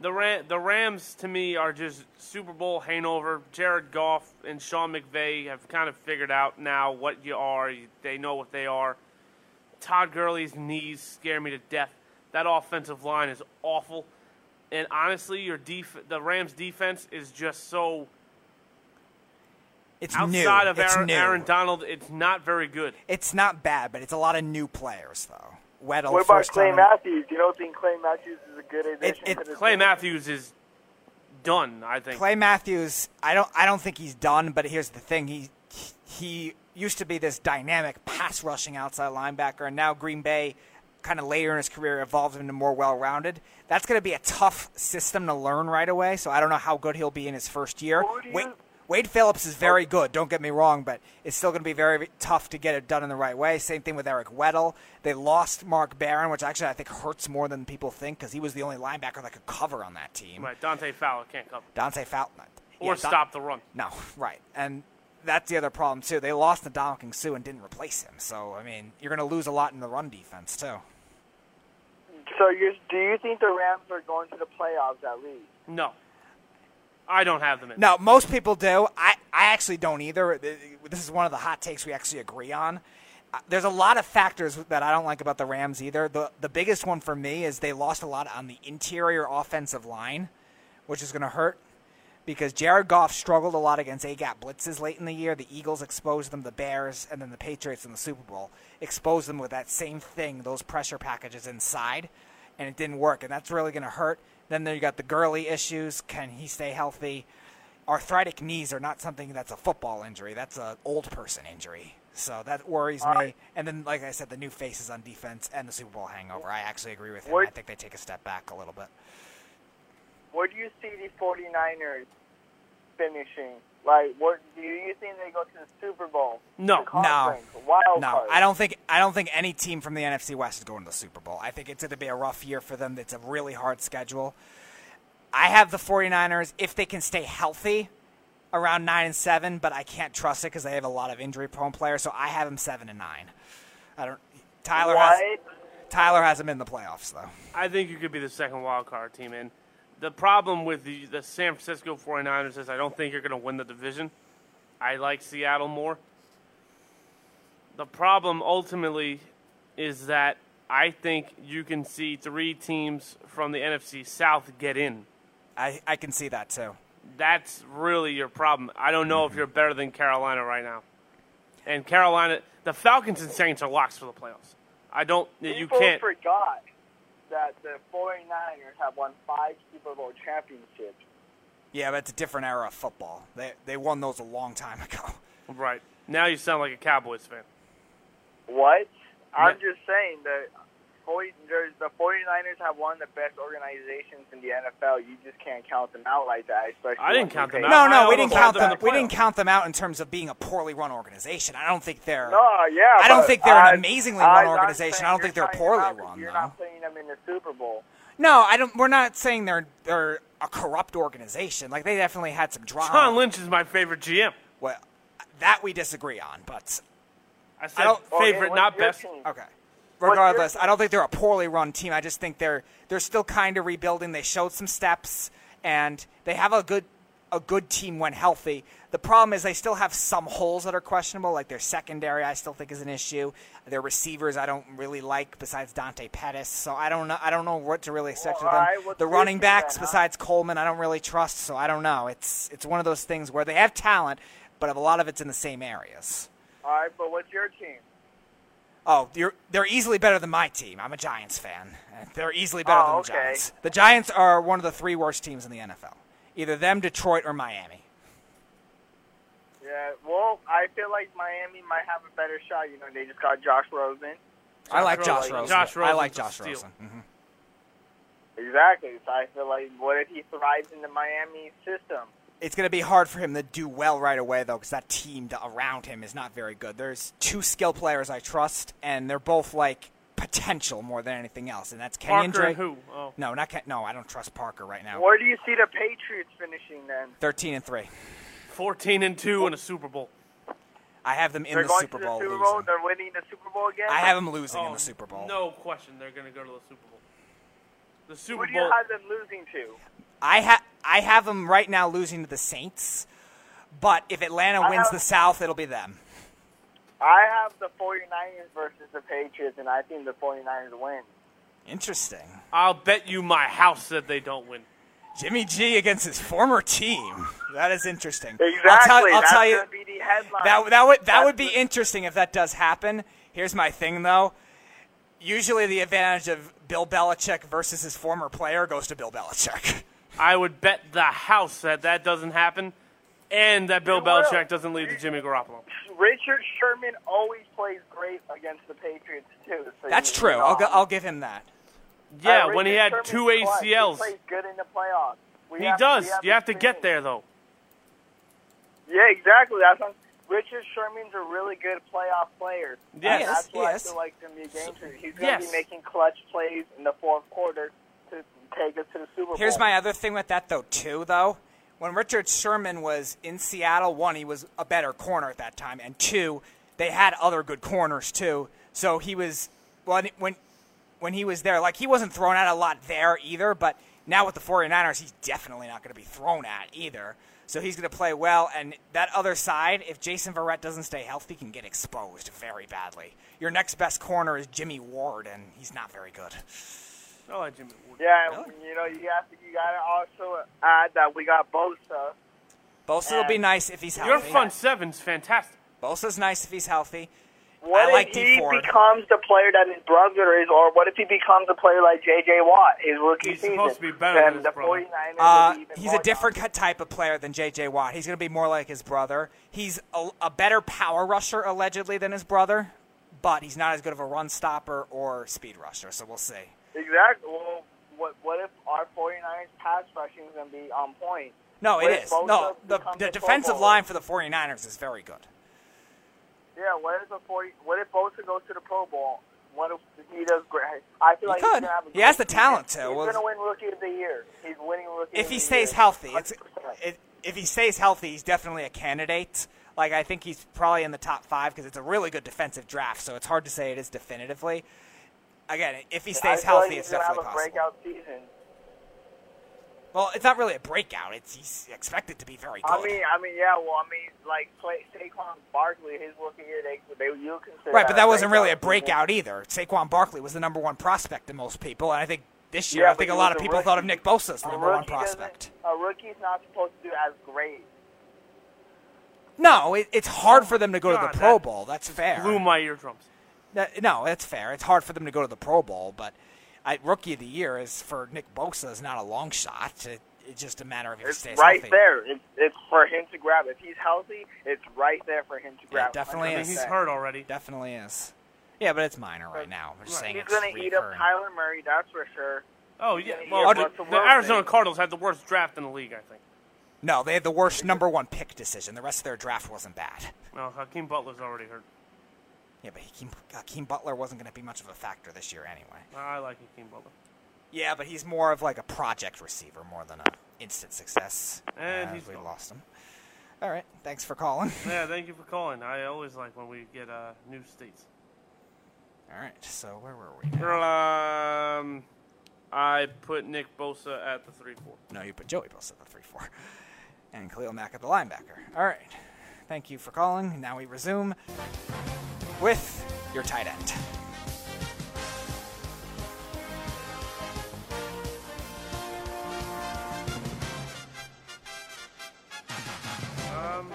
The Ram, the Rams to me are just Super Bowl hangover. Jared Goff and Sean McVay have kind of figured out now what you are. They know what they are. Todd Gurley's knees scare me to death. That offensive line is awful. And honestly, your def- the Rams defense is just so It's new. outside of it's Aaron, new. Aaron Donald. It's not very good. It's not bad, but it's a lot of new players though. Weddle what about Clay time- Matthews? You don't think Clay Matthews is a good addition it- to Clay team? Matthews is done. I think. Clay Matthews, I don't I don't think he's done, but here's the thing. He he used to be this dynamic pass rushing outside linebacker and now Green Bay kind of later in his career evolved him into more well-rounded. That's going to be a tough system to learn right away, so I don't know how good he'll be in his first year. Who do you- Wait Wade Phillips is very oh. good. Don't get me wrong, but it's still going to be very tough to get it done in the right way. Same thing with Eric Weddle. They lost Mark Barron, which actually I think hurts more than people think because he was the only linebacker that could cover on that team. Right, Dante Fowler can't cover Dante Fountain. or stop the run. No, [LAUGHS] right. And that's the other problem, too. They lost to Ndamukong Suh and didn't replace him. So, I mean, you're going to lose a lot in the run defense, too. So, you do you think the Rams are going to the playoffs at least? No, I don't have them in. No, most people do. I, I actually don't either. This is one of the hot takes we actually agree on. Uh, There's a lot of factors that I don't like about the Rams either. The the biggest one for me is they lost a lot on the interior offensive line, which is going to hurt because Jared Goff struggled a lot against A gap blitzes late in the year. The Eagles exposed them, the Bears, and then the Patriots in the Super Bowl exposed them with that same thing, those pressure packages inside, and it didn't work, and that's really going to hurt. Then there you got the Gurley issues. Can he stay healthy? Arthritic knees are not something that's a football injury. That's an old person injury. So that worries me. And then, like I said, the new faces on defense and the Super Bowl hangover. I actually agree with him. What- I think they take a step back a little bit. Where do you see the 49ers finishing? Like, what do you think they go to the Super Bowl? No. The conference, wild No, card? I don't think I don't think any team from the NFC West is going to the Super Bowl. I think it's going to be a rough year for them. It's a really hard schedule. I have the 49ers if they can stay healthy around 9 and 7, but I can't trust it cuz they have a lot of injury prone players, so I have them 7 and 9. I don't Tyler has Tyler has them in the playoffs though. I think you could be the second wild card team in. The problem with the, the San Francisco 49ers is I don't think you're going to win the division. I like Seattle more. The problem ultimately is that I think you can see three teams from the NFC South get in. I I can see that too. That's really your problem. I don't know if mm-hmm. you're better than Carolina right now. And Carolina, the Falcons and Saints are locks for the playoffs. I don't. You can't. forgot that the 49ers have won five Super Bowl championships. Yeah, but it's a different era of football. They they won those a long time ago. Right now, you sound like a Cowboys fan. What? I'm Yeah. just saying that 40, there's, the 49ers have one of the best organizations in the NFL. You just can't count them out like that. Especially I didn't count them out. No, I no, we didn't count them them. the We didn't count them out in terms of being a poorly run organization. I don't think they're. No, yeah. I don't think they're an amazingly I- run I'm organization. I don't think they're poorly them run, You're though. not playing them in the Super Bowl. No, I don't. We're not saying they're they're a corrupt organization. Like they definitely had some drama. John Lynch is my favorite GM. Well, that we disagree on, but I said don't- oh, Okay, favorite, what's not best. team? okay. Regardless. I don't think they're a poorly run team. I just think they're they're still kind of rebuilding. They showed some steps, and they have a good a good team when healthy. The problem is they still have some holes that are questionable, like their secondary. I still think is an issue. Their receivers I don't really like, besides Dante Pettis. So I don't know. I don't know what to really expect Well, with them. the running backs, then, huh? besides Coleman, I don't really trust. So I don't know. It's it's one of those things where they have talent, but a lot of it's in the same areas. All right, but what's your team? Oh, you're, they're easily better than my team. I'm a Giants fan. They're easily better Oh, than the okay. Giants. The Giants are one of the three worst teams in the NFL. Either them, Detroit, or Miami. Yeah, well, I feel like Miami might have a better shot. You know, they just got Josh Rosen. I like Josh Rosen. Rosen. I like Josh steal. Rosen. hmm Exactly. So I feel like what if he thrives in the Miami system? It's going to be hard for him to do well right away, though, because that team around him is not very good. There's two skill players I trust, and they're both like potential more than anything else, and that's Kenyan Parker Drake. who? Oh, No, not Ken- no. I don't trust Parker right now. Where do you see the Patriots finishing then? Thirteen and three. 14 and two in a Super Bowl. I have them in They're the going Super to Bowl. the Super losing. Bowl. They're winning the Super Bowl again. I have them losing in Oh, the Super Bowl. No question, they're going to go to the Super Bowl. The Super Bowl. Who do you Bowl. have them losing to? I ha- I have them right now losing to the Saints, but if Atlanta wins have- the South, it'll be them. I have the 49ers versus the Patriots, and I think the 49ers win. Interesting. I'll bet you my house that they don't win. Jimmy G against his former team. That is interesting. Exactly. I'll tell, I'll That's tell you gonna be the headline. that that would that That's would be the- interesting if that does happen. Here's my thing though. Usually the advantage of Bill Belichick versus his former player goes to Bill Belichick. [LAUGHS] I would bet the house that that doesn't happen and that Bill It. Belichick doesn't lead to Jimmy Garoppolo. Richard Sherman always plays great against the Patriots too. So That's true. I'll gi- I'll give him that. Yeah, uh, when he had Sherman's two clutch. ACLs. He plays good in the playoffs. We He have- does. we have You have to get there, though. Yeah, exactly. That's what, Richard Sherman's a really good playoff player. Yes, And that's he why is. I feel like it's going to be a game changer. He's going to yes. be making clutch plays in the fourth quarter to take us to the Super Bowl. Here's my other thing with that though too though. When Richard Sherman was in Seattle, one, he was a better corner at that time, and two, they had other good corners too. So he was when when when he was there, like he wasn't thrown at a lot there either, but now with the 49ers, he's definitely not going to be thrown at either. So he's going to play well, and that other side, if Jason Verrett doesn't stay healthy, can get exposed very badly. Your next best corner is Jimmy Ward, and he's not very good. I like Jimmy Ward. Yeah, Really? you know, you have to, you got to also add that we got Bosa. Bosa will be nice if he's healthy. Your front seven's fantastic. Bosa's nice if he's healthy. What I like if D he Ford. becomes the player that his brother is, or what if he becomes a player like J.J. Watt, his rookie He's season? supposed to be better than the his brother. 49ers Uh, will be even he's a different cut type of player than J.J. Watt. He's going to be more like his brother. He's a, a better power rusher, allegedly, than his brother, but he's not as good of a run stopper or speed rusher, so we'll see. Exactly. Well, what what if our 49ers pass rushing is going to be on point? No, What it is. No, the, the defensive line for the 49ers is very good. Yeah. What if the 40? What if Bosa goes to the Pro Bowl? What if he does great? I feel He like could. he's gonna have a He has the talent to. He's Well, going to win Rookie of the Year. He's winning Rookie. If of he the stays year. healthy, it's 100%. it, if he stays healthy, he's definitely a candidate. Like I think he's probably in the top five because it's a really good defensive draft. So it's hard to say it is definitively. Again, if he I stays feel like healthy, he's it's gonna definitely have a possible. breakout season. Well, it's not really a breakout. It's he's expected to be very good. I mean, I mean, yeah. Well, I mean, like play, Saquon Barkley, his rookie year, they they you consider right, but that wasn't really a breakout season. breakout either. Saquon Barkley was the number one prospect to most people, and I think this year, Yeah, I think a lot of people rookie. thought of Nick Bosa as the number one prospect. A rookie's not supposed to do as great. No, it, it's hard for them to go to the Pro that Bowl. That's fair. Blew my eardrums. That- no, that's fair. It's hard for them to go to the Pro Bowl, but I, Rookie of the Year is for Nick Bosa is not a long shot. It, it's just a matter of if he It's stays right healthy. there. It's, it's for him to grab. If he's healthy, it's right there for him to grab. it definitely is. he's hurt already. Definitely is. Yeah, but it's minor right now. We're just saying He's gonna eat up reoccurring. Kyler Murray, that's for sure. Oh yeah. Yeah, Well, the, the Arizona Cardinals had the worst draft in the league, I think. No, they had the worst number one pick decision. The rest of their draft wasn't bad. Well, Hakeem Butler's already hurt. Yeah, but Hakeem, Hakeem Butler wasn't going to be much of a factor this year anyway. I like Hakeem Butler. Yeah, but he's more of like a project receiver more than a instant success. And as we gone. lost him. All right, thanks for calling. [LAUGHS] Yeah, thank you for calling. I always like when we get uh, new states. All right, so where were we? Now? Um, I put Nick Bosa at the three four. No, you put Joey Bosa at the three four, and Khalil Mack at the linebacker. All right, thank you for calling. Now we resume with your tight end. Um,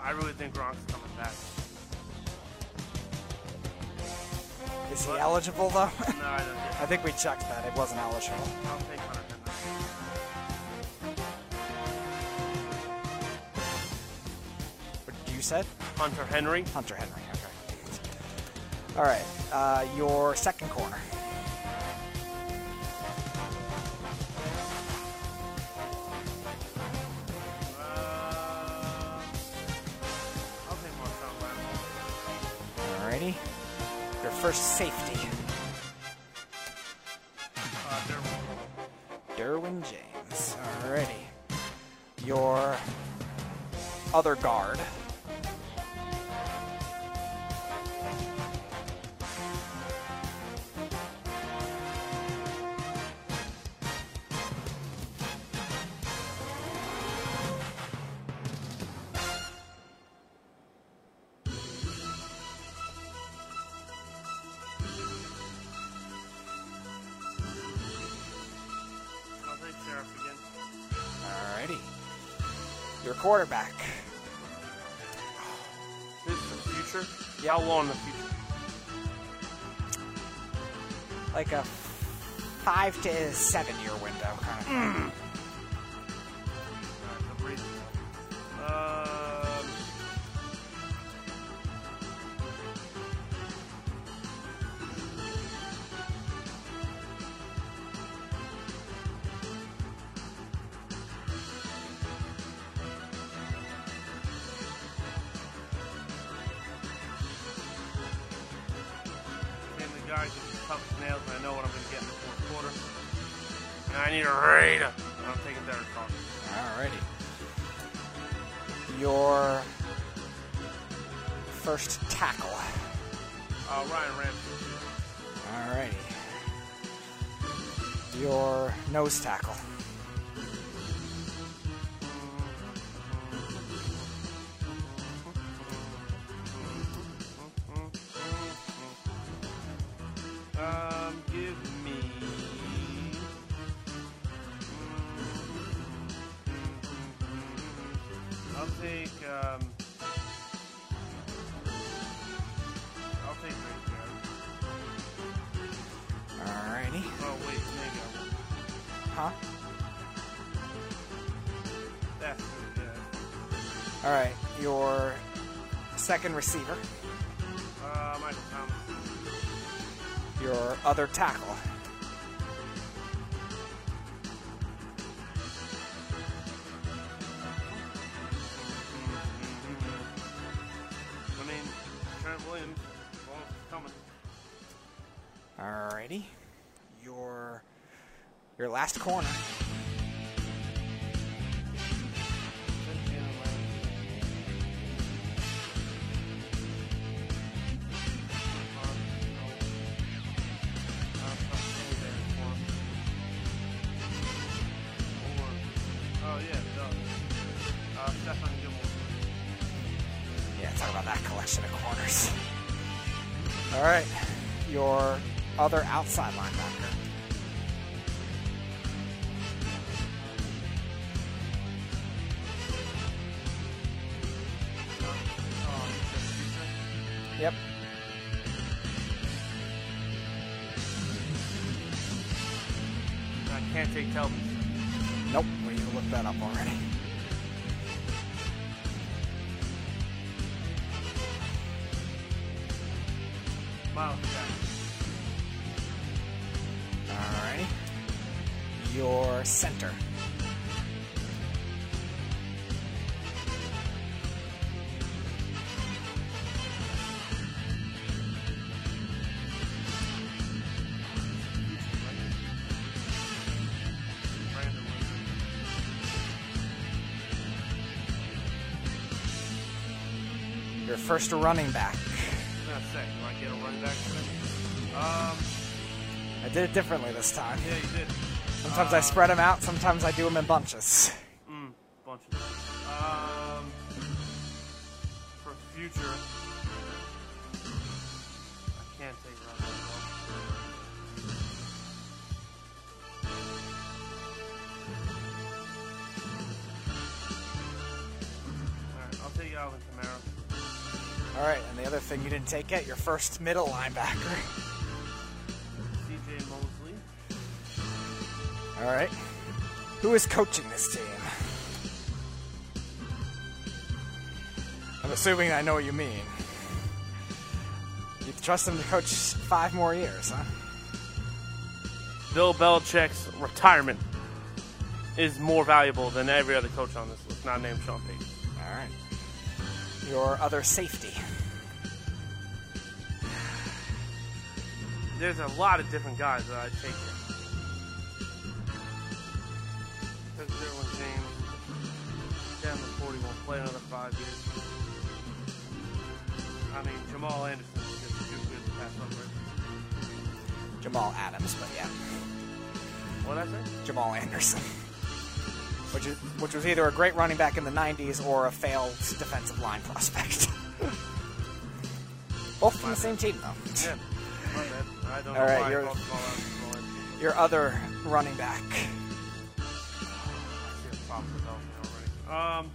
I really think Gronk's coming back. Is he eligible though? No, I don't. Think. [LAUGHS] I think we checked that. It wasn't eligible. Said? Hunter Henry. Hunter Henry. Okay. All right, uh, your second corner. Quarterback. This is the future. Yeah, how long in the future? Like a five to seven year guy gets tough as nails, and I know what I'm going to get in the fourth quarter. And I need a Raider. And I'm taking Derek Carr. Alrighty. Your first tackle. Uh, Ryan Ramczyk. Alrighty. Your nose tackle. Receiver. Uh, Michael Thomas. Your other tackle. I mean, Trent Williams. Well, it's coming. Alrighty. Your your last corner. Center. Your first running back. I was gonna say, do I get a running back today? Um, I did it differently this time. yeah, you did. Sometimes I spread them out, sometimes I do them in bunches. Mm, bunch of Um, for future, I can't take Russell. Alright, I'll take Alvin Kamara. Alright, and the other thing you didn't take yet, your first middle linebacker. Who is coaching this team? I'm assuming I know what you mean. You trust him to coach five more years, huh? Bill Belichick's retirement is more valuable than every other coach on this list, not named Sean Payton. Alright. Your other safety. There's a lot of different guys that I'd take Jamal Anderson. Which, is, which was either a great running back in the 90s or a failed defensive line prospect. [LAUGHS] Both from the same team, though. Yeah, my bad. I don't All right, why you're- I called Jamal Adams Jamal Anderson. Your other running back. I see a problem with already. Um,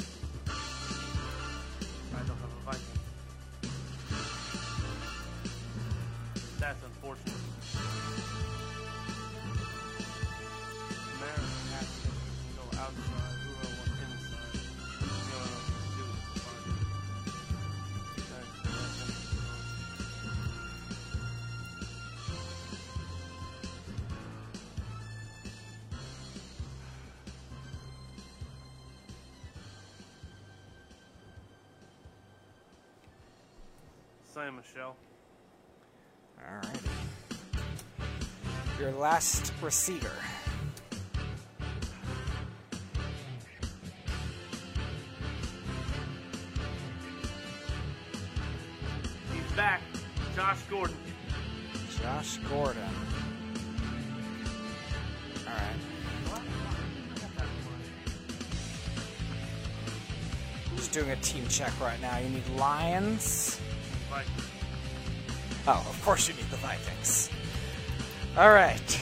Sony Michel. Alrighty. Your last receiver. He's back. Josh Gordon. Josh Gordon. All right. Just doing a team check right now. You need Lions. Oh, of course you need the Vikings. All right.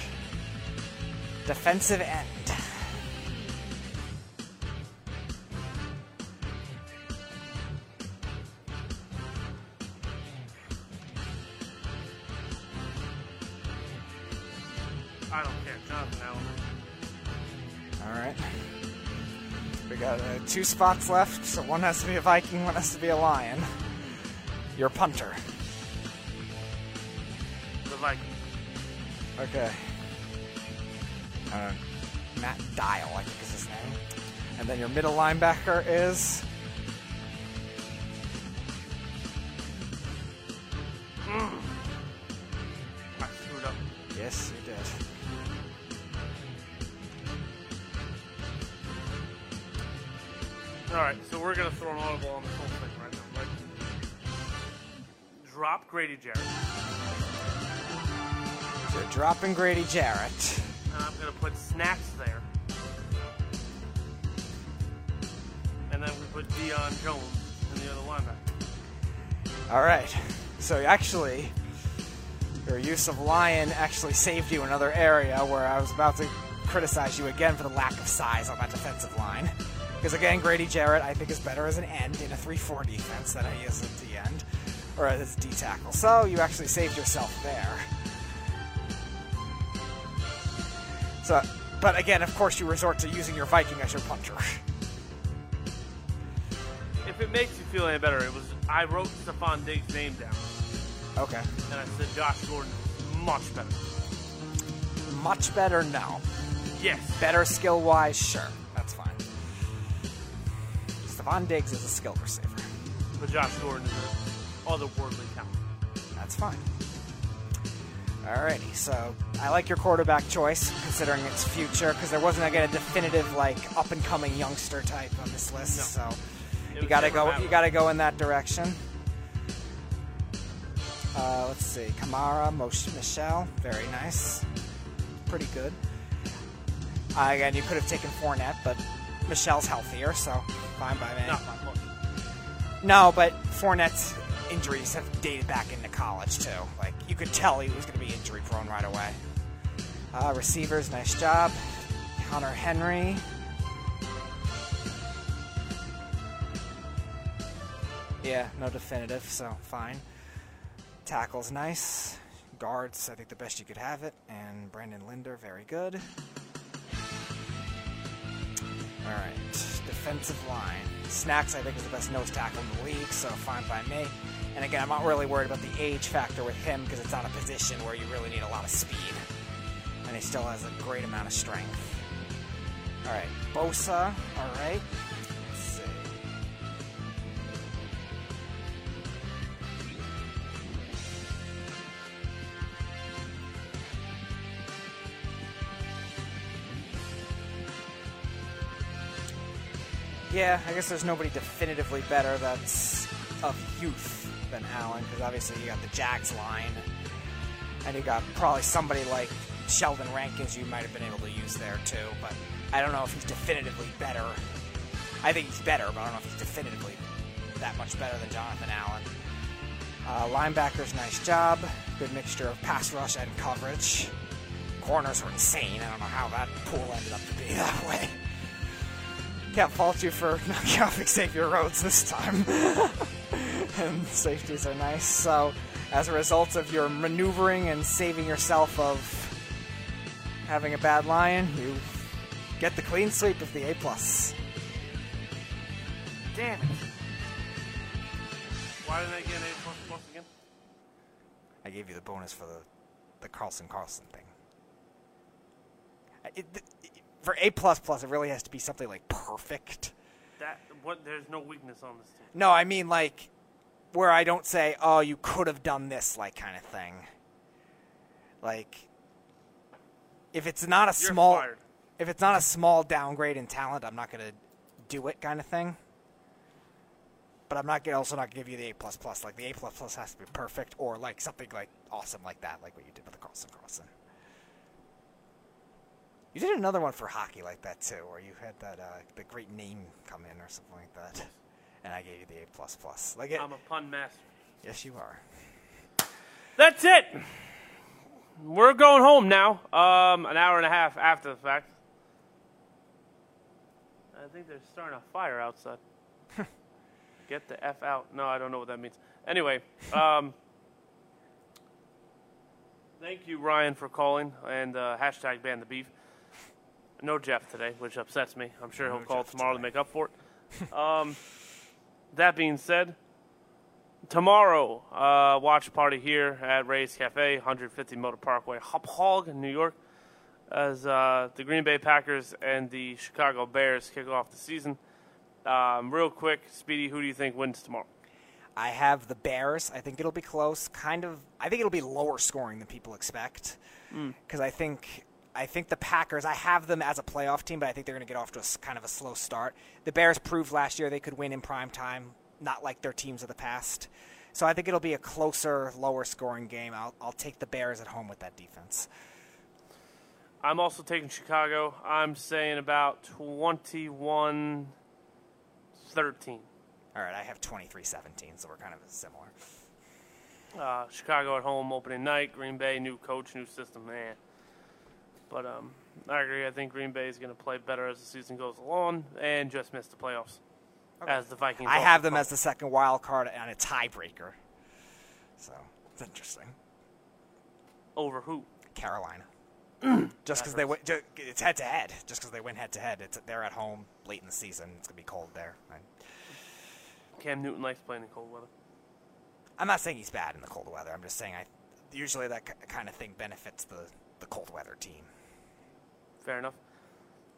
Defensive end. I don't care. Jonathan Allen. All right. We got uh, two spots left, so one has to be a Viking, one has to be a Lion. Your punter. Okay. Uh, Matt Dial, I think is his name. And then your middle linebacker is. So you're Grady Jarrett. I'm gonna put Snacks there, and then we put Deion Jones in the other linebacker. All right. So actually, your use of Lion actually saved you another area where I was about to criticize you again for the lack of size on that defensive line. Because again, Grady Jarrett, I think, is better as an end in a 3-4 defense than he is at the end, or as D tackle. So you actually saved yourself there. So, uh, but again, of course, you resort to using your Viking as your punter. If it makes you feel any better, it was I wrote Stefon Diggs' name down, Okay. and I said Josh Gordon much better. Much better, now. Yes. Better skill wise, sure. That's fine. Stefon Diggs is a skilled receiver. But Josh Gordon is an otherworldly talent. That's fine. Alrighty, so I like your quarterback choice considering its future because there wasn't again a definitive like up and coming youngster type on this list. No. So It you gotta go. You gotta go in that direction. Uh, let's see, Kamara, Mosh- Michel, very nice, pretty good. Uh, again, you could have taken Fournette, but Michel's healthier, so fine by me. No. No, but Fournette's injuries have dated back into college too. Like you could tell he was going to be injury prone right away. Uh, receivers, nice job. Hunter Henry. Yeah, no definitive, so fine. Tackles, nice. Guards, I think the best you could have it. And Brandon Linder, very good. All right, defensive line. Snacks, I think, is the best nose tackle in the league, so fine by me. And again, I'm not really worried about the age factor with him because it's on a position where you really need a lot of speed. And he still has a great amount of strength. All right, Bosa, all right. Yeah, I guess there's nobody definitively better that's of youth than Allen, because obviously you got the Jags line, and you got probably somebody like Sheldon Rankins you might have been able to use there too, but I don't know if he's definitively better. I think he's better, but I don't know if he's definitively that much better than Jonathan Allen. Uh, linebackers, nice job. Good mixture of pass rush and coverage. Corners were insane. I don't know how that pool ended up to be [LAUGHS] that way. Can't fault you for [LAUGHS] knocking off Xavier Rhodes this time. [LAUGHS] and safeties are nice. So, as a result of your maneuvering and saving yourself of having a bad lion, you get the clean sweep of the A plus. Damn it. Why didn't I get A plus plus again? I gave you the bonus for the the Carlson Carlson thing. It, it, for A plus plus, it really has to be something like perfect. That what? There's no weakness on this team. No, I mean like where I don't say, "Oh, you could have done this," like kind of thing. Like if it's not a You're small fired. if it's not a small downgrade in talent, I'm not gonna do it kind of thing. But I'm not gonna also not give you the A plus plus. Like the A plus plus has to be perfect, or like something like awesome like that, like what you did with the Carlson Carlson. You did another one for hockey like that too, where you had that uh, the great name come in or something like that, and I gave you the A plus plus. Like it, I'm a pun master. yes, you are. That's it. We're going home now. Um, an hour and a half after the fact. I think they're starting a fire outside. [LAUGHS] Get the f out. No, I don't know what that means. Anyway, um, [LAUGHS] thank you, Ryan, for calling and uh, hashtag ban the beef. No Jeff today, which upsets me. I'm sure he'll No call Jeff tomorrow to make up for it. [LAUGHS] um, that being said, tomorrow, uh, watch party here at Ray's Cafe, 150 Motor Parkway, Hauppauge New York, as uh, the Green Bay Packers and the Chicago Bears kick off the season. Um, real quick, Speedy, who do you think wins tomorrow? I have the Bears. I think it'll be close. Kind of. I think it'll be lower scoring than people expect. Because I think I think the Packers. I have them as a playoff team, but I think they're going to get off to a kind of a slow start. The Bears proved last year they could win in prime time, not like their teams of the past. So I think it'll be a closer, lower scoring game. I'll I'll take the Bears at home with that defense. I'm also taking Chicago. I'm saying about 21 13. All right, I have 23-17, so we're kind of similar. Uh, Chicago at home opening night. Green Bay new coach, new system, man. But um, I agree. I think Green Bay is going to play better as the season goes along, and just miss the playoffs. As the Vikings, I have them come. as the second wild card and a tiebreaker. So it's interesting. over who? Carolina. [CLEARS THROAT] just because they win, ju- it's head to head. Just because they win head to head, it's they're at home late in the season. It's gonna be cold there. I, Cam Newton likes playing in cold weather. I'm not saying he's bad in the cold weather. I'm just saying I usually that ki- kind of thing benefits the the cold weather team. Fair enough.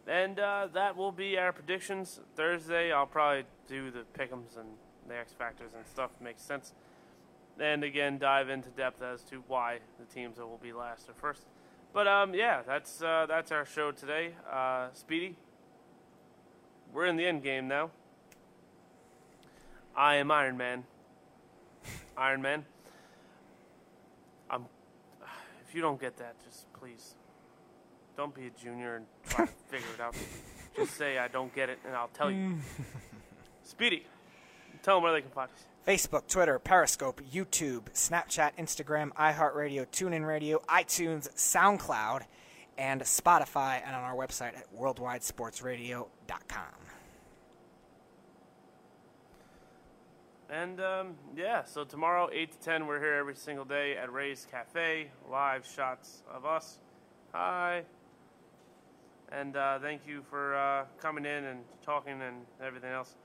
And uh, that will be our predictions. Thursday, I'll probably do the pick'ems and the X factors and stuff. Makes sense. And again, dive into depth as to why the teams that will be last or first. But um, yeah, that's uh, that's our show today. Uh, Speedy, we're in the end game now. I am Iron Man. Iron Man. I'm. [SIGHS] If you don't get that, just please don't be a junior and try to [LAUGHS] figure it out. Just say I don't get it, and I'll tell you. [LAUGHS] Speedy, tell them where they can find us. Facebook, Twitter, Periscope, YouTube, Snapchat, Instagram, iHeartRadio, TuneIn Radio, iTunes, SoundCloud, and Spotify, and on our website at worldwidesportsradio.com. And um, yeah, so tomorrow, 8 to 10, we're here every single day at Ray's Cafe. Live shots of us. Hi. And uh, thank you for uh, coming in and talking and everything else.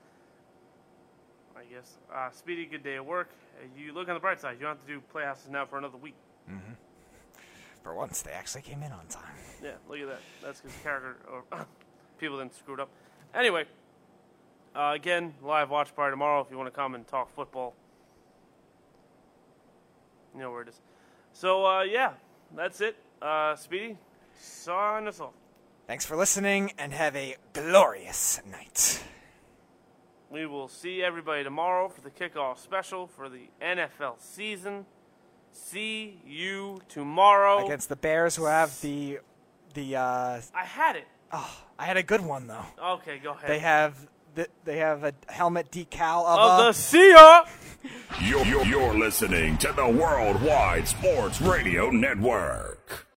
I guess. Uh, Speedy, good day at work. You look on the bright side. You don't have to do playhouses now for another week. For once, they actually came in on time. Yeah, look at that. That's because character or [COUGHS] people didn't screw it up. Anyway, uh, again, live watch party tomorrow if you want to come and talk football. You know where it is. So uh, yeah, that's it. Uh, Speedy, sign us off. Thanks for listening, and have a glorious night. We will see everybody tomorrow for the kickoff special for the NFL season. See you tomorrow. Against the Bears, who have the the. Uh, I had it. oh, I had a good one though. Okay, go ahead. They have the, they have a helmet decal of, of a, the Seahawks. You're, you're, you're listening to the Worldwide Sports Radio Network.